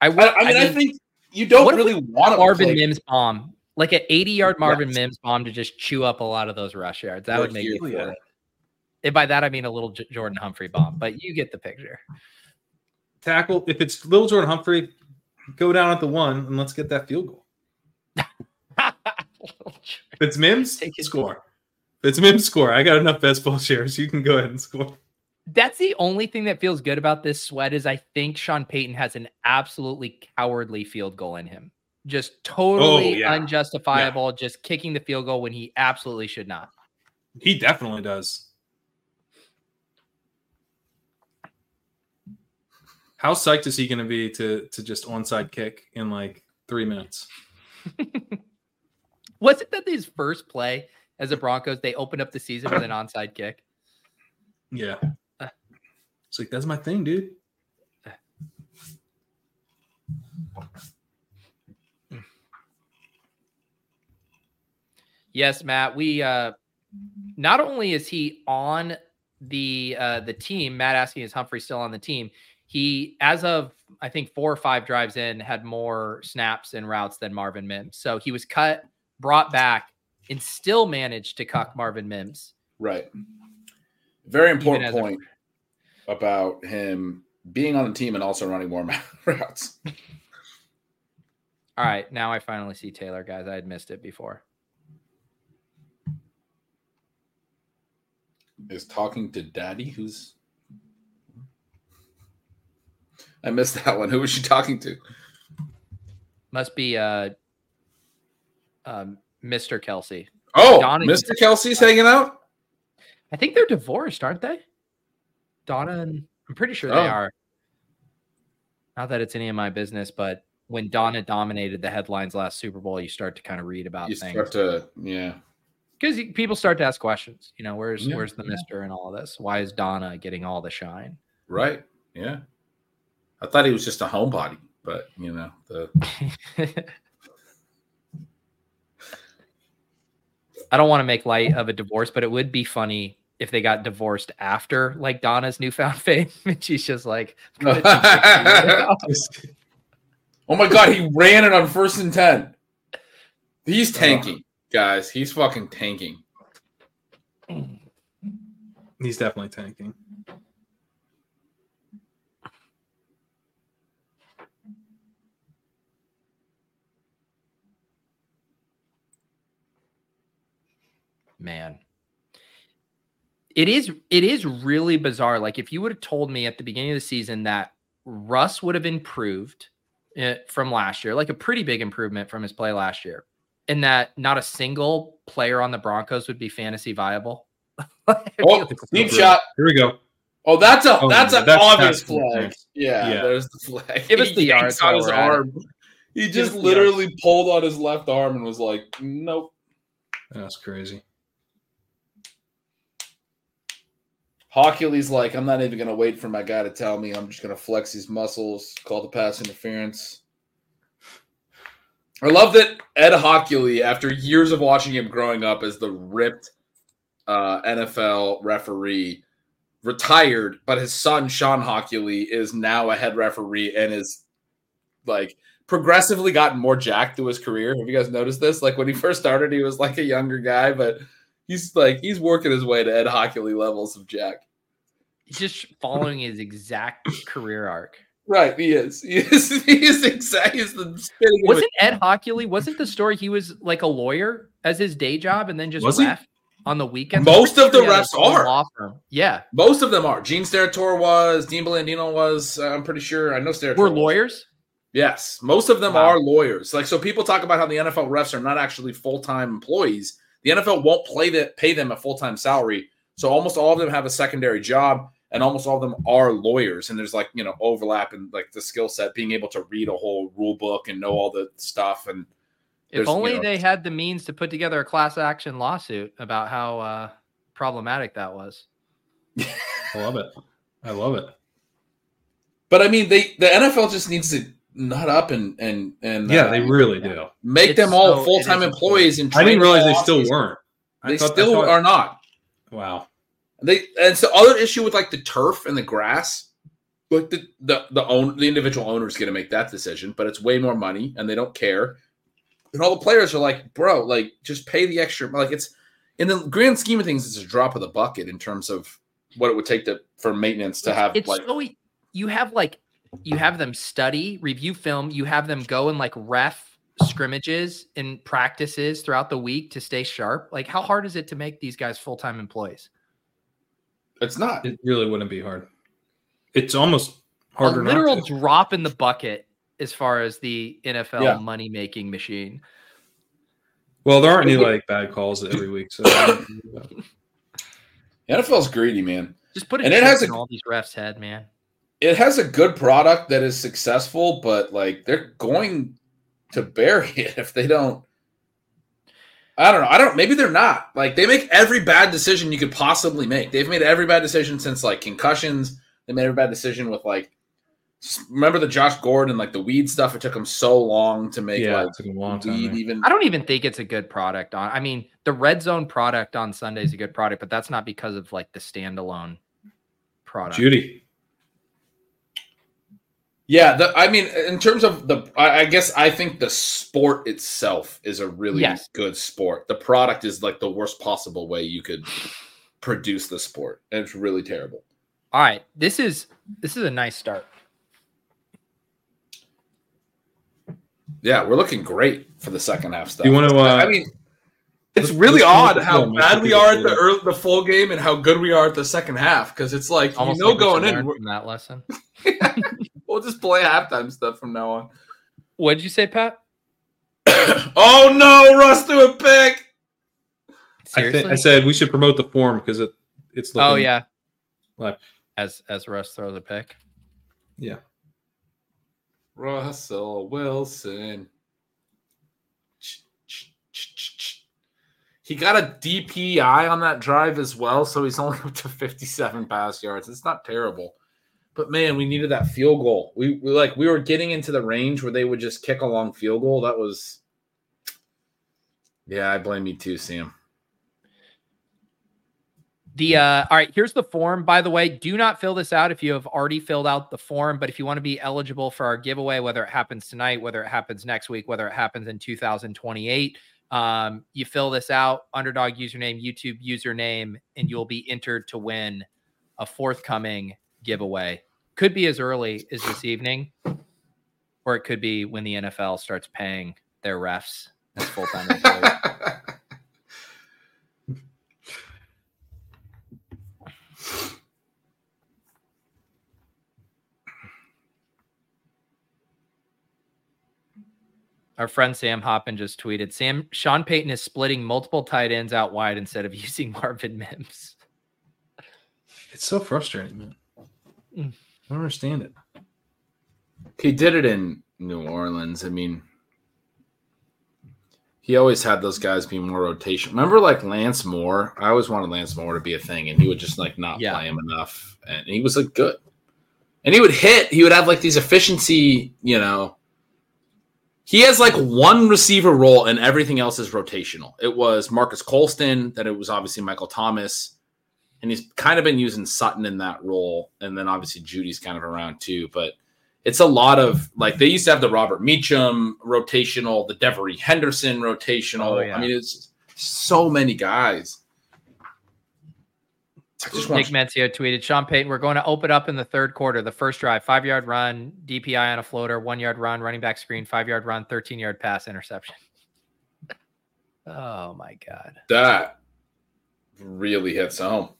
I, I, would, I mean, I, think you don't What really want Marvin play Mims bomb, like an 80 yard Marvin Yes. Mims bomb to just chew up a lot of those rush yards. That would make here me oh, for feel it. And by that I mean a little J- Jordan Humphrey bomb, but you get the picture. Tackle if it's Lil'Jordan Humphrey, go down at the one and let's get that field goal. It's Mims, Take it. score. If it's Mims, score. I got enough best ball shares. You can go ahead and score. That's the only thing that feels good about this sweat is I think Sean Payton has an absolutely cowardly field goal in him. Just totally Oh, yeah. unjustifiable, just kicking the field goal when he absolutely should not. He definitely does. How psyched is he going to be to to just onside kick in like three minutes? Was it that his first play as a Broncos, they opened up the season with an onside kick? Yeah, it's like that's my thing, dude. Yes, Matt. We uh not only is he on the uh the team, Matt asking is Humphrey still on the team. He as of I think four or five drives in had more snaps and routes than Marvin Mims. So he was cut, brought back, and still managed to cuck Marvin Mims. Right. Very important as a- point about him being on the team and also running more routes. All right, now I finally see Taylor, guys. I had missed it before. Is talking to daddy who's I missed that one. Who was she talking to? Must be uh um Mr. Kelce. Oh, Donna- Mr. Kelce's hanging out. I think they're divorced, aren't they? Donna and I'm pretty sure they Oh. are. Not that it's any of my business, but when Donna dominated the headlines last Super Bowl, you start to kind of read about You things start to, yeah. because people start to ask questions. You know, where's Yeah, where's the Mister and all of this? Why is Donna getting all the shine? Right. Yeah. I thought he was just a homebody, but you know, the I don't want to make light of a divorce, but it would be funny if they got divorced after like Donna's newfound fame, and she's just like, Oh my god, he ran it on first and ten. He's tanking, guys. He's fucking tanking. He's definitely tanking. Man it is it is really bizarre like if you would have told me at the beginning of the season that russ would have improved uh, from last year like a pretty big improvement from his play last year and that not a single player on the broncos would be fantasy viable Oh, like, deep shot. Here we go. Oh, that's a Oh, that's yeah, an that's- obvious that's flag. Yeah, Yeah. there's the flag. Give us He the yanks yards on while his we're it. arm. He just literally pulled on his left arm and was like, "Nope." That's crazy. Hochuli's like, "I'm not even gonna wait for my guy to tell me. I'm just gonna flex these muscles, call the pass interference." I love that Ed Hochuli, after years of watching him growing up as the ripped uh, NFL referee, retired, but his son Shawn Hochuli is now a head referee and is like progressively gotten more jacked through his career. Have you guys noticed this? Like when he first started, he was like a younger guy, but he's like he's working his way to Ed Hochuli levels of jack. he's just following his exact career arc Right, he is. He is. He is exactly. He's the spinning. wasn't ed hochuli wasn't the story he was like a lawyer as his day job and then just Was he? left on the weekends Most of the pretty sure he had refs are. law firm yeah Most of them are. Gene Steratore was. Dean Blandino was. uh, I'm pretty sure. I know Steratore. we're was. lawyers Yes, most of them Wow. are lawyers. Like so, people talk about how the NFL refs are not actually full time employees. The NFL won't play that pay them a full time salary. So almost all of them have a secondary job, and almost all of them are lawyers. And there's like you know overlap in like the skill set, being able to read a whole rule book and know all the stuff. And If There's, you only know- they had the means to put together a class action lawsuit about how uh, problematic that was. I love it. I love it. but I mean, they the NFL just needs to nut up and and and Yeah, uh, they really do. make It's them all so- full time employees. And I didn't realize they still these- weren't. I They thought- I still thought- are not. Wow. They and so other issue with like the turf and the grass, like the the the own the individual owners going to make that decision, but it's way more money and they don't care. And all the players are like, bro, like just pay the extra. Like it's in the grand scheme of things, it's a drop of the bucket in terms of what it would take to for maintenance to have It's like so e- you have like you have them study, review film, you have them go and like ref scrimmages and practices throughout the week to stay sharp. Like how hard is it to make these guys full-time employees? it's not. It really wouldn't be hard. It's almost harder. a not literal to. drop in the bucket as far as the NFL Yeah. money-making machine. Well, there aren't any like bad calls every week. So The NFL's greedy, man. Just put a And it chip has in a- all these refs' head, man. It has a good product that is successful, but like they're going to bury it if they don't. I don't know. I don't. Maybe they're not. Like they make every bad decision you could possibly make. They've made every bad decision since like concussions. They made every bad decision with like. Remember the Josh Gordon like the weed stuff? It took them so long to make yeah, like it took a long time. weed even. I don't even think it's a good product on. I mean, the red zone product on Sunday is a good product, but that's not because of like the standalone product. Jeudy. Yeah, the, I mean, in terms of the, I, I guess I think the sport itself is a really Yes. good sport. The product is like the worst possible way you could produce the sport, and it's really terrible. All right, this is this is a nice start. Yeah, we're looking great for the second half stuff. You want to? Uh, I mean, it's let's- really let's odd how the bad we are at the early, the full game and how good we are at the second half. Because it's like you know like going in, we're- from that lesson. we'll just play halftime stuff from now on. What did you say, Pat? oh no, Russ threw a pick. I, Seriously? I said we should promote the form because it it's oh, looking, oh yeah. Like- As as Russ throws a pick. yeah. Russell Wilson. He got a DPI on that drive as well, so he's only up to 57 pass yards. It's not terrible. But man, we needed that field goal. We, we like we were getting into the range where they would just kick a long field goal. That was Yeah, I blame you too, Sam. The uh all right, here's the form. By the way, do not fill this out if you have already filled out the form. But if you want to be eligible for our giveaway, whether it happens tonight, whether it happens next week, whether it happens in 2028, um, you fill this out, underdog username, YouTube username, and you'll be entered to win a forthcoming giveaway. Could be as early as this evening, or it could be when the NFL starts paying their refs as full-time employees. Our friend Sam Hoppen just tweeted Sam Sean Payton is splitting multiple tight ends out wide instead of using Marvin Mims. It's so frustrating, man. Mm. I don't understand it. He did it in New Orleans. I mean, he always had those guys be more rotation. Remember, like Lance Moore? I always wanted Lance Moore to be a thing, and he would just like not Yeah. play him enough, and he was like good. And he would hit. He would have like these efficiency. You know, he has like one receiver role, and everything else is rotational. It was Marques Colston. Then it was obviously Michael Thomas. And he's kind of been using Sutton in that role, and then obviously Jeudy's kind of around too. But it's a lot of like they used to have the Robert Meacham rotational, the Devery Henderson rotational. Oh, yeah. I mean, it's so many guys. I just Nick want tweeted Sean Payton, we're going to open up in the third quarter. The first drive, five yard run, DPI on a floater, one yard run, running back screen, five yard run, 13 yard pass, interception. Oh my God. that really hits home.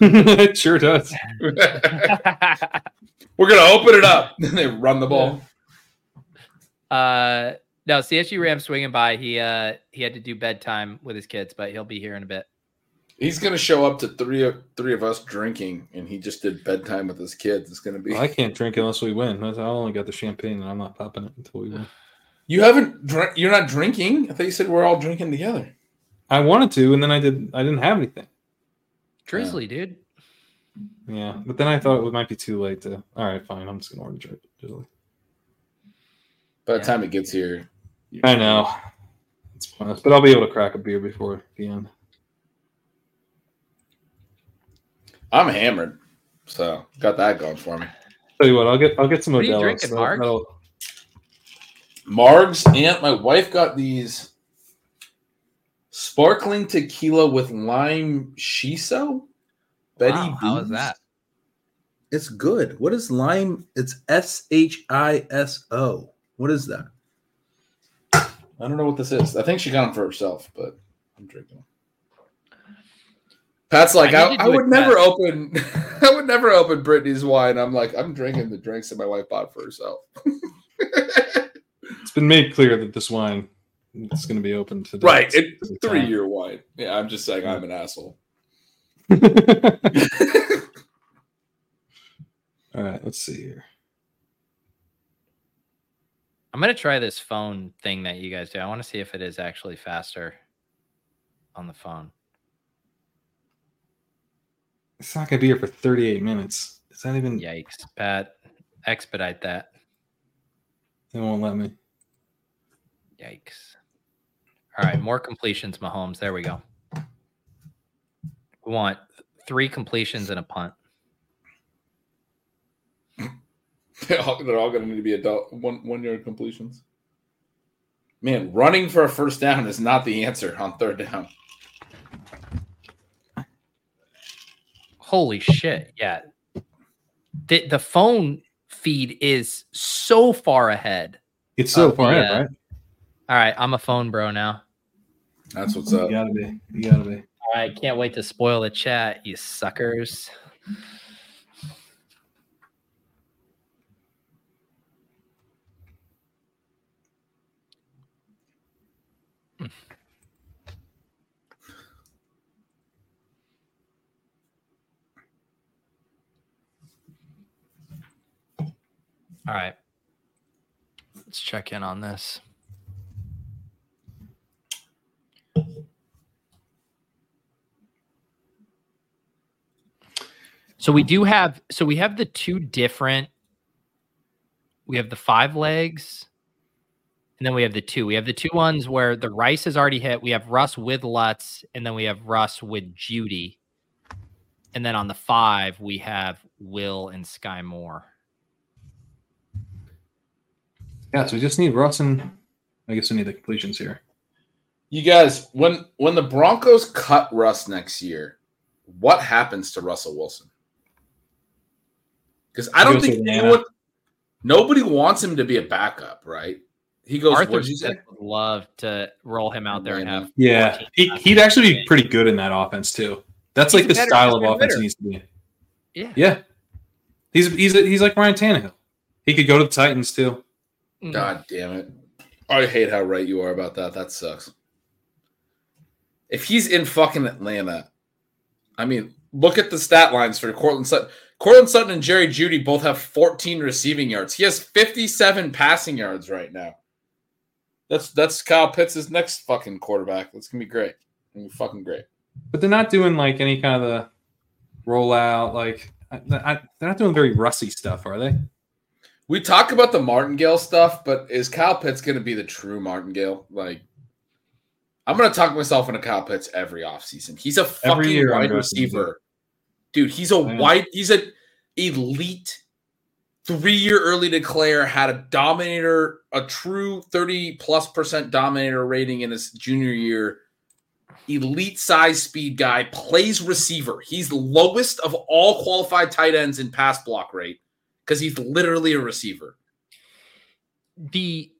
It sure does. We're gonna open it up. Then they run the ball. uh, no, CSU Ram swinging by. He uh he had to do bedtime with his kids, but he'll be here in a bit. He's gonna show up to three of three of us drinking, and he just did bedtime with his kids. It's gonna be. I can't drink unless we win. I only got the champagne, and I'm not popping it until we win. You haven't. Dr- you're not drinking. I thought you said we're all drinking together. I wanted to, and then I did. I didn't have anything. Drizzly, dude. Yeah, but then I thought it might be too late to. All right, fine. I'm just gonna order drink. Drizzly. By the Yeah. time it gets here, I know. It's pointless, but I'll be able to crack a beer before the end. I'm hammered, so got that going for me. Tell you what, I'll get I'll get some What are you Modelo's. drinking, That'll- Mark? that'll- Margs and my wife got these sparkling tequila with lime shiso. Betty, Wow, how is that? It's good. What is lime? It's S H I S O. What is that? I don't know what this is. I think she got them for herself, but I'm drinking them. Pat's like, I I, I, would never test. open, I would never open Brittany's wine. I'm like, I'm drinking the drinks that my wife bought for herself. It's been made clear that this wine is going to be open to the right, to it's the three year wine. Yeah, I'm just saying I'm an asshole. All right, let's see here. I'm gonna try this phone thing that you guys do. I want to see if it is actually faster on the phone. It's not going to be here for 38 minutes. Is that even? Yikes, Pat. Expedite that. They won't let me. Yikes. All right, more completions, Mahomes. There we go. We want three completions and a punt. They're all, they're all going to need to be adult one one yard completions. Man, running for a first down is not the answer on third down. Holy shit. Yeah. The the phone feed is so far ahead. It's so far ahead, uh, right? All right, I'm a phone bro now. That's what's up. You gotta be. You gotta be. All right. Can't wait to spoil the chat, you suckers. All right. Let's check in on this. So we do have so we have the two different we have the five legs and then we have the two. We have the two ones where the Rice is already hit. We have Russ with Lutz and then we have Russ with Jeudy. And then on the five, we have Will and Skyy Moore. Yeah, so we just need Russ and I guess we need the completions here. You guys, when when the Broncos cut Russ next year, what happens to Russell Wilson? Because I don't goes to think Atlanta. anyone, nobody wants him to be a backup, right? He goes. Arthur What did you say? Smith would love to roll him out there and have Yeah, he he'd actually be pretty good in that offense too. That's like the better- style of offense better. he needs to be. Yeah. Yeah, he's he's he's like Ryan Tannehill. He could go to the Titans too. Mm. God damn it! I hate how right you are about that. That sucks. If he's in fucking Atlanta, I mean, look at the stat lines for Courtland Sutton. Courtland Sutton and Jerry Jeudy both have 14 receiving yards. He has 57 passing yards right now. That's that's Kyle Pitts' next fucking quarterback. That's gonna be great. Gonna be fucking great. But they're not doing like any kind of the rollout. Like I, I, they're not doing very rusty stuff, are they? We talk about the Martingale stuff, but is Kyle Pitts going to be the true Martingale? Like, I'm going to talk myself into Kyle Pitts every offseason. He's a fucking wide receiver. Dude, he's a know. wide, he's an elite three year early declare, had a dominator, a true 30 plus percent dominator rating in his junior year. Elite size speed guy, plays receiver. He's the lowest of all qualified tight ends in pass block rate because he's literally a receiver. The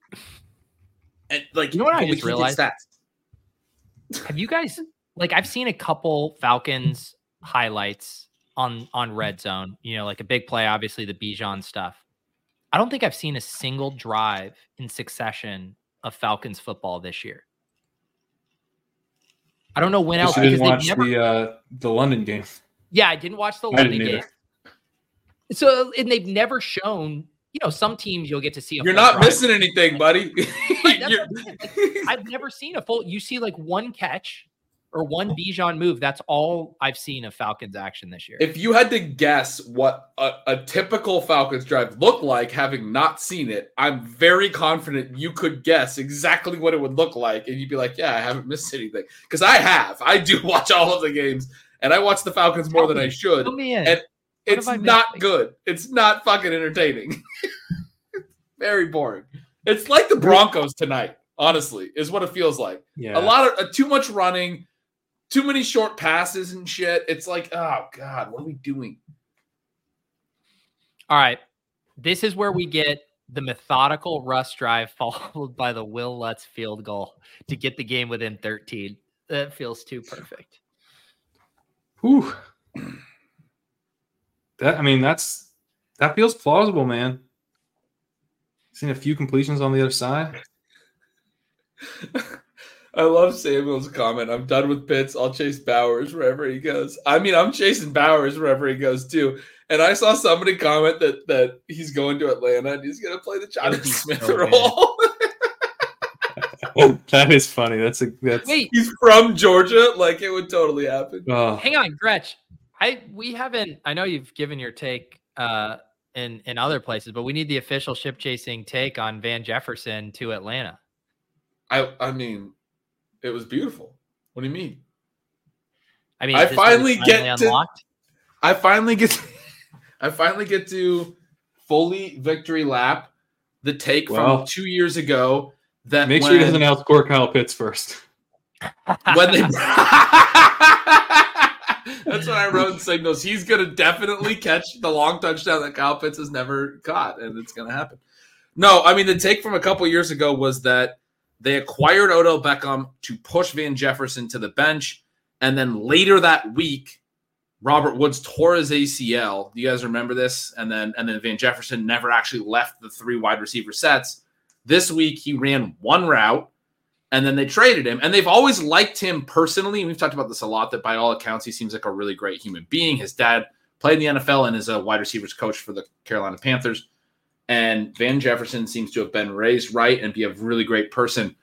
And like, You know what I but we just realized? Stats. have you guys like I've seen a couple Falcons highlights on on red zone, you know, like a big play, obviously the Bijan stuff. I don't think I've seen a single drive in succession of Falcons football this year. I don't know when else you because didn't they've watch never the uh, the London game. Yeah, I didn't watch the I London game. So and they've never shown, you know, some teams you'll get to see a You're not drive. missing anything, buddy. Right, that's You're- what I'm saying. I've never seen a full. You see like one catch or one Bijan move. That's all I've seen of Falcons action this year. if you had to guess what a, a typical Falcons drive looked like, having not seen it, I'm very confident you could guess exactly what it would look like, and you'd be like, "Yeah, I haven't missed anything." Because I have. I do watch all of the games, and I watch the Falcons more than I should. Fill me in. And it's have missed? not good. It's not fucking entertaining. very boring. It's like the Broncos tonight. Honestly, is what it feels like. Yeah, a lot of uh, too much running, too many short passes and shit. It's like, oh god, what are we doing? all right, this is where we get the methodical Russ drive followed by the Wil Lutz field goal to get the game within 13. That feels too perfect. Whew. That I mean, that's that feels plausible, man. Seen a few completions on the other side. I love Samuel's comment. I'm done with Pitts. I'll chase Bowers wherever he goes. I mean, I'm chasing Bowers wherever he goes too. And I saw somebody comment that that he's going to Atlanta and he's going to play the would Jonathan be Smith so good. role. that is funny. That's a that's Wait, he's from Georgia. Like it would totally happen. oh, hang on, Gretch. I we haven't. I know you've given your take uh, in in other places, but we need the official ship chasing take on Van Jefferson to Atlanta. I I mean, it was beautiful. What do you mean? I mean, I is this where it's finally get to- unlocked? I finally get I finally get to fully victory lap the take Well, from two years ago that make when, sure he doesn't outscore Kyle Pitts first. when they That's what I wrote in signals. He's gonna definitely catch the long touchdown that Kyle Pitts has never caught, and it's gonna happen. No, I mean the take from a couple years ago was that they acquired Odell Beckham to push Van Jefferson to the bench, and then later that week, Robert Woods tore his ACL. Do you guys remember this? And then and then Van Jefferson never actually left the three wide receiver sets. This week he ran one route and then they traded him. And they've always liked him personally. We've talked about this a lot that by all accounts, he seems like a really great human being. His dad played in the NFL and is a wide receivers coach for the Carolina Panthers. And Van Jefferson seems to have been raised right and be a really great person.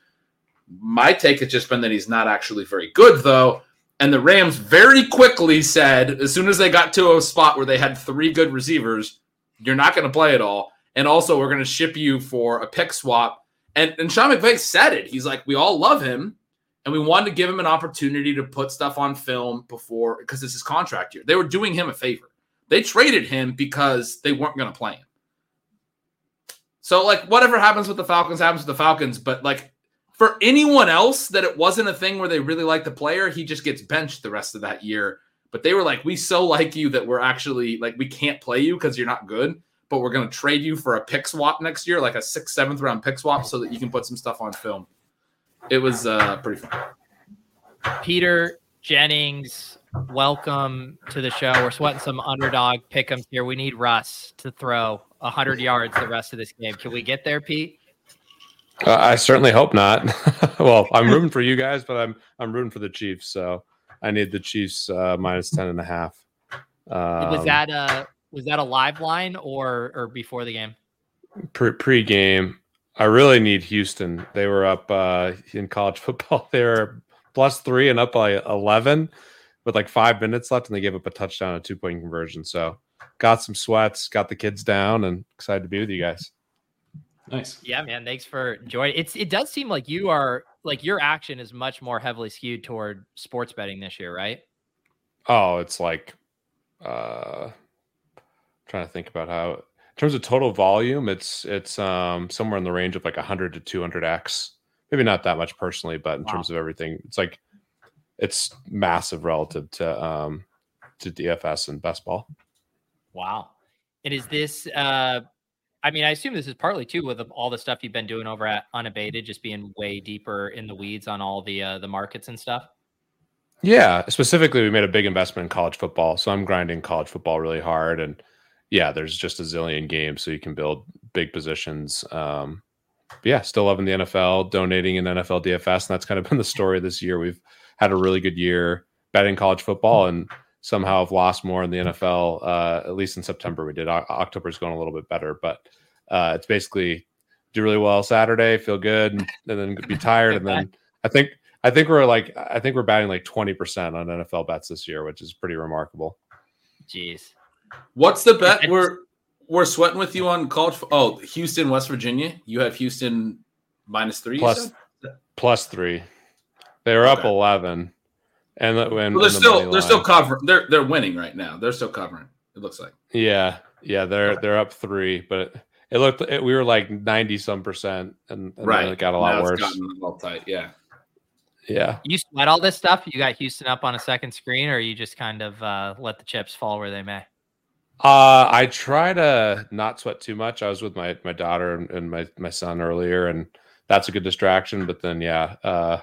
My take has just been that he's not actually very good, though. And the Rams very quickly said, as soon as they got to a spot where they had three good receivers, you're not going to play at all. And also, we're going to ship you for a pick swap. And, and Sean McVay said it. He's like, we all love him. And we wanted to give him an opportunity to put stuff on film before, because it's his contract year. They were doing him a favor. They traded him because they weren't going to play him. So, like, whatever happens with the Falcons happens with the Falcons. But, like, for anyone else that it wasn't a thing where they really like the player, he just gets benched the rest of that year. But they were like, we so like you that we're actually like, we can't play you because you're not good, but we're to trade you for a pick swap next year, like a sixth, seventh round pick swap, so that you can put some stuff on film. It was uh, pretty fun. Peter Jennings, welcome to the show. We're sweating some underdog pick'ems here. We need Russ to throw 100 yards the rest of this game. Can we get there, Pete? Uh, I certainly hope not. well, I'm rooting for you guys, but I'm I'm rooting for the Chiefs. So I need the Chiefs uh, minus 10 and a half. Um, was that a was that a live line or or before the game? pre pre-game? I really need Houston. They were up uh, in college football. They were plus three and up by 11 with like five minutes left, and they gave up a touchdown, a two point conversion. So got some sweats, got the kids down, and excited to be with you guys. Nice. Yeah, man. Thanks for joining. It's it does seem like you are like your action is much more heavily skewed toward sports betting this year, right? Oh, it's like uh trying to think about how in terms of total volume, it's it's um somewhere in the range of like 100 to 200x. Maybe not that much personally, but in Wow. terms of everything, it's like it's massive relative to um to DFS and best ball. Wow. And is this uh I mean, I assume this is partly too with all the stuff you've been doing over at Unabated, just being way deeper in the weeds on all the uh, the markets and stuff. Yeah, specifically, we made a big investment in college football, so I'm grinding college football really hard, and yeah, there's just a zillion games, so you can build big positions. Um, yeah, still loving the NFL, donating in NFL DFS, and that's kind of been the story this year. We've had a really good year betting college football, and somehow have lost more in the NFL. Uh, at least in September, we did. O- October's going a little bit better, but uh, it's basically do really well Saturday, feel good, and, and then be tired, and then I think I think we're like I think we're batting like twenty percent on NFL bets this year, which is pretty remarkable. Jeez. What's the bet we're we're sweating with you on college? fo- Oh, Houston, West Virginia. You have Houston minus three. you Plus said? plus three, they were up eleven, and the- when Well, they're when the still money they're still covering. They're they're winning right now. They're still covering. It looks like. yeah yeah they're they're up three, but it looked it, we were like ninety some percent, and, and right. then it got a lot it's worse. gotten all tight. Yeah. Yeah, You sweat all this stuff? You got Houston up on a second screen, or you just kind of uh, let the chips fall where they may? Uh, I try to not sweat too much. I was with my my daughter and, and my my son earlier, and that's a good distraction. But then, yeah, uh,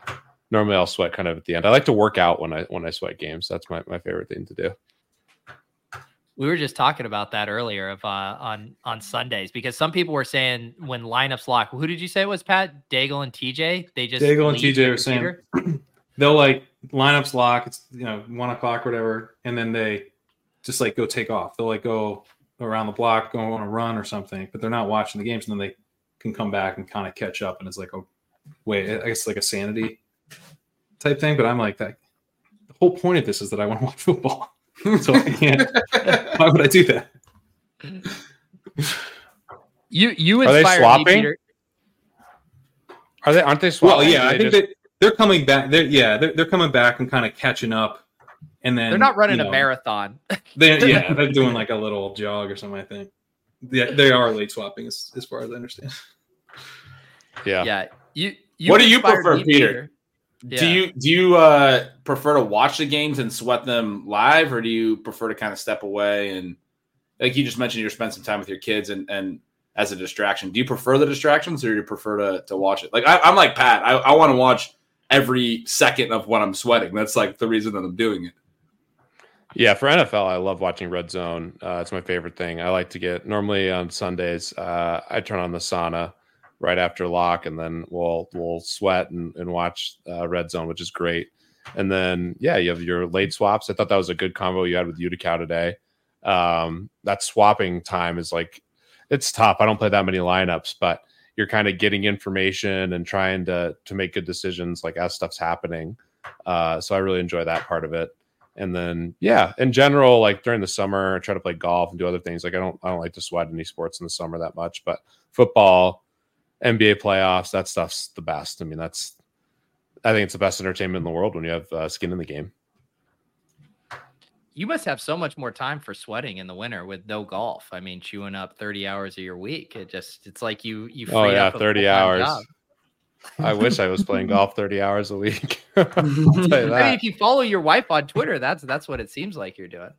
normally I'll sweat kind of at the end. I like to work out when I when I sweat games. That's my, my favorite thing to do. We were just talking about that earlier of uh, on on Sundays because some people were saying when lineups lock. Who did you say it was Pat Daigle and TJ? They just Daigle and TJ the were saying- They'll like lineups lock. It's you know one o'clock or whatever, and then they just like go take off. They'll like go around the block, go on a run or something, but they're not watching the games, and then they can come back and kind of catch up. And it's like, oh, wait, I guess like a sanity type thing. But I'm like that. The whole point of this is that I want to watch football, so I can't. why would I do that? You you Are they inspired me, swapping? Peter. Are they? Aren't they swapping? Well, swapping? yeah, They I think just- that they're coming back. They're yeah, they're, they're coming back and kind of catching up. And then They're not running you a marathon. They yeah, they're doing like a little jog or something. I think. Yeah, they are late swapping as, as far as I understand. yeah. yeah. You, you What do you prefer, me, Peter? Yeah. Do you do you uh, prefer to watch the games and sweat them live, or do you prefer to kind of step away and, like you just mentioned, you spend some time with your kids and and as a distraction? Do you prefer the distractions, or do you prefer to to watch it? Like I, I'm like Pat, I, I want to watch every second of what I'm sweating. That's like the reason that I'm doing it. Yeah, for NFL, I love watching Red Zone. Uh, it's my favorite thing. I like to get normally on Sundays. Uh, I turn on the sauna right after lock, and then we'll we'll sweat and, and watch uh, Red Zone, which is great. And then yeah, you have your late swaps. I thought that was a good combo you had with Utica today. Um, that swapping time is like it's tough. I don't play that many lineups, but you're kind of getting information and trying to to make good decisions like as stuff's happening. Uh, so I really enjoy that part of it. And then yeah, in general, like during the summer, I try to play golf and do other things. Like I don't I don't like to sweat any sports in the summer that much, but football, NBA playoffs, that stuff's the best. I mean, that's I think it's the best entertainment in the world when you have uh, skin in the game. You must have so much more time for sweating in the winter with no golf. I mean, chewing up 30 hours of your week. It just it's like you you Oh yeah, up 30 hours. job. I wish I was playing golf 30 hours a week. I'll tell you I mean, if you follow your wife on Twitter, that's that's what it seems like you're doing.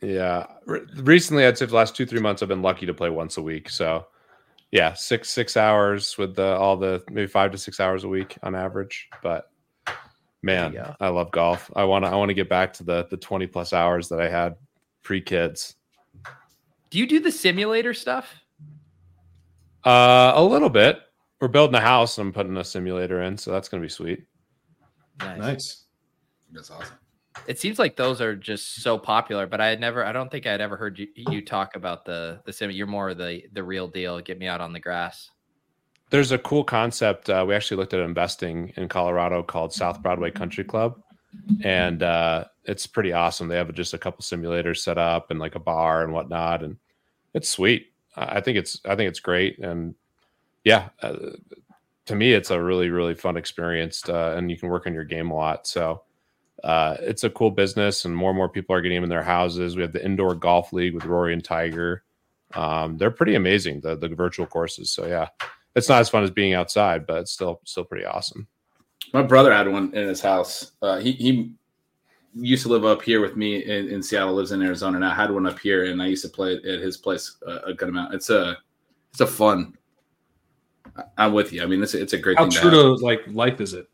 Yeah. Re- recently, I'd say the last two, three months, I've been lucky to play once a week. So, yeah, six, six hours with the, all the maybe five to six hours a week on average. But man, go. I love golf. I want to, I want to get back to the, the 20 plus hours that I had pre kids. Do you do the simulator stuff? Uh, a little bit. We're building a house and I'm putting a simulator in. So that's going to be sweet. Nice. Nice. That's awesome. It seems like those are just so popular, but I had never I don't think I had ever heard you, you talk about the the sim. You're more the the real deal. Get me out on the grass. There's a cool concept. Uh, we actually looked at investing in Colorado called South Broadway Country Club, and uh, it's pretty awesome. They have just a couple simulators set up and like a bar and whatnot, and it's sweet. I I think it's I think it's great, and yeah, uh, to me, it's a really really fun experience, uh, and you can work on your game a lot. So. Uh, it's a cool business, and more and more people are getting them in their houses. We have the indoor golf league with Rory and Tiger. Um, they're pretty amazing, the the virtual courses. So yeah, it's not as fun as being outside, but it's still still pretty awesome. My brother had one in his house. Uh, he he used to live up here with me in, in Seattle. Lives in Arizona now. Had one up here, and I used to play it at his place uh, a good amount. It's a it's a fun. I- I'm with you. I mean, it's a, it's a great How thing. true to have. to like life is it?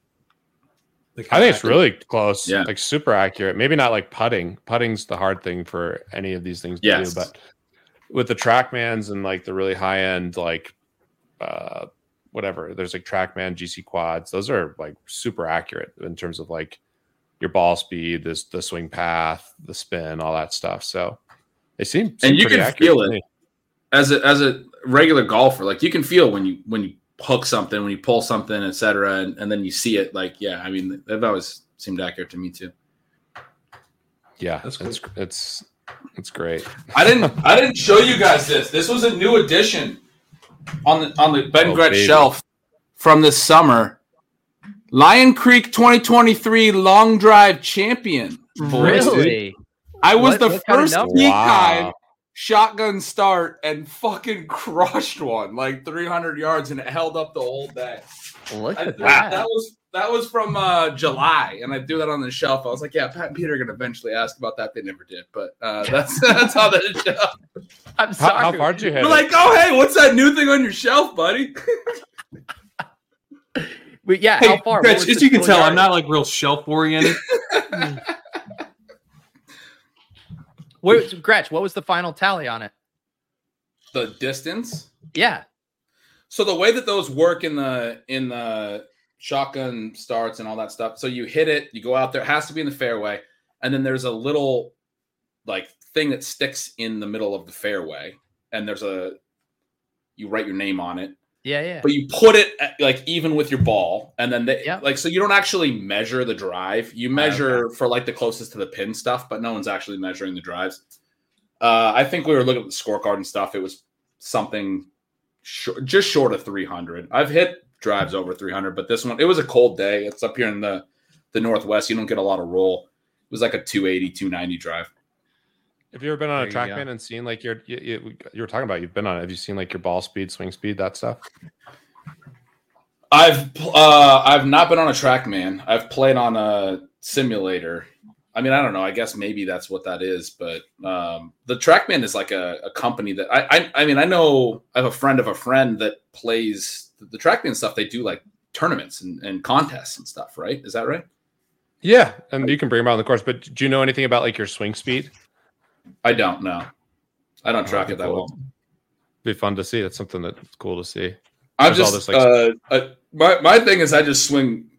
Like, I think it's really close, Yeah. like super accurate. Maybe not like putting. Putting's the hard thing for any of these things to Yes. do, but with the TrackMans and like the really high end, like uh, whatever, there's like TrackMan GC quads. Those are like super accurate in terms of like your ball speed, this the swing path, the spin, all that stuff. So they seem, seem you can feel it. as a as a regular golfer, like you can feel when you when you hook something, when you pull something, etc., and, and then you see it. Like, yeah, I mean, they've always seemed accurate to me too. Yeah, That's it's it's it's great. I didn't I didn't show you guys this. This was a new addition on the on the Ben Oh, Gretch shelf from this summer. Lion Creek 2023 Long Drive Champion. Really? I was What- the what kind of first number? peak Wow. Guy shotgun start and fucking crushed one like 300 yards and it held up the whole day. Look at threw- that. that was that was from uh, July, and I threw that on the shelf. I was like, "Yeah, Pat and Peter are gonna eventually ask about that." They never did, but uh, that's that's how that is. shelf. I'm How, sorry. how far did you hit? They're it? like, "Oh, hey, what's that new thing on your shelf, buddy?" But yeah, Hey, how far? What Gretch, as you can total tell, I'm not like real shelf oriented. Where, Gretch, what was the final tally on it? the distance. Yeah. So the way that those work in the in the shotgun starts and all that stuff. So you hit it, you go out there. It has to be in the fairway, and then there's a little like thing that sticks in the middle of the fairway, and there's a you write your name on it. Yeah, yeah. but you put it at, like even with your ball and then they, Yep. like so you don't actually measure the drive. You measure for like the closest to the pin stuff but no one's actually measuring the drives. Uh i think we were looking at the scorecard and stuff. It was something short, just short of 300 i've hit drives over 300 but this one it was a cold day. It's up here in the the northwest. You don't get a lot of roll. It was like a 280 290 drive Have you ever been on a There you go. TrackMan and seen like your you, you, you were talking about? You've been on. it. Have you seen like your ball speed, swing speed, that stuff? I've uh I've not been on a TrackMan. I've played on a simulator. I mean, I don't know. I guess maybe that's what that is, but um, the TrackMan is like a, a company that I, I I mean I know I have a friend of a friend that plays the, the TrackMan stuff. They do like tournaments and, and contests and stuff, right? Is that right? Yeah, and you can bring them out on the course. But do you know anything about like your swing speed? I don't know. I don't track Oh, it that well. Be fun to see. That's something that's cool to see. I'm There's just this, like- uh, my my thing is I just swing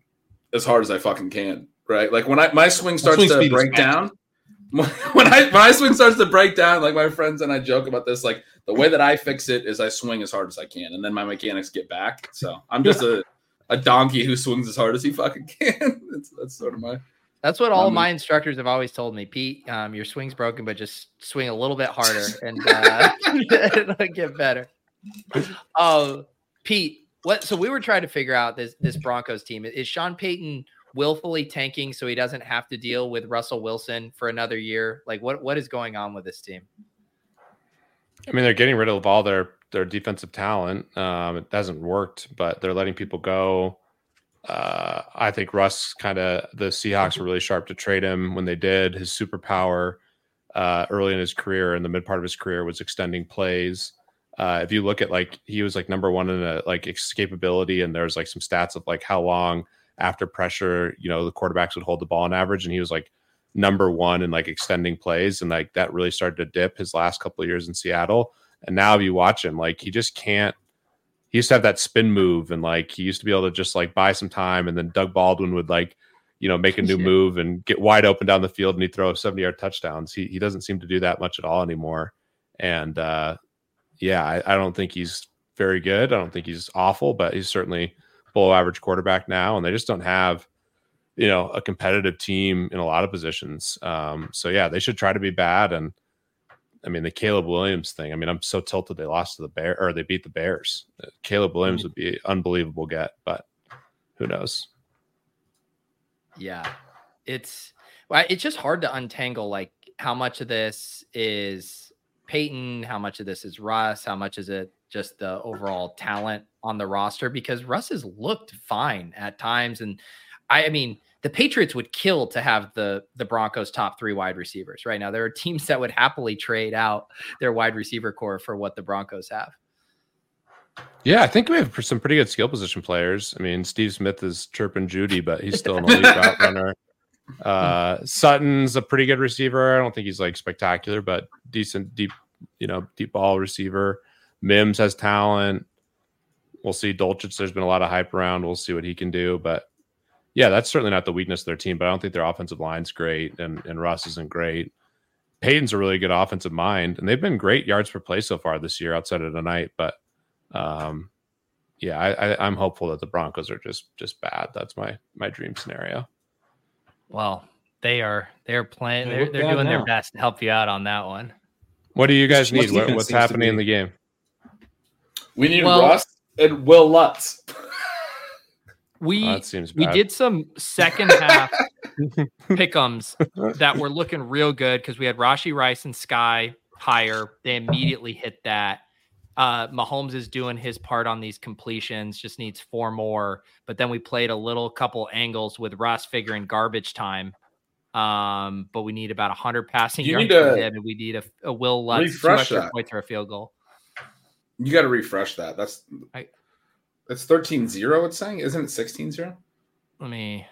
as hard as I fucking can, right? Like when I my swing starts swing to break down, when I my swing starts to break down, like my friends and I joke about this, like the way that I fix it is I swing as hard as I can, and then my mechanics get back. So I'm just a, a donkey who swings as hard as he fucking can. that's, that's sort of my. That's what all Um, my instructors have always told me. Pete, um, your swing's broken, but just swing a little bit harder and uh, it'll get better. Oh, Pete, what? So we were trying to figure out this this Broncos team. Is Sean Payton willfully tanking so he doesn't have to deal with Russell Wilson for another year? Like, what what is going on with this team? I mean, they're getting rid of all their their defensive talent. Um, it hasn't worked, but they're letting people go. Uh, I think Russ kind of the Seahawks were really sharp to trade him when they did. His superpower uh, early in his career and the mid part of his career was extending plays. Uh, if you look at like he was like number one in a, like escapability, and there's like some stats of like how long after pressure, you know, the quarterbacks would hold the ball on average, and he was like number one in like extending plays, and like that really started to dip his last couple of years in Seattle. And now if you watch him, like he just can't. He used to have that spin move, and like he used to be able to just like buy some time, and then Doug Baldwin would like, you know, make a new Yeah. move and get wide open down the field, and he'd throw 70 yard touchdowns. He he doesn't seem to do that much at all anymore. And uh, yeah, I, I don't think he's very good. I don't think he's awful, but he's certainly below average quarterback now, and they just don't have you know a competitive team in a lot of positions. Um, so yeah, they should try to be bad. And I mean the Caleb Williams thing. I mean I'm so tilted they lost to the Bear or they beat the Bears. Uh, Caleb Williams would be unbelievable get, but who knows? Yeah, it's well, it's just hard to untangle like how much of this is Payton, how much of this is Russ, how much is it just the overall talent on the roster because Russ has looked fine at times, and I, I mean the Patriots would kill to have the the Broncos top three wide receivers right now. There are teams that would happily trade out their wide receiver core for what the Broncos have. Yeah, I think we have some pretty good skill position players. I mean, Steve Smith is chirping Jeudy, but he's still an elite route runner. Uh, Sutton's a pretty good receiver. I don't think he's like spectacular, but decent deep, you know, deep ball receiver. Mims has talent. We'll see. Dulcich, there's been a lot of hype around. We'll see what he can do. But yeah, that's certainly not the weakness of their team. But I don't think their offensive line's great, and and Russ isn't great. Payton's a really good offensive mind, and they've been great yards per play so far this year outside of tonight. But um, yeah, I, I, I'm hopeful that the Broncos are just just bad. That's my my dream scenario. Well, they are they're playing. They They're, they're bad doing their best to help you out on that one. What do you guys What's need? What, what's happening in the game? We need Well- Russ and Wil Lutz. We Oh, we did some second half pickums that were looking real good because we had Rashee Rice and Skyy higher. They immediately hit that. Uh, Mahomes is doing his part on these completions, just needs four more. But then we played a little couple angles with Russ figuring garbage time. Um, but we need about 100 passing You yards from him, and we need a, a Wil Lutz, two refresh extra that. points or a field goal. You got to refresh that. That's I- it's 13-0 it's saying. Isn't it 16-0? Let me,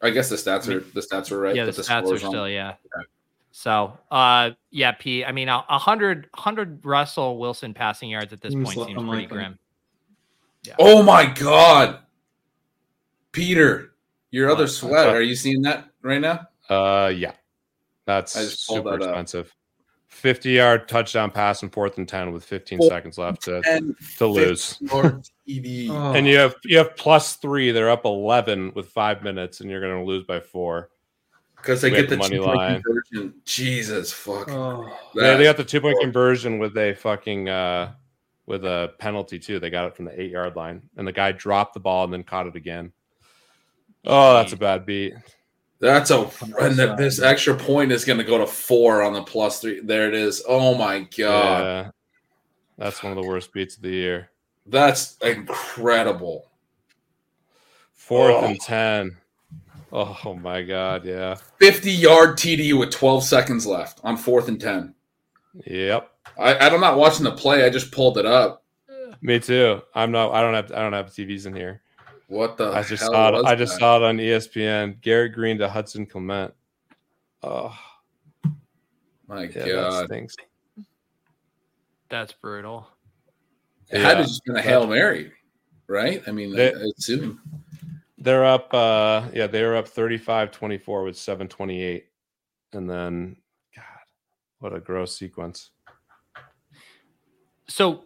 I guess the stats are the stats are right. yeah, the but stats are scores wrong. still, yeah. Okay. So, uh, yeah, P. I mean, a a hundred, hundred Russell Wilson passing yards at this Seems point li- seems pretty unlikely. grim. Oh my god. Peter, your What? other sweat. Are you seeing that right now? Uh, yeah, that's I just pulled super that expensive. Fifty yard touchdown pass and fourth and ten with 15 Four- seconds left to And to lose. Lord Oh, And you have you have plus three. They're up eleven with five minutes, and you're going to lose by four. Because they We get the the money two-point line. conversion. Jesus fuck. oh. Yeah, they got the two point conversion with a fucking uh with a penalty too. They got it from the eight yard line, and the guy dropped the ball and then caught it again. Oh, that's a bad beat. That's a and that this extra point is going to go to four on the plus three. There it is. Oh my god, Yeah, that's one of the worst beats of the year. that's incredible. Fourth Oh. and ten. Oh my god, yeah. Fifty yard TD with twelve seconds left on fourth and ten. Yep. I, I'm not watching the play. I just pulled it up. Me too. I'm not I don't have I don't have TVs in here. What the? I just hell saw it was I just that? saw it on ESPN. Garrett Greene to Hudson Clement. Oh My yeah, that god, stinks. That's brutal. it had Yeah. to just been a hail mary, right? I mean, They- I, I assume. They're up. uh Yeah, they were up 35-24 with seven twenty eight, and then God, what a gross sequence. So,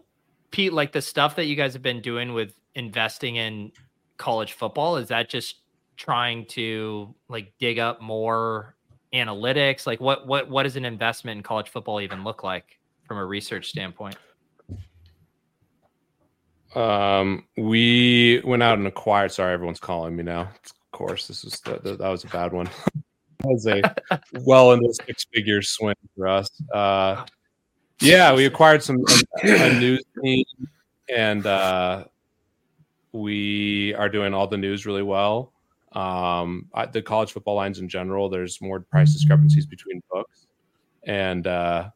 Pete, like the stuff that you guys have been doing with investing in college football, is that just trying to like dig up more analytics? Like, what what what does an investment in college football even look like from a research standpoint? Um, we went out and acquired. Sorry, everyone's calling me now. Of course, this is the, the, that was a bad one. that was a well into six figure swing for us. Uh, yeah, we acquired some a, a news team, and uh, we are doing all the news really well. Um, I, the college football lines in general, there's more price discrepancies between books, and uh,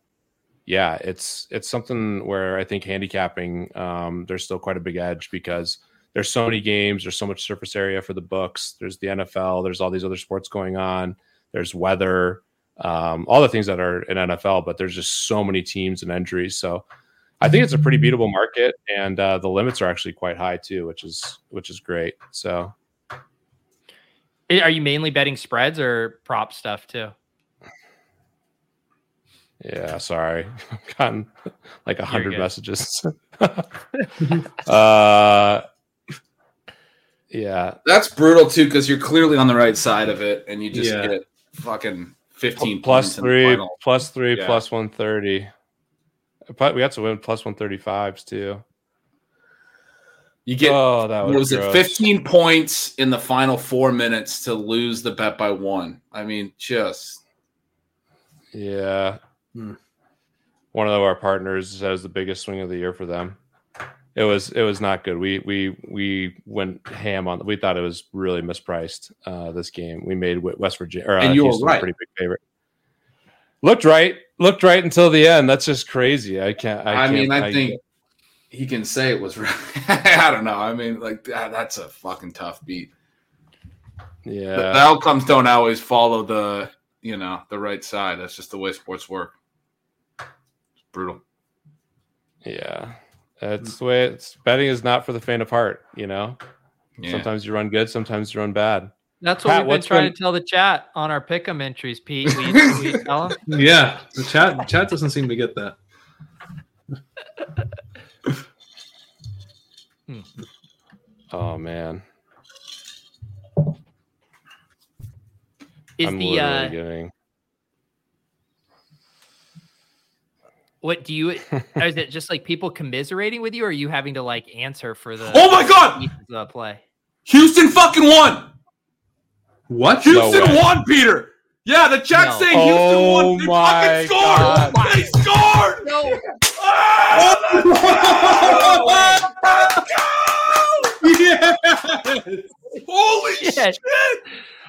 yeah, it's it's something where I think handicapping um, there's still quite a big edge because there's so many games, there's so much surface area for the books. There's the NFL, there's all these other sports going on. There's weather, um, all the things that are in NFL, but there's just so many teams and injuries. So I think it's a pretty beatable market, and uh, the limits are actually quite high too, which is which is great. So Eh, Are you mainly betting spreads or prop stuff too? yeah, sorry, I've gotten like a hundred messages. uh, yeah, That's brutal too, because you're clearly on the right side of it, and you just Yeah. get fucking 15 plus points in the three, final. plus three, Yeah. plus one thirty. But we had to win plus one thirty fives too. You get oh, that was, was it 15 points in the final four minutes to lose the bet by one. I mean, just Yeah. Hmm. One of our partners has the biggest swing of the year for them. It was it was not good. We we we went ham on. We thought it was really mispriced. Uh, this game we made with West Virginia. Or, uh, And you were Houston a right. Pretty big favorite. Looked right. Looked right until the end. That's just crazy. I can't. I, I, can't, mean, I, think he can say it was right. I don't know. I mean, like that, that's a fucking tough beat. The, Yeah. the outcomes don't always follow the you know the right side. That's just the way sports work. It's brutal. Yeah. That's the way it's betting is not for the faint of heart, you know. Yeah. Sometimes you run good, sometimes you run bad. That's what Pat, we've been trying been- to tell the chat on our pick'em entries, Pete. We, we tell 'em? Yeah, the chat the chat doesn't seem to get that. Oh man. Is I'm the literally uh, getting what do you? or is it just like people commiserating with you, or are you having to like answer for the? Oh my god! pieces the play. Houston fucking won. What? Houston way. won, Peter. Yeah, the chat No. saying Houston Oh won. They my fucking scored. God. They scored. No, Ah, let's go! yes! Holy Shit. shit!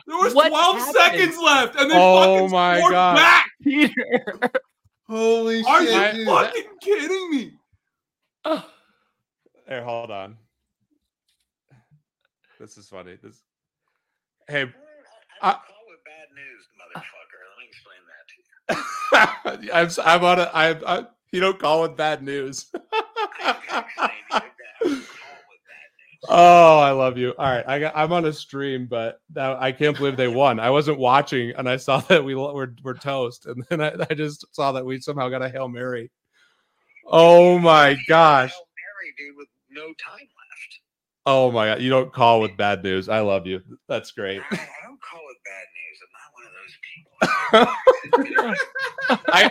There was What 12 happened? seconds left, and they Oh fucking my scored God. back. Peter. Holy Are shit! Are you dude. fucking kidding me? Here, hold on. This is funny. This Hey, I- call it bad news, motherfucker. Let me explain that to you. I'm I'm on a I I you don't call it bad news. I'm you did that. Call it bad news. oh, I love you. All right, I got I'm on a stream, but that, I can't believe they won. I wasn't watching, and I saw that we were we're toast, and then I, I just saw that we somehow got a hail mary. Oh my gosh! Hail Mary, dude, with no time left. Oh my god! You don't call with bad news. I love you. That's great. I, I don't call it bad news. I'm not one of those people. I,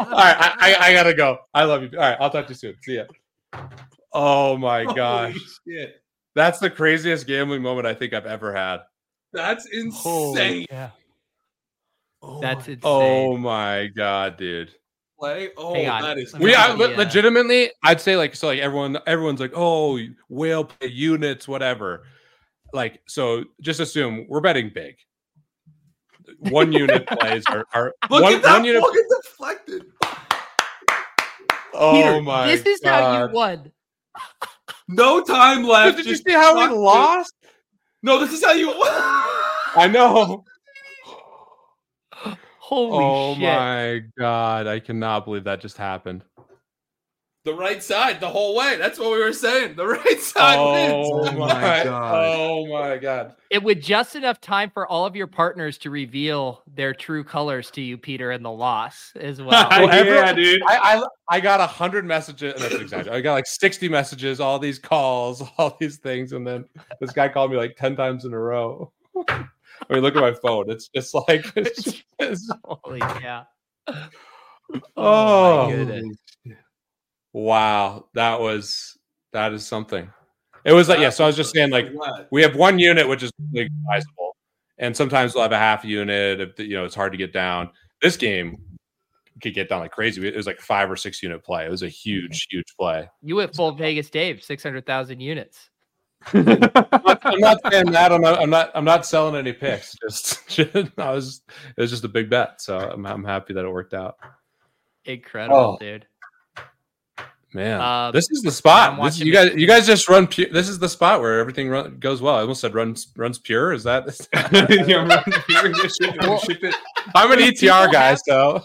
all right, I, I, I gotta go. I love you. All right, I'll talk to you soon. See ya. Oh my gosh, shit! that's the craziest gambling moment I think I've ever had. That's Holy insane. Yeah, Oh that's my- insane. Oh my god, dude. Play. Oh, Hang on. that is. We are le- uh, legitimately, I'd say like so like everyone everyone's like, oh whale play units, whatever. Like, so just assume we're betting big. One unit plays are, are Look one, at that one unit. fucking deflected. Oh Peter, my This is how you won. No time left. Did you see how chucked we it. lost? No, this is how you won. I know. Holy oh shit! my god, I cannot believe that just happened. The right side the whole way. That's what we were saying. The right side Oh wins. my God. Oh my god. It would just enough time for all of your partners to reveal their true colors to you, Peter, and the loss as well. yeah, everyone- dude. I I, I got a hundred messages. That's exaggerated. I got like sixty messages, all these calls, all these things, and then this guy called me like ten times in a row. I mean, look at my phone. It's just like it's just, it's- Holy yeah. oh, my oh. goodness. Wow, that was that is something. It was like yeah. So I was just saying like we have one unit which is really sizable, and sometimes we'll have a half unit. If you know it's hard to get down. This game could get down like crazy. It was like five or six unit play. It was a huge, huge play. You went full Vegas Dave, 600,000 units. I'm not, I'm not saying that. I'm not. I'm not. I'm not selling any picks. Just, I was. It was just a big bet. So I'm. I'm happy that it worked out. Incredible, Oh. dude. Man, Uh, this is the spot. This, you guys. You guys just run. Pu- this is the spot where everything run, goes well. I almost said runs runs pure. Is that? Yeah, I'm running here, you ship it, you ship it. I'm an ETR guy, have- so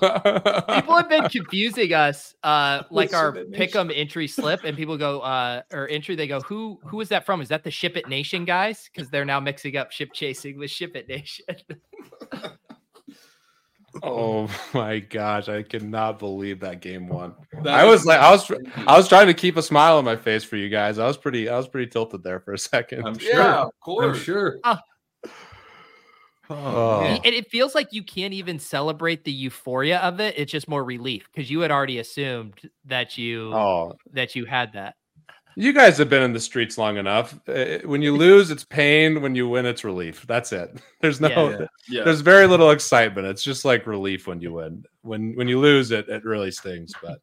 People have been confusing us, uh, like our Ship It pick'em entry slip, and people go, uh, or entry, they go, who who is that from? Is that the Ship It Nation guys? Because they're now mixing up ship chasing with Ship It Nation. Oh my gosh, I cannot believe that game won. That I is- was like, I was, I was trying to keep a smile on my face for you guys. I was pretty, I was pretty tilted there for a second. I'm sure. Yeah, of I'm course. sure. Ah. Oh. and it feels like you can't even celebrate the euphoria of it. It's just more relief because you had already assumed that you Oh, that you had that. You guys have been in the streets long enough. Uh, When you lose, it's pain. When you win, it's relief. That's it. There's no, Yeah. Yeah. there's very little excitement. It's just like relief when you win. When when you lose, it it really stings. But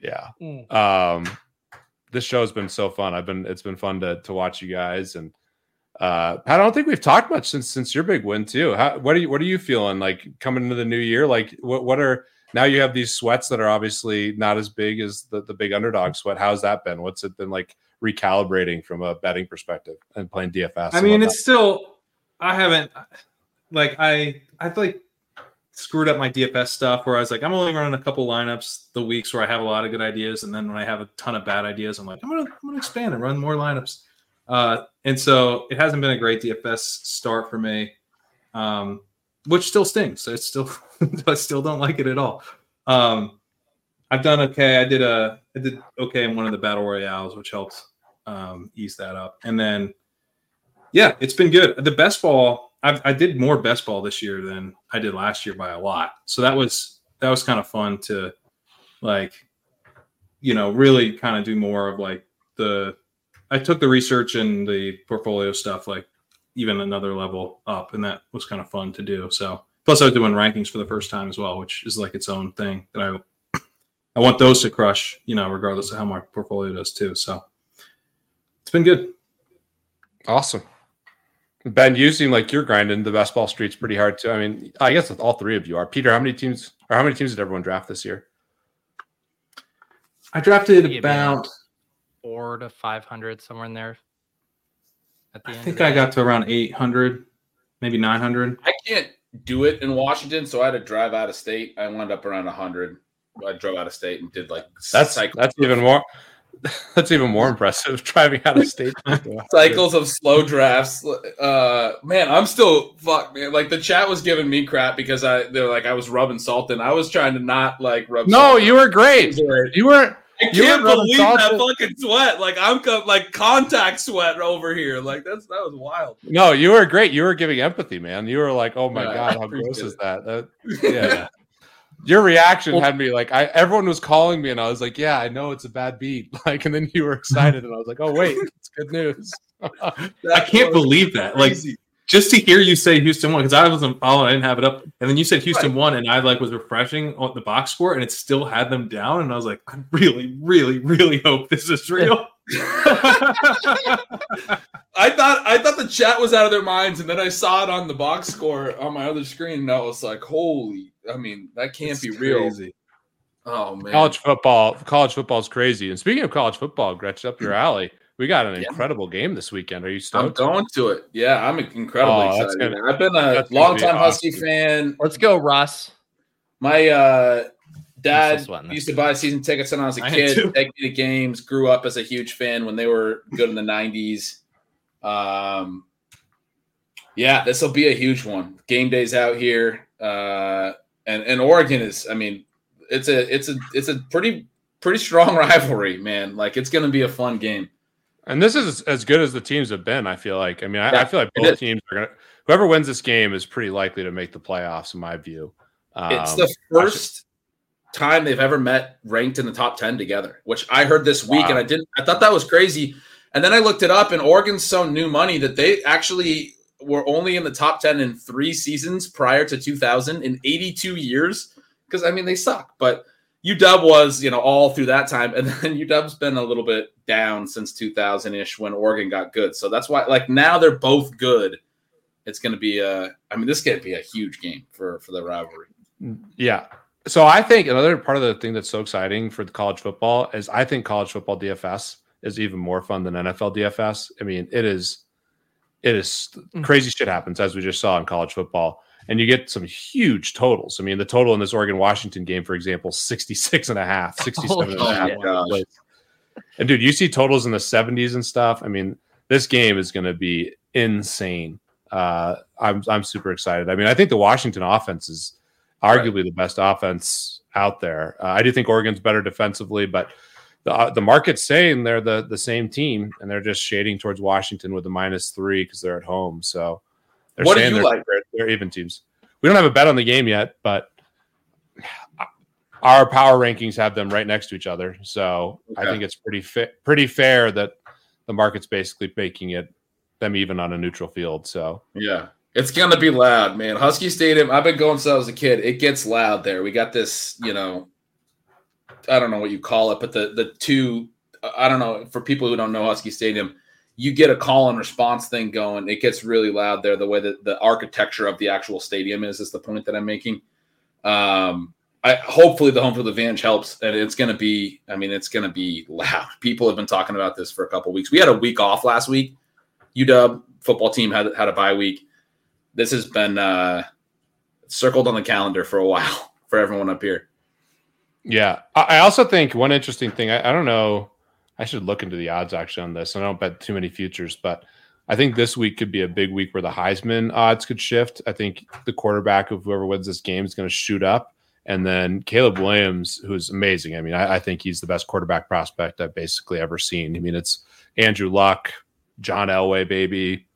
yeah, Mm. um, this show's been so fun. I've been it's been fun to to watch you guys and uh Pat. I don't think we've talked much since since your big win too. How what are you what are you feeling like coming into the new year? Like what what are now you have these sweats that are obviously not as big as the the big underdog sweat. How's that been? What's it been like recalibrating from a betting perspective and playing DFS? I mean, it's still. I haven't. Like I, I've like screwed up my DFS stuff where I was like, I'm only running a couple lineups the weeks where I have a lot of good ideas, and then when I have a ton of bad ideas, I'm like, I'm gonna, I'm gonna expand and run more lineups. Uh, and so it hasn't been a great DFS start for me, um, which still stings. It's still, I still don't like it at all. Um, I've done okay. I did a, I did okay in one of the battle royales, which helped um, ease that up, and then yeah, it's been good. The best ball, I've, I did more best ball this year than I did last year by a lot. So that was that was kind of fun to like, you know, really kind of do more of like the. I took the research and the portfolio stuff like even another level up, and that was kind of fun to do. So plus I was doing rankings for the first time as well, which is like its own thing that I I want those to crush, you know, regardless of how my portfolio does too. So it's been good. Awesome. Ben, you seem like you're grinding the best ball streets pretty hard too. I mean, I guess all three of you are. Peter, how many teams or how many teams did everyone draft this year? I drafted Yeah, about Four to 500, somewhere in there. At the I end think I got to around 800, maybe 900. I can't do it in Washington, so I had to drive out of state. I wound up around 100. I drove out of state and did like That's cycle- that's even more that's even more impressive driving out of state. cycles of slow drafts. Uh, man, I'm still fuck man. Like the chat was giving me crap because I they're like I was rubbing salt in. I was trying to not like rub. No, salt you were great. You were I can't were believe that in- fucking sweat. Like I'm co- like contact sweat over here. Like that's that was wild. no, you were great. You were giving empathy, man. You were like, "Oh my Yeah, god, how gross appreciate is that?" That- yeah. Your reaction had me like, I everyone was calling me, and I was like, "Yeah, I know it's a bad beat." Like, and then you were excited, and I was like, "Oh wait, it's good news." I can't believe that. Like just to hear you say Houston won because I wasn't following, I didn't have it up, and then you said Houston won, and I like was refreshing on the box score, and it still had them down, and I was like, I really, really, really hope this is real. I thought I thought the chat was out of their minds, and then I saw it on the box score on my other screen, and I was like, "Holy! I mean, that can't It's be real." Oh man, college football, college football is crazy. And speaking of college football, Gretch, up your alley. We got an Yeah. incredible game this weekend. Are you stoked? I'm going to it. Yeah, I'm incredibly Oh, excited. gonna- I've been a that's gonna be longtime Husky awesome. fan. Let's go, Russ. My uh, Dad used to buy season tickets when I was a I kid. too. Take me to games. Grew up as a huge fan when they were good in the '90s. Um, yeah, this will be a huge one. Game days out here, uh, and and Oregon is. I mean, it's a it's a it's a pretty pretty strong rivalry, man. Like it's going to be a fun game. And this is as good as the teams have been. I feel like. I mean, I, Yeah, I feel like both teams are gonna. Whoever wins this game is pretty likely to make the playoffs, in my view. Um, It's the first time they've ever met ranked in the top 10 together, which I heard this week Wow. and I didn't I thought that was crazy. And then I looked it up and Oregon's so new money that they actually were only in the top 10 in 3 seasons prior to 2000 in 82 years because I mean they suck, but UW was, you know, all through that time and then UW's been a little bit down since 2000ish when Oregon got good. So that's why like now they're both good. It's going to be a I mean this could be a huge game for for the rivalry. Yeah. So I think another part of the thing that's so exciting for the college football is I think college football DFS is even more fun than NFL DFS. I mean, it is it is mm-hmm. crazy shit happens as we just saw in college football. And you get some huge totals. I mean, the total in this Oregon Washington game, for example, 66 and a half, 67 and a Oh half. And dude, you see totals in the 70s and stuff. I mean, this game is going to be insane. Uh, I'm I'm super excited. I mean, I think the Washington offense is arguably the best offense out there. Uh, I do think Oregon's better defensively, but the uh, the market's saying they're the the same team, and they're just shading towards Washington with the minus three because they're at home. So they're What do saying they're, like? they're, they're even teams. We don't have a bet on the game yet, but our power rankings have them right next to each other. So I think it's pretty fa- pretty fair that the market's basically making it them even on a neutral field. So Yeah. It's gonna be loud, man. Husky Stadium. I've been going since I was a kid. It gets loud there. We got this, you know, I don't know what you call it, but the the two, I don't know. For people who don't know Husky Stadium, you get a call and response thing going. It gets really loud there. The way that the architecture of the actual stadium is is the point that I'm making. Um, I hopefully the home field advantage helps, and it's gonna be. I mean, it's gonna be loud. People have been talking about this for a couple weeks. We had a week off last week. UW football team had had a bye week this has been uh, circled on the calendar for a while for everyone up here. Yeah, I I also think one interesting thing. I, I don't know. I should look into the odds actually on this. I don't bet too many futures, but I think this week could be a big week where the Heisman odds could shift. I think the quarterback of whoever wins this game is going to shoot up, and then Caleb Williams, who's amazing. I mean, I, I think he's the best quarterback prospect I've basically ever seen. I mean, it's Andrew Luck, John Elway, baby,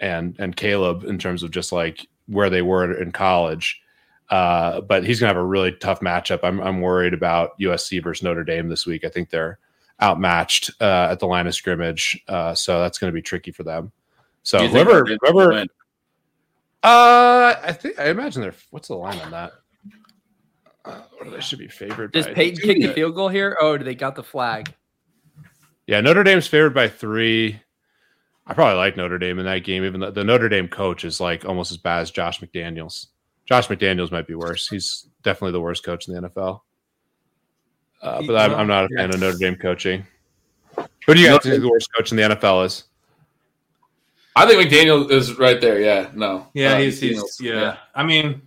and and Caleb in terms of just like where they were in college. Uh, but he's gonna have a really tough matchup. I'm I'm worried about USC versus Notre Dame this week. I think they're outmatched uh, at the line of scrimmage, uh, so that's going to be tricky for them. So Do you think whoever, whoever, uh, I think I imagine they're what's the line on that? Uh, they should be favored. Does by- Payton kick the field goal here? Oh, do they got the flag? Yeah, Notre Dame's favored by three. I probably like Notre Dame in that game, even though the Notre Dame coach is like almost as bad as Josh McDaniels. Josh McDaniels might be worse. He's definitely the worst coach in the NFL. Uh, but I'm, I'm not a fan of Notre Dame coaching. Who do you guys think the worst coach in the NFL is? I think McDaniel is right there. Yeah, no. Yeah, Uh, he's, he's McDaniel's- yeah. I mean,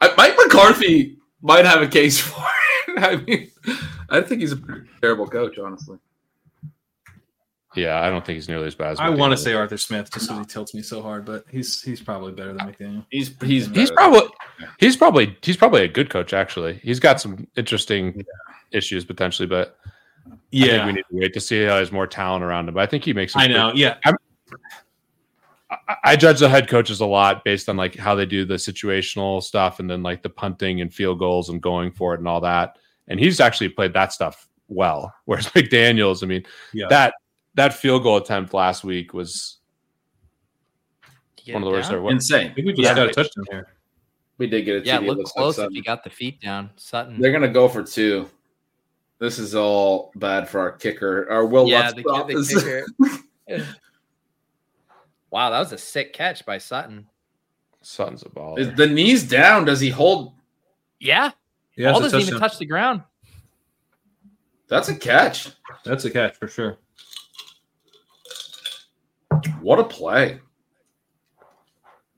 I, Mike McCarthy might have a case for it. I mean, I think he's a terrible coach, honestly. Yeah, I don't think he's nearly as bad as I want to say Arthur Smith just because he tilts me so hard, but he's he's probably better than McDaniel. He's he's He's better. probably he's probably he's probably a good coach actually. He's got some interesting issues potentially, but I think Yeah, we need to wait to see how he has more talent around him. But I think he makes. some I know. Yeah, I- I judge the head coaches a lot based on like how they do the situational stuff and then like the punting and field goals and going for it and all that. And he's actually played that stuff well. Whereas McDaniels, I mean, Yeah. that that field goal attempt last week was one of the worst. down? There. What, insane. I think we just Yeah. got a touchdown here. We did get a Yeah, TD. It look looks like close if you got the feet down. Sutton. They're gonna go for two. This is all bad for our kicker. Our Will yeah, Lutz the, the kicker. wow, that was a sick catch by Sutton. Sutton's a ball. Is the knees down? Does he hold? Yeah, Yeah, ball that's doesn't a even touchdown. touch the ground. That's a catch. That's a catch for sure. What a play!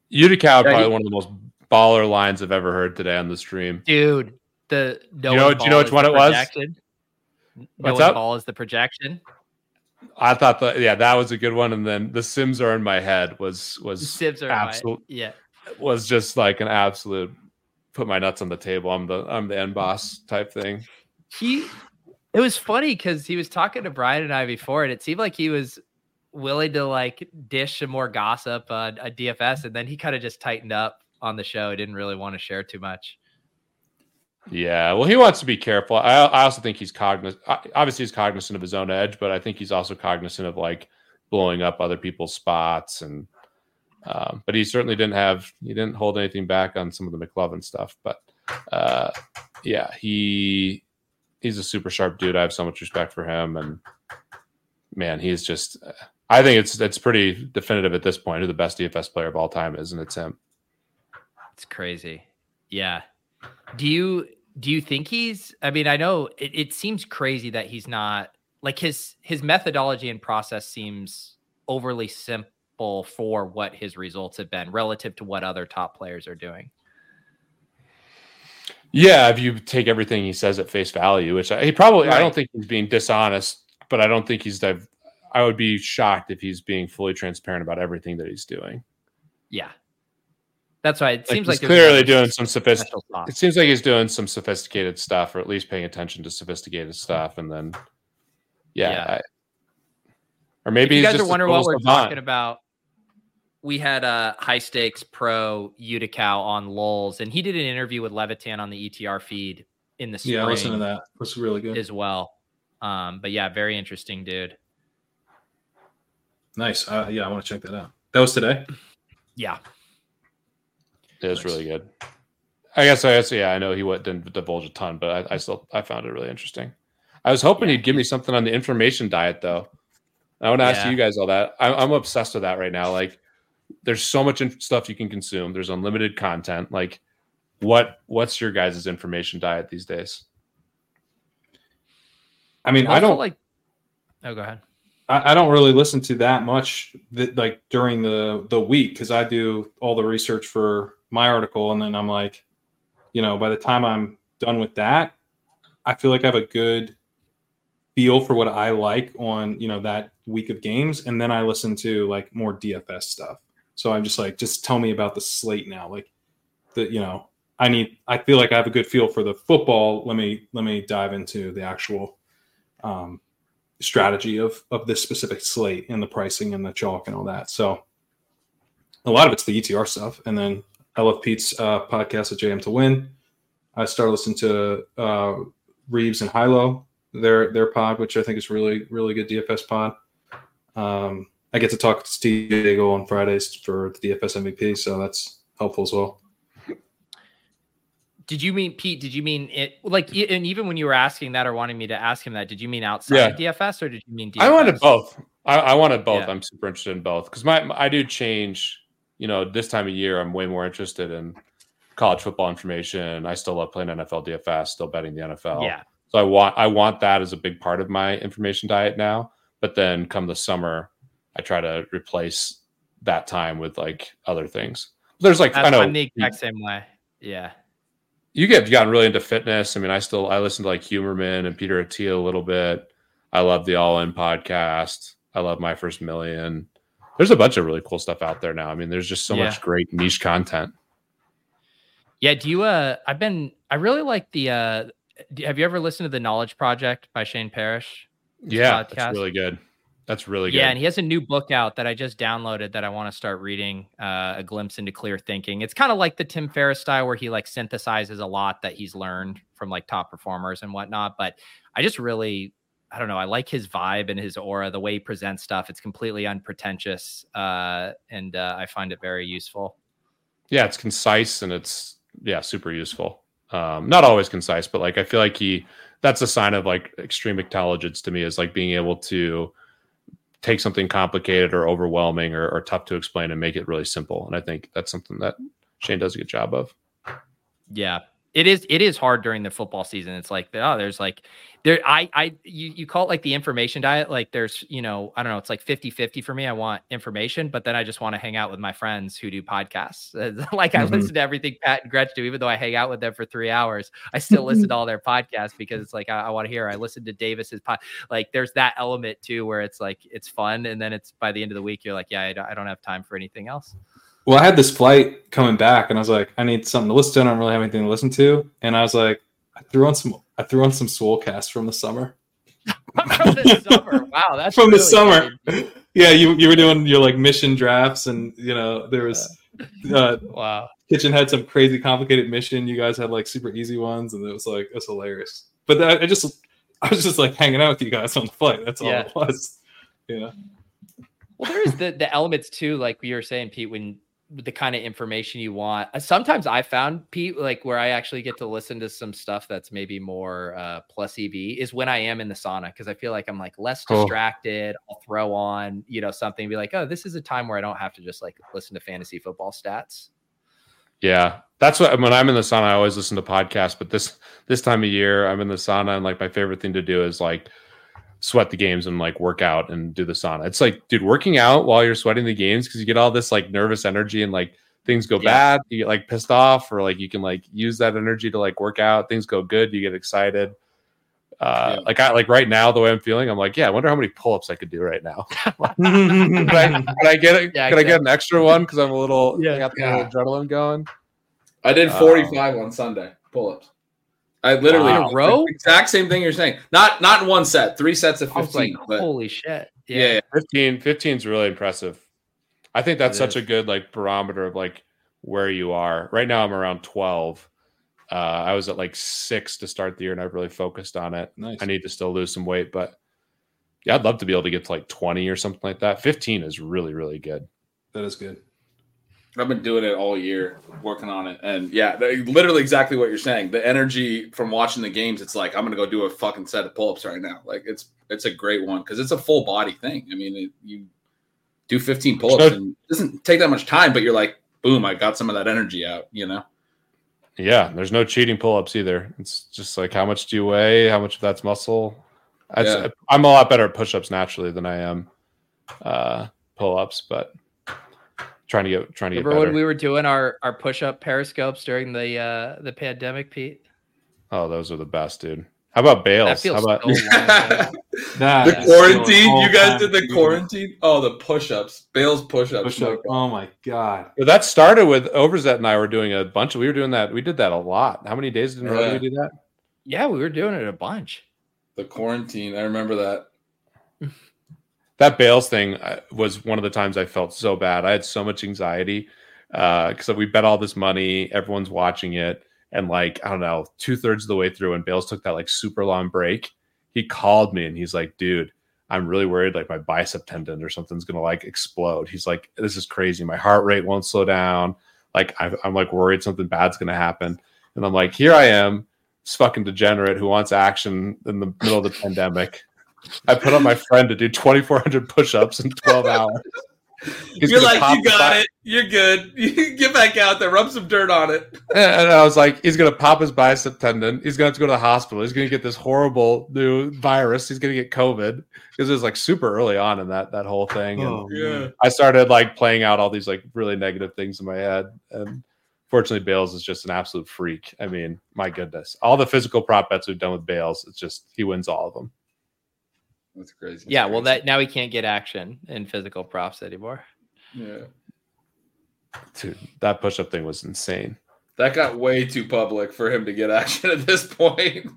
Utica Yeah, probably he- one of the most baller lines I've ever heard today on the stream. Dude, The no You know- do you know which one it was? projection? No What's one up? ball is the projection. I thought that yeah, that was a good one. And then the Sims are in my head was was Sims are absolute Yeah. was just like an absolute put my nuts on the table. I'm the I'm the end boss type thing. he it was funny because he was talking to Brian and I before, and it seemed like he was willing to like dish some more gossip a DFS, and then he kind of just tightened up on the show. He didn't really want to share too much. Yeah, well, he wants to be careful. I, I also think he's cognizant. Obviously, he's cognizant of his own edge, but I think he's also cognizant of like blowing up other people's spots. And um, but he certainly didn't have he didn't hold anything back on some of the McLovin stuff. But uh, yeah, he he's a super sharp dude. I have so much respect for him, and man, he's just. I think it's it's pretty definitive at this point who the best DFS player of all time is, and it's him. It's crazy. Yeah. Do you do you think he's I mean, I know it, it seems crazy that he's not like his his methodology and process seems overly simple for what his results have been relative to what other top players are doing. Yeah, if you take everything he says at face value, which I, he probably, I Right. don't think he's being dishonest, but I don't think he's. div- I would be shocked if he's being fully transparent about everything that he's doing. Yeah. That's why it Like, seems he's like there's clearly doing some sophisticated. special sauce. It seems like he's doing some sophisticated stuff, or at least paying attention to sophisticated stuff, and then, yeah, Yeah. I- or maybe if you he's guys just are wondering what we're savant. talking about, we had a high stakes pro Uticow on Lulz, and he did an interview with Levitan on the ETR feed in the spring Yeah, listen to that. That's really good. as well. Um, but yeah, very interesting, dude. Nice. Uh, yeah, I want to check that out. That was today. Yeah, It was Nice. really good. I guess I guess yeah, I know he went, didn't divulge a ton, but I, I still I found it really interesting. I was hoping he'd give me something on the information diet though. I want to ask Yeah. you guys all that. I'm, I'm obsessed with that right now. Like, there's so much in- stuff you can consume. There's unlimited content. Like, what what's your guys' information diet these days? I mean, I Also, don't like. Oh, go ahead. I, I don't really listen to that much that like during the the week because I do all the research for my article and then I'm like, you know, by the time I'm done with that, I feel like I have a good feel for what I like on you know that week of games, and then I listen to like more DFS stuff. So I'm just like, just tell me about the slate now, like the you know. I need. I feel like I have a good feel for the football. Let me let me dive into the actual um, strategy of of this specific slate and the pricing and the chalk and all that. So a lot of it's the ETR stuff, and then I love Pete's uh, podcast at JM to Win. I started listening to uh, Reeves and Hilo their their pod, which I think is really really good DFS pod. Um, I get to talk to Steve Diego on Fridays for the DFS MVP, so that's helpful as well. Did you mean Pete? Did you mean it? Like, and even when you were asking that or wanting me to ask him that, did you mean outside DFS or did you mean DFS? I wanted both. I, I wanted both. Yeah. I'm super interested in both because my, my- I do change. You know, this time of year, I'm way more interested in college football information. I still love playing NFL DFS, still betting the NFL. Yeah, So I want I want that as a big part of my information diet now. But then come the summer, I try to replace that time with like other things. There's like I That's- know I'm the exact same way. Yeah, you get gotten really into fitness. I mean, I still I listen to like Huberman and Peter Attia a little bit. I love the All In podcast. I love My First Million. There's a bunch of really cool stuff out there now. I mean, there's just so Yeah. much great niche content. yeah. Do you? Uh, I've been. I really like the. Uh, have you ever listened to the Knowledge Project by Shane Parrish? Yeah, podcast. that's really good. That's really good. Yeah, and he has a new book out that I just downloaded that I want to start reading. Uh, a glimpse into clear thinking. It's kind of like the Tim Ferriss style, where he like synthesizes a lot that he's learned from like top performers and whatnot. But I just really, I don't know, I like his vibe and his aura, the way he presents stuff. It's completely unpretentious, uh, and uh, I find it very useful. yeah, it's concise and it's yeah, super useful. Um, not always concise, but like I feel like he that's a sign of like extreme intelligence to me is like being able to take something complicated or overwhelming or, or tough to explain and make it really simple. And I think that's something that Shane does a good job of. Yeah. It is it is hard during the football season. It's like oh, there's like there I I you, you call it like the information diet. Like there's, you know, I don't know, it's like 50-50 for me. I want information, but then I just want to hang out with my friends who do podcasts. like I Mhm. listen to everything Pat and Gretch do, even though I hang out with them for three hours. I still listen to all their podcasts because it's like I, I want to hear. I listen to Davis's pod. Like there's that element too where it's like it's fun, and then it's by the end of the week you're like, yeah, I don't, I don't have time for anything else. Well, I had this flight coming back, and I was like, I need something to listen to. I don't really have anything to listen to, and I was like, I threw on some, I threw on some Swolecast from the summer. from the summer. Wow, that's from the summer. Yeah, you you were doing your like mission drafts, and you know there was uh, Wow. kitchen had some crazy complicated mission. You guys had like super easy ones, and it was like it's hilarious. But I, I just I was just like hanging out with you guys on the flight. That's all Yeah. it was. Yeah. Well, there is the the elements too, like we were saying, Pete, when the kind of information you want. Uh, Sometimes I found Pete, like where I actually get to listen to some stuff that's maybe more uh, plus EV is when I am in the sauna because I feel like I'm like less Cool. distracted. I'll throw on, you know, something, be like, oh, this is a time where I don't have to just like listen to fantasy football stats. Yeah, that's what when I'm in the sauna, I always listen to podcasts. But this this time of year, I'm in the sauna, and like my favorite thing to do is like sweat the games and like work out and do the sauna. It's like, dude, working out while you're sweating the games because you get all this like nervous energy and like things go Yeah. bad, you get like pissed off, or like you can like use that energy to like work out. Things go good, you get excited. Uh, Yeah. like I like right now, the way I'm feeling, I'm like, yeah, I wonder how many pull-ups I could do right now. Can I, can I get it? Yeah, can I get an extra one because I'm a little, Yeah. I got the little adrenaline going. I did Oh. 45 on Sunday pull-ups. I literally In a row? exact same thing you're saying. Not not in one set, three sets of I was like, 15. holy shit. yeah, yeah. 15 15 is really impressive i think that's It such is. a good like barometer of like where you are right now i'm around 12 uh i was at like six to start the year and i've really focused on it Nice. i need to still lose some weight but yeah i'd love to be able to get to like 20 or something like that 15 is really really good That is good. I've been doing it all year, working on it, and yeah, literally exactly what you're saying. The energy from watching the games, it's like I'm gonna go do a fucking set of pull-ups right now. Like it's it's a great one because it's a full body thing. I mean, it, you do 15 pull-ups Sure. and it doesn't take that much time, but you're like, boom, I got some of that energy out. You know, yeah there's no cheating pull-ups either it's just like how much do you weigh how much of that's muscle Yeah. i'm a lot better at push-ups naturally than i am uh pull-ups but trying to get trying to get Remember better when we were doing our our push up periscopes during the uh the pandemic, Pete? Oh, those are the best, dude. How about Bales? That How about so long ago. The quarantine. You guys did the quarantine. Oh, the push-ups, Bale's push-ups. Push-up. Oh my god. Yeah, that started with Overzet and I were doing a bunch of we were doing that. We did that a lot. How many days in a row Yeah. did we do that? Yeah, we were doing it a bunch. The quarantine. I remember that. That Bales thing uh, was one of the times I felt so bad. I had so much anxiety because we bet all this money, everyone's watching it, and like I don't know, two thirds of the way through, and Bales took that like super long break. He called me and he's like, "Dude, I'm really worried like my bicep tendon or something's gonna like explode." He's like, "This is crazy. My heart rate won't slow down. Like I'm, I'm like worried something bad's gonna happen." And I'm like, "Here I am, this fucking degenerate who wants action in the middle of the pandemic." I put on my friend to do 2,400 push-ups in 12 hours. He's you're like, you got bi- it. You're good. You get back out there, rub some dirt on it. And I was like, he's gonna pop his bicep tendon. He's gonna have to go to the hospital. He's gonna get this horrible new virus. He's gonna get COVID because it was like super early on in that that whole thing. And Oh, Yeah. I started like playing out all these like really negative things in my head. And fortunately, Bales is just an absolute freak. I mean, my goodness, all the physical prop bets we've done with Bales, it's just he wins all of them. That's crazy. Yeah, well that now he can't get action in physical props anymore. yeah. Dude, that push-up thing was insane. That got way too public for him to get action at this point.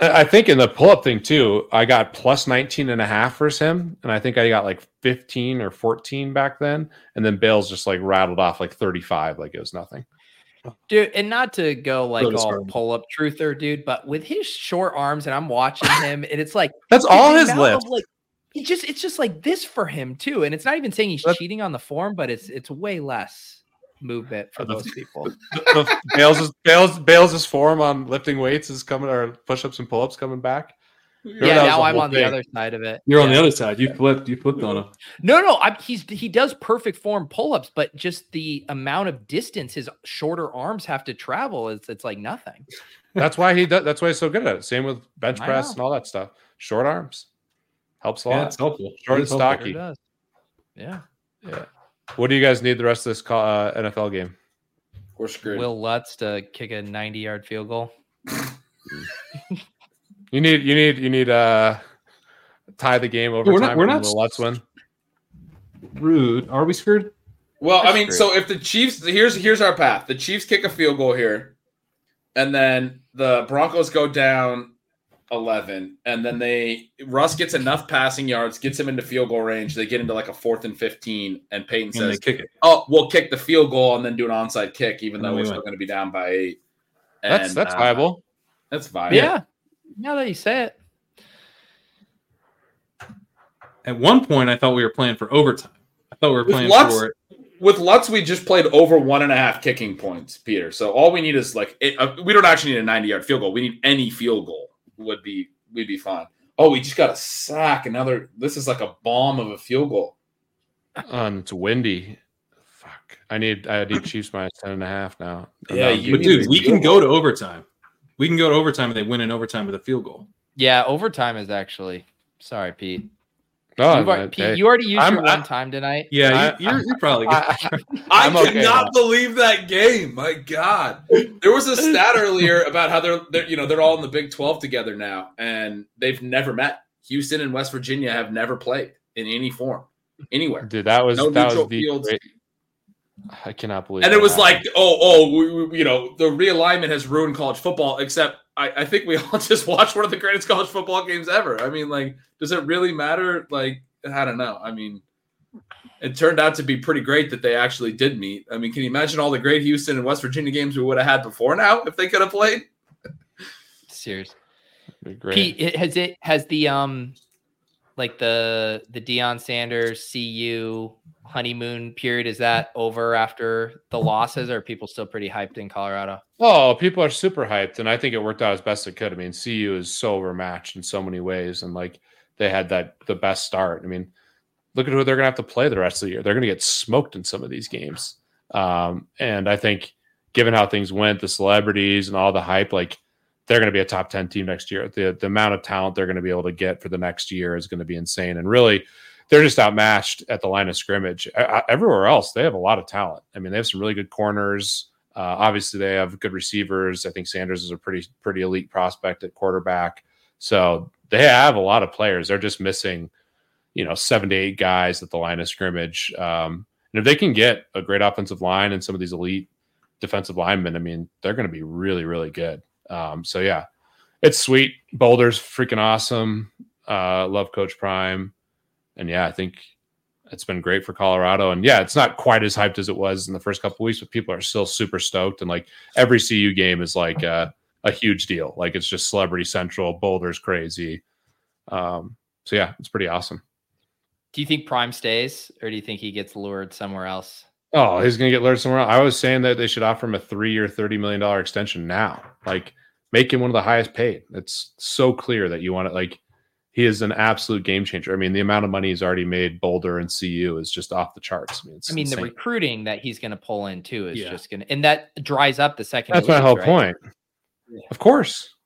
I I think in the pull-up thing too, I got plus 19 and a half for him. And I think I got like 15 or 14 back then. And then Bales just like rattled off like 35, like it was nothing. Dude, and not to go like Really all pull up truther, dude, but with his short arms, and I'm watching him, and it's like That's all his of, Like, he just it's just like this for him too, and it's not even saying he's That's- cheating on the form, but it's it's way less movement for oh, the- most people. The- Bales' Bales Bales' form on lifting weights is coming or push-ups and pull-ups coming back. Remember Yeah, now I'm whole on the other side of it. You're on the other side. You flipped. You flipped on him. No, no, I'm, he's he does perfect form pull-ups, but just the amount of distance his shorter arms have to travel is it's like nothing. That's why he does. That's why he's so good at it. Same with bench I press know. and all that stuff. Short arms helps a Yeah, lot. it's helpful. Short and It's helpful. Stocky. does. Yeah. Yeah. What do you guys need the rest of this co- uh, NFL game? We're screwed. Will Lutz to kick a 90-yard field goal. You need you need you need uh tie the game over We're not- time. we're and not Will Lutz win. Rude. Are we screwed? Well, I mean, great. so if the Chiefs here's here's our path. The Chiefs kick a field goal here, and then the Broncos go down eleven, and then they Russ gets enough passing yards, gets him into field goal range. They get into like a fourth and fifteen, and Payton And they says, kick it. "Oh, we'll kick the field goal and then do an onside kick, even And though then we we're still going to be down by eight. That's that's uh, viable. That's viable. Yeah. Now that you say it. At one point, I thought we were playing for overtime. I thought we were playing Lutz- for it. with Lutz, we just played over one and a half kicking points, Peter. So all we need is like it, uh, we don't actually need a ninety yard field goal. We need any field goal would be we'd be fine. Oh, we just got a sack. Another. This is like a bomb of a field goal. Um, it's windy. Fuck. I need I need Chiefs minus ten and a half now. I'm Yeah, down you But dude, we can go to overtime. We can go to overtime and they win in overtime with a field goal. Yeah, overtime is actually sorry, Pete. Oh, You've already, Pete, hey. you already used I'm- your I- one time tonight. Yeah, I- you, are you're probably good. I- I I'm okay cannot believe that game. My God, there was a stat earlier about how they're, they're you know they're all in the Big Twelve together now, and they've never met. Houston and West Virginia have never played in any form anywhere. Dude, that was No that was neutral the fields. great- I cannot believe. And it was happened. like, oh, oh, we, we- you know, the realignment has ruined college football. Except, I, I think we all just watched one of the greatest college football games ever. I mean, like, does it really matter? Like, I don't know. I mean, it turned out to be pretty great that they actually did meet. I mean, can you imagine all the great Houston and West Virginia games we would have had before now if they could have played? Serious. Great. Pete, it, has it has the um like the the Deion Sanders CU honeymoon period is that over after the losses or are people still pretty hyped in Colorado? Oh, people are super hyped, and I think it worked out as best it could. I mean, CU is so overmatched in so many ways, and like they had that the best start. I mean, look at who they're to have to play the rest of the year. They're to get smoked in some of these games, um, and I think given how things went, the celebrities and all the hype, like they're going to be a top ten team next year. The the amount of talent they're going to be able to get for the next year is going to be insane, and really. They're just outmatched at the line of scrimmage. I- I- everywhere else, they have a lot of talent. I mean, they have some really good corners. Uh, obviously, they have good receivers. I think Sanders is a pretty pretty elite prospect at quarterback. So they have a lot of players. They're just missing, you know, seven to eight guys at the line of scrimmage. Um, and if they can get a great offensive line and some of these elite defensive linemen, I mean, they're going to be really really good. Um, so yeah, it's sweet. Boulder's freaking awesome. Uh, love Coach Prime, and yeah, I think it's been great for Colorado. And yeah, it's not quite as hyped as it was in the first couple weeks, but people are still super stoked. And like every CU game is like a, a huge deal. Like it's just celebrity central. Boulder's crazy. Um, so yeah, it's pretty awesome. Do you think Prime stays or do you think he gets lured somewhere else? Oh, he's gonna get lured somewhere else. I was saying that they should offer him a three-year, thirty million dollar extension now. Like make him one of the highest paid. It's so clear that you want it. Like he is an absolute game changer. I mean, the amount of money he's already made Boulder and CU is just off the charts. I mean, it's I mean, the recruiting that he's going to pull in too is Yeah. just going to, and that dries up the second. That's my whole right? point. Of course.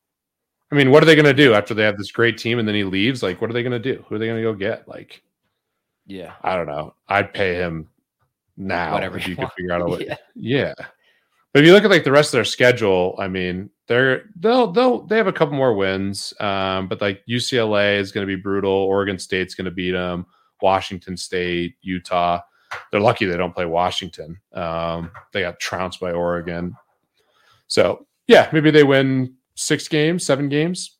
I mean, what are they going to do after they have this great team and then he leaves? Like, what are they going to do? Who are they going to go get? Like, Yeah. I don't know. I'd pay him now Whatever if you you could figure out a way. Yeah. Yeah. But if you look at like the rest of their schedule, I mean, they're they'll they'll they have a couple more wins. Um, but like UCLA is going to be brutal. Oregon State's going to beat them. Washington State, Utah. They're lucky they don't play Washington. Um, they got trounced by Oregon. So yeah, maybe they win six games, seven games.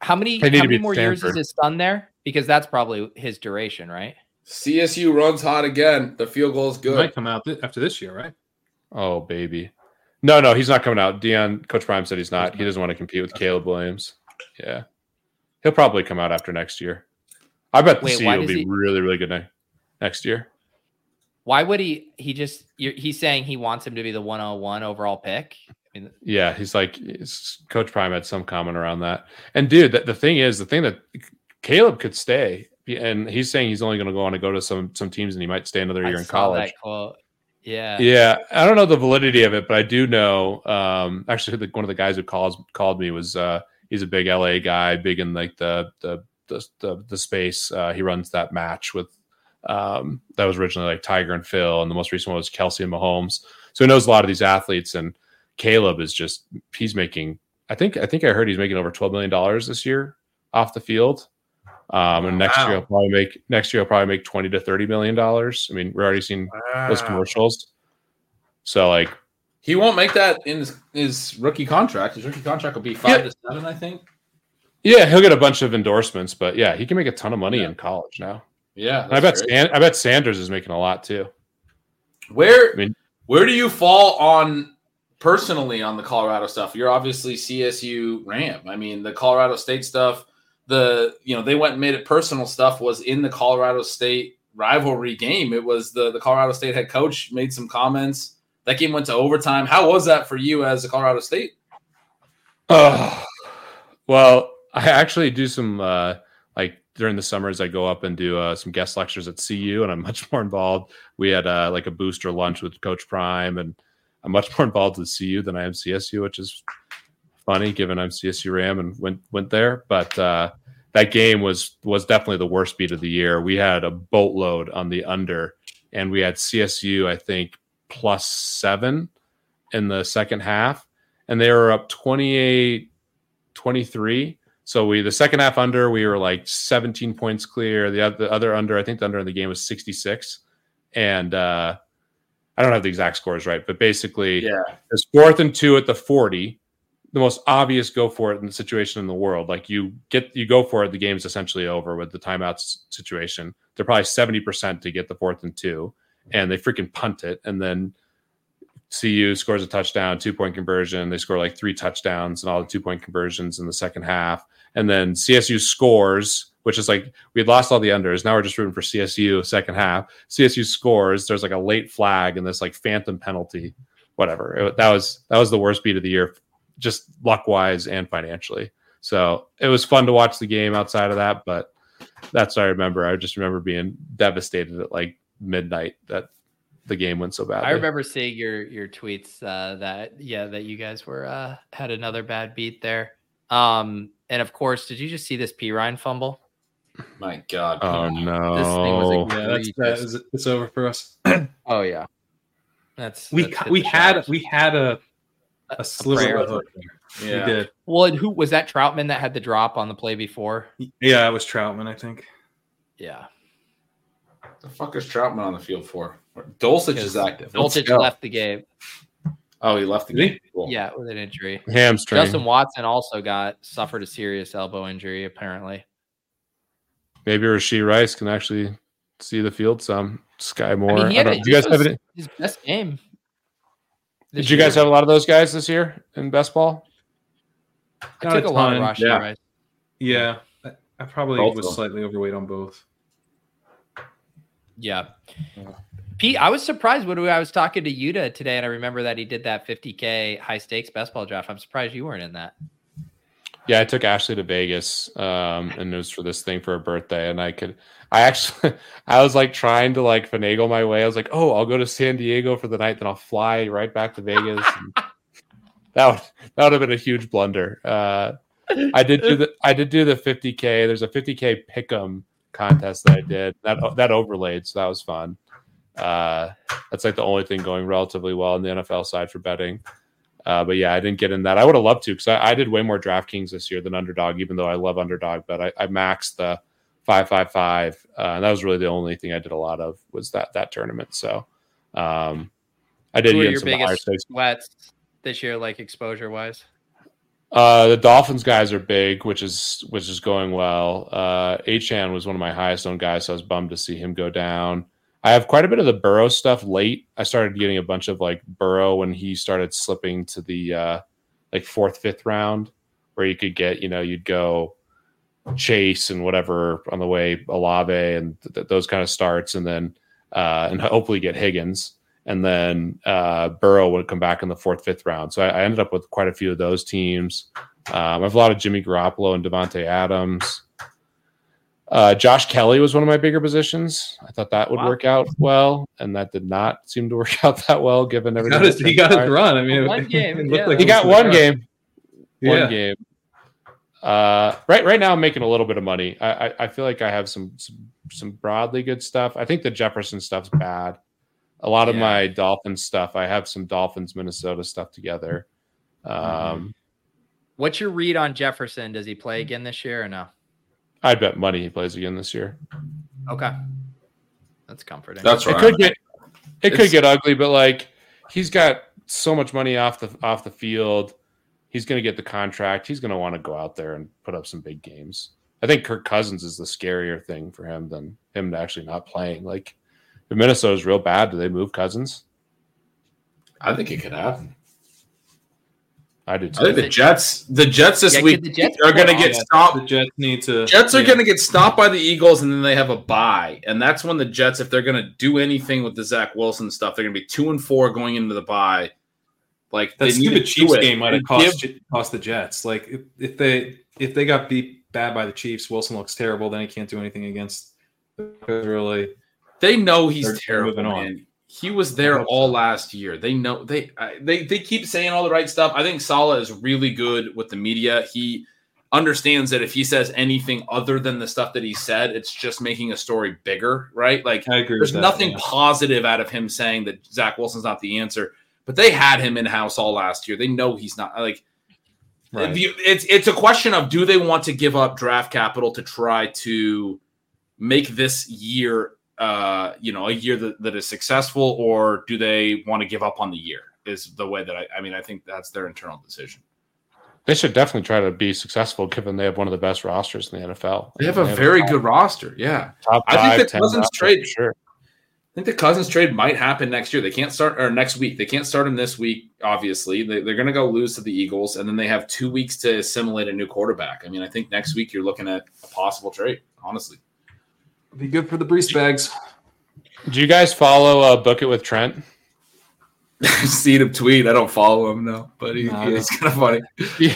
How many, how many beat more years is Stanford. his son there? Because that's probably his duration, right? CSU runs hot again. The field goal is He good. might come out th- after this year, right? Oh baby, no, no, he's not coming out. Deion, Coach Prime said he's not. He doesn't want to compete with Caleb Williams. Yeah, he'll probably come out after next year. I bet the Wait, CU will be he- really, really good ne- next year. Why would he? He just, you're, he's saying he wants him to be the 101 overall pick. I mean, Yeah, he's like Coach Prime had some comment around that. And dude, the, the thing is, the thing that Caleb could stay, and he's saying he's only going to go on to go to some some teams, and he might stay another I year in saw college. Yeah. Yeah, I don't know the validity of it, but I do know. Um, actually, one of the guys who calls called me was uh, he's a big LA guy, big in like the the the the, the space. Uh, he runs that match with um, that was originally like Tiger and Phil, and the most recent one was Kelce and Mahomes. So he knows a lot of these athletes, and Caleb is just he's making. I think I think I heard he's making over twelve million dollars this year off the field. Um, and next year Wow. he'll probably make next year I'll probably make twenty to thirty million dollars. I mean, we're already seeing those commercials. So like, He won't make that in his, his rookie contract. His rookie contract will be five to seven, I think. yeah, he'll get a bunch of endorsements, but yeah, he can make a ton of money Yeah. in college now. Yeah, I bet San- I bet Sanders is making a lot too. Where I mean- where do you fall on personally on the Colorado stuff? You're obviously CSU Ram. I mean, the Colorado State stuff, the you know, they went and made it personal stuff was in the Colorado State rivalry game. It was the the Colorado State head coach made some comments. That game went to overtime. How was that for you as a Colorado State? Oh, well, I actually do some uh, like during the summers. I go up and do uh, some guest lectures at CU, and I'm much more involved. We had uh, like a booster lunch with Coach Prime, and I'm much more involved with CU than I am CSU, which is funny given I'm CSU Ram and went went there. But uh, that game was was definitely the worst beat of the year. We had a boatload on the under, and we had CSU I think plus seven in the second half, and they were up 28 23. So we the second half under we were like 17 points clear. The other, the other under I think the under in the game was 66, and uh, I don't have the exact scores right, but basically Yeah. it's fourth and two at the 40. The most obvious go for it in the situation in the world. Like you get you go for it, the game's essentially over with the timeouts situation. They're probably 70% to get the fourth and two, and they freaking punt it, and then CU scores a touchdown, two point conversion. They score like three touchdowns and all the two point conversions in the second half. And then CSU scores, which is like we had lost all the unders. Now we're just rooting for CSU second half. CSU scores. There's like a late flag and this like phantom penalty, whatever. It- that was that was the worst beat of the year, just luck wise and financially. So it was fun to watch the game outside of that, but that's what I remember. I just remember being devastated at like midnight that the game went so bad. I remember seeing your your tweets uh, that yeah that you guys were uh, had another bad beat there. Um, and of course, did you just see this P Ryan fumble? My God. Oh no! This thing no! was Yeah, that's that is, it's over for us. Oh yeah, that's We that's we had showers. we had a a sliver prayer. of hope there. Yeah. We did. well. and Who was that? Trautman that had the drop on the play before. Yeah, it was Trautman, I think. Yeah, The fuck is Trautman on the field for? Dulcich is active. Let's Voltage go. left the game. Oh, he left the game. Cool. Yeah, with an injury. Hamstring. Justin Watson also got suffered a serious elbow injury apparently. Maybe Rashee Rice can actually see the field some. Skyy Moore. I mean, I had don't- do you guys have was any? his best game. This Did you guys year. have a lot of those guys this year in best ball? I took a a lot of ton, Rashee yeah. Rice. Yeah, I, I probably Both was slightly overweight on both. Yeah. Pete, I was surprised when I was talking to Yuta today, and I remember that he did that 50k high stakes best ball draft. I'm surprised you weren't in that. Yeah, I took Ashley to Vegas, um, and it was for this thing for her birthday, and I could, I actually, I was like trying to like finagle my way. I was like, oh, I'll go to San Diego for the night, then I'll fly right back to Vegas. That would that would have been a huge blunder. Uh, I did do the I did do the 50k. There's a 50k pick'em contest that I did that that overlaid, so that was fun. Uh, that's like the only thing going relatively well in the NFL side for betting. Uh, but yeah, I didn't get in that. I would have loved to because I, I did way more DraftKings this year than Underdog, even though I love Underdog. But I, I maxed the five five five, uh, and that was really the only thing I did a lot of was that that tournament. So um, I did Who are your some higher biggest sweats this year, like exposure wise? Uh, the Dolphins guys are big, which is which is going well. Uh, Achane was one of my highest owned guys, so I was bummed to see him go down. I have quite a bit of the Burrow stuff late. I started getting a bunch of like Burrow when he started slipping to the uh, like fourth, fifth round, where you could get, you know, you'd go Chase and whatever on the way, Alave and th- th- those kind of starts, and then uh, and hopefully get Higgins. and then uh, Burrow would come back in the fourth, fifth round. So I, I ended up with quite a few of those teams. Um, I have a lot of Jimmy Garoppolo and Davante Adams. Uh, Josh Kelley was one of my bigger positions. I thought that would Wow. work out well, and that did not seem to work out that well given He everything. got his, that he got his run. I mean, One it- game, it looked yeah. like He got one the- game. Yeah. One game. Uh, right, right now I'm making a little bit of money. I, I, I feel like I have some, some, some broadly good stuff. I think the Jefferson stuff's bad. A lot of Yeah. my Dolphins stuff, I have some Dolphins Minnesota stuff together. Um, Mm-hmm. What's your read on Jefferson? Does he play again this year or no? I'd bet money he plays again this year. Okay, that's comforting. That's right. It could get, it could get ugly, but like he's got so much money off the off the field. He's going to get the contract. He's going to want to go out there and put up some big games. I think Kirk Cousins is the scarier thing for him than him actually not playing. Like, if Minnesota's real bad, do they move Cousins? I think it could happen. I do I too. think the Jets, the Jets this Yeah, week the Jets are going to get off? The stopped. Jets need to. Jets are yeah. going to get stopped by the Eagles, and then they have a bye, and that's when the Jets, if they're going to do anything with the Zach Wilson stuff, they're going to be two and four going into the bye. Like that they stupid Chiefs game might have cost give- cost the Jets. Like if, if they if they got beat bad by the Chiefs, Wilson looks terrible. Then he can't do anything against. the- Really, They know he's They're- they're terrible. moving on. Man. He was there all so. last year. They know they I- they they keep saying all the right stuff. I think Saleh is really good with the media. He understands that if he says anything other than the stuff that he said, it's just making a story bigger, right? Like there's that, nothing yeah. positive out of him saying that Zach Wilson's not the answer. But they had him in house all last year. They know he's not like Right. it's it's a question of do they want to give up draft capital to try to make this year uh you know a year that, that is successful or do they want to give up on the year is the way that I, I mean I think that's their internal decision. They should definitely try to be successful, given they have one of the best rosters in the NFL. They have a very good roster. Yeah. top I think the Cousins trade- sure. I think the Cousins trade might happen next year. They can't start or next week. They can't start him this week. Obviously, they, they're going to go lose to the Eagles, and then they have two weeks to assimilate a new quarterback. I mean, I think next week you're looking at a possible trade. Honestly, Be good for the Brees bags. Do you guys follow uh, Book It with Trent? seen him tweet. I don't follow him no, but he, No, he's kind of funny. he,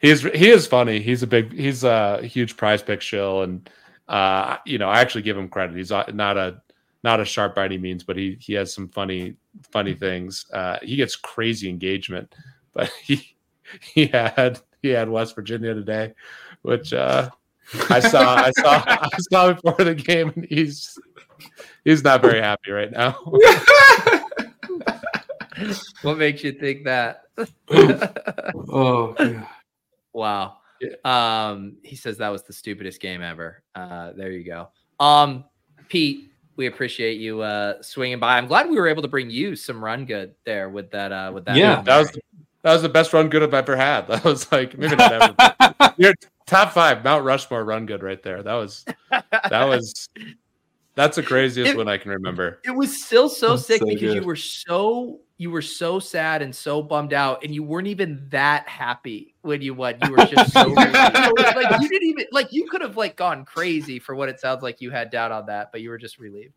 he's he is funny. He's a big he's a huge prize pick shill, and uh, you know I actually give him credit. He's not not a not a sharp by any means, but he he has some funny funny things. Uh, he gets crazy engagement, but he he had he had West Virginia today, which uh, I saw I saw I saw before the game, and he's he's not very happy right now. what makes you think that? Oh, yeah. wow. Um, he says that was the stupidest game ever. Uh, there you go. Um, Pete, we appreciate you uh swinging by. I'm glad we were able to bring you some run good there with that. Uh, with that. Yeah, that was that was the best run good I've ever had. That was like maybe not ever. But You're top five Mount Rushmore run good right there. That was that was that's the craziest It- one I can remember. It was still so That's sick so because you were so you were so sad and so bummed out, and you weren't even that happy when you won. You were just so relieved. like you didn't even like you could have like gone crazy for what it sounds like you had doubt on that, but you were just relieved.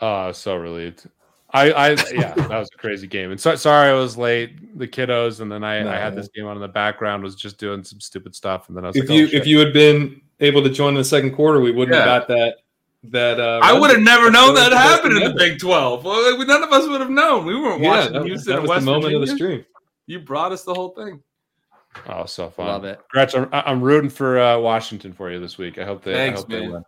Oh, I was so relieved. I, I yeah, that was a crazy game. And so, sorry I was late. The kiddos, and then I, I had this game on in the background, was just doing some stupid stuff, and then I was If like, you oh, if you had been able to join in the second quarter, we wouldn't Yeah. have got that that. Uh, I would have never known That was that the best happened in the. Big Twelve. Well, like, none of us would have known. We weren't Yeah, watching that, Houston that was West the moment Virginia. of the stream. You brought us the whole thing. oh, so fun. Love it. Gretch, I'm, I'm rooting for uh, Washington for you this week. I hope they. Thanks, I hope they man. win.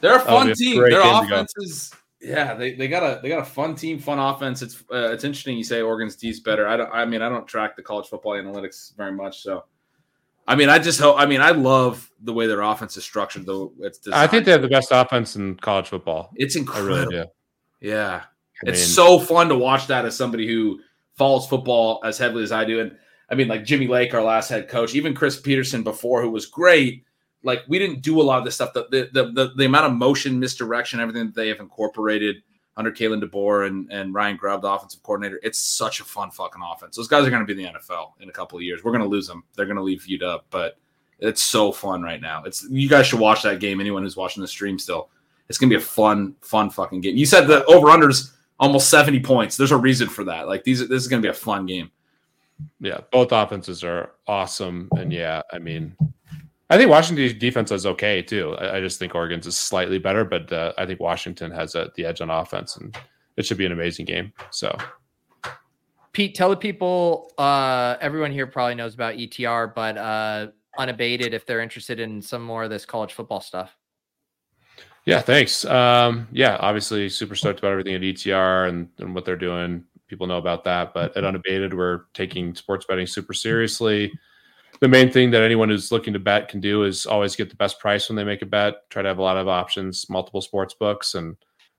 They're a fun be team. great Their game to go. offense is yeah. They, they got a they got a fun team, fun offense. It's uh, it's interesting you say Oregon's D's better. I don't. I mean I don't track the college football analytics very much, so. I mean, I just hope. I mean, I love the way their offense is structured. Though it's designed. I think they have the best offense in college football. it's incredible. really. Yeah, I it's mean- so fun to watch that as somebody who follows football as heavily as I do. And I mean, like Jimmy Lake, our last head coach, even Chris Petersen before, who was great. Like we didn't do a lot of this stuff. The the the, the, the amount of motion, misdirection, everything that they have incorporated under Kalen DeBoer and, and Ryan Grubb, the offensive coordinator, it's such a fun fucking offense. Those guys are going to be in the NFL in a couple of years. We're going to lose them. They're going to leave feud up, but it's so fun right now. It's you guys should watch that game. Anyone who's watching the stream still, it's going to be a fun, fun fucking game. You said the over unders almost 70 points. There's a reason for that. Like these, this is going to be a fun game. Yeah, both offenses are awesome, and yeah, I mean, I think Washington's defense is okay too. I, I just think Oregon's is slightly better, but uh, I think Washington has a, the edge on offense, and it should be an amazing game. So, Pete, tell the people. Uh, everyone here probably knows about ETR, but uh, unabated if they're interested in some more of this college football stuff. Yeah, thanks. Um, yeah, obviously super stoked about everything at ETR and, and what they're doing. People know about that, but at Unabated, we're taking sports betting super seriously. The main thing that anyone who's looking to bet can do is always get the best price when they make a bet. Try to have a lot of options, multiple sports books, and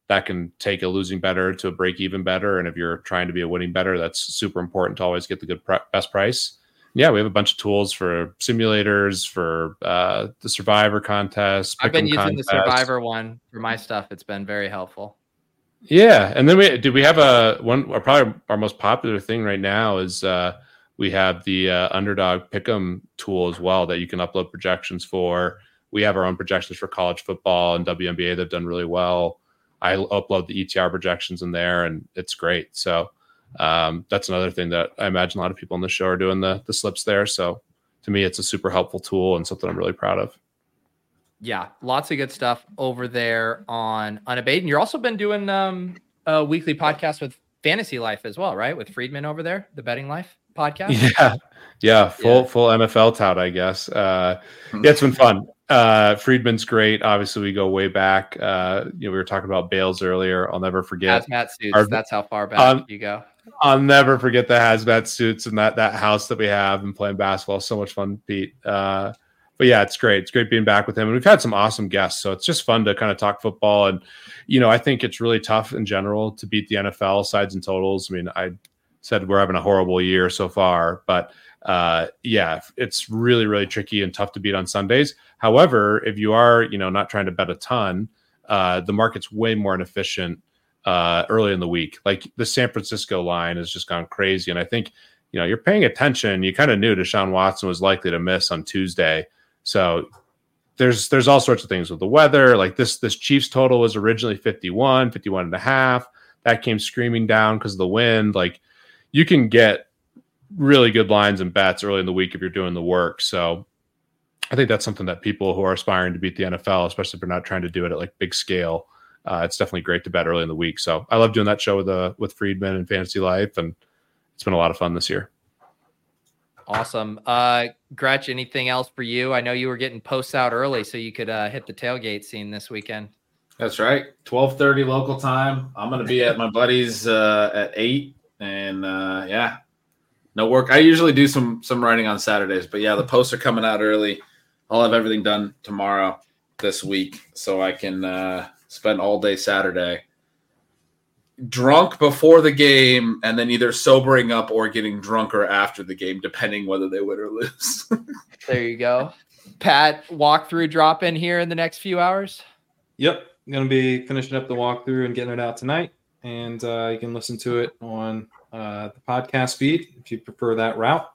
that can take a losing better to a break even better. And if you're trying to be a winning better, that's super important to always get the good best price yeah, we have a bunch of tools for simulators for uh, the Survivor contest. I've been using contest. the Survivor one for my stuff. It's been very helpful. Yeah, and then we do we have a one probably our most popular thing right now is uh, we have the uh, Underdog Pick'em tool as well that you can upload projections for. We have our own projections for college football and WNBA that've done really well. I upload the ETR projections in there, and it's great. So um, that's another thing that I imagine a lot of people on the show are doing the the slips there. So to me, it's a super helpful tool and something I'm really proud of. Yeah, lots of good stuff over there on Unabated. And you're also been doing um, a weekly podcast with Fantasy Life as well, right? With Freedman over there, the Betting Life podcast. Yeah, yeah, full yeah. full NFL tout, I guess. Uh, yeah, it's been fun. Uh, Freedman's great. Obviously, we go way back. Uh, you know, we were talking about Bales earlier. I'll never forget. Hazmat suits. Our, that's how far back um, you go. I'll never forget the hazmat suits and that that house that we have and playing basketball. So much fun, Pete. Uh, but yeah, it's great. It's great being back with him, and we've had some awesome guests. So it's just fun to kind of talk football. And you know, I think it's really tough in general to beat the NFL sides and totals. I mean, I said we're having a horrible year so far, but uh, yeah, it's really really tricky and tough to beat on Sundays. However, if you are you know not trying to bet a ton, uh, the market's way more inefficient uh, early in the week. Like the San Francisco line has just gone crazy. And I think, you know, you're paying attention. You kind of knew Deshaun Watson was likely to miss on Tuesday. So there's there's all sorts of things with the weather. Like this this Chiefs total was originally 51, 51 and a half. That came screaming down because of the wind. Like you can get really good lines and bets early in the week if you're doing the work. So I think that's something that people who are aspiring to beat the NFL, especially if they're not trying to do it at like big scale, uh, it's definitely great to bet early in the week. So I love doing that show with uh, with Freedman and Fantasy Life, and it's been a lot of fun this year. Awesome, uh, Gretch. Anything else for you? I know you were getting posts out early, so you could uh, hit the tailgate scene this weekend. That's right, twelve thirty local time. I'm going to be at my buddy's uh, at eight, and uh, yeah, no work. I usually do some some writing on Saturdays, but yeah, the posts are coming out early. I'll have everything done tomorrow this week, so I can uh, spent all day Saturday drunk before the game and then either sobering up or getting drunker after the game, depending whether they win or lose. there you go. Pat, walkthrough drop in here in the next few hours. Yep. Going to be finishing up the walkthrough and getting it out tonight. And uh, you can listen to it on uh, the podcast feed if you prefer that route.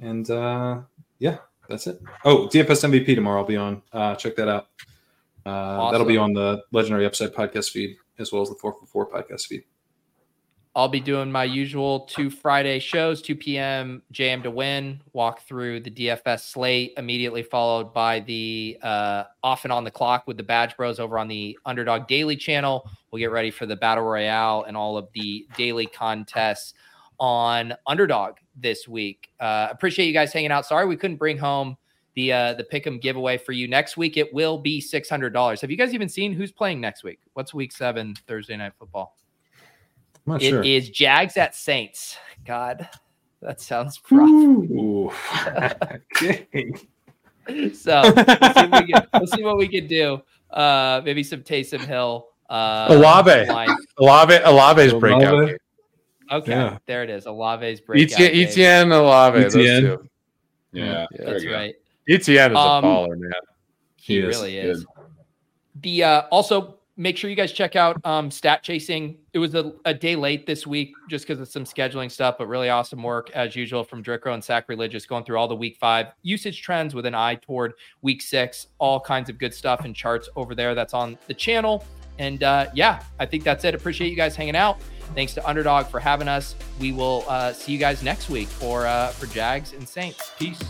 And uh, yeah, that's it. Oh, DFS MVP tomorrow. I'll be on. Uh, check that out. Uh, awesome. That'll be on the Legendary Upside podcast feed as well as the 444 podcast feed. I'll be doing my usual two Friday shows, 2 p.m. Jam to win, walk through the DFS slate, immediately followed by the uh, off and on the clock with the Badge Bros over on the Underdog Daily channel. We'll get ready for the Battle Royale and all of the daily contests on Underdog this week. Uh, appreciate you guys hanging out. Sorry we couldn't bring home the uh, the pick'em giveaway for you next week. It will be six hundred dollars. Have you guys even seen who's playing next week? What's week seven Thursday night football? I'm not it sure. is Jags at Saints. God, that sounds rough. so we'll see, can, we'll see, what we can do. Uh, maybe some Taysom Hill. Uh, Olave. Olave. Olave's breakout. Okay, yeah. there it is. Olave's breakout. Etienne, Olave. Etienne. Yeah, yeah, that's right. Etienne is um, a baller, man. He, he really is. The uh, also make sure you guys check out um, stat chasing. It was a, a day late this week just because of some scheduling stuff, but really awesome work as usual from Dricko and Sacrilegious going through all the week five usage trends with an eye toward week six. All kinds of good stuff and charts over there. That's on the channel. And uh, yeah, I think that's it. Appreciate you guys hanging out. Thanks to Underdog for having us. We will uh, see you guys next week for uh, for Jags and Saints. Peace.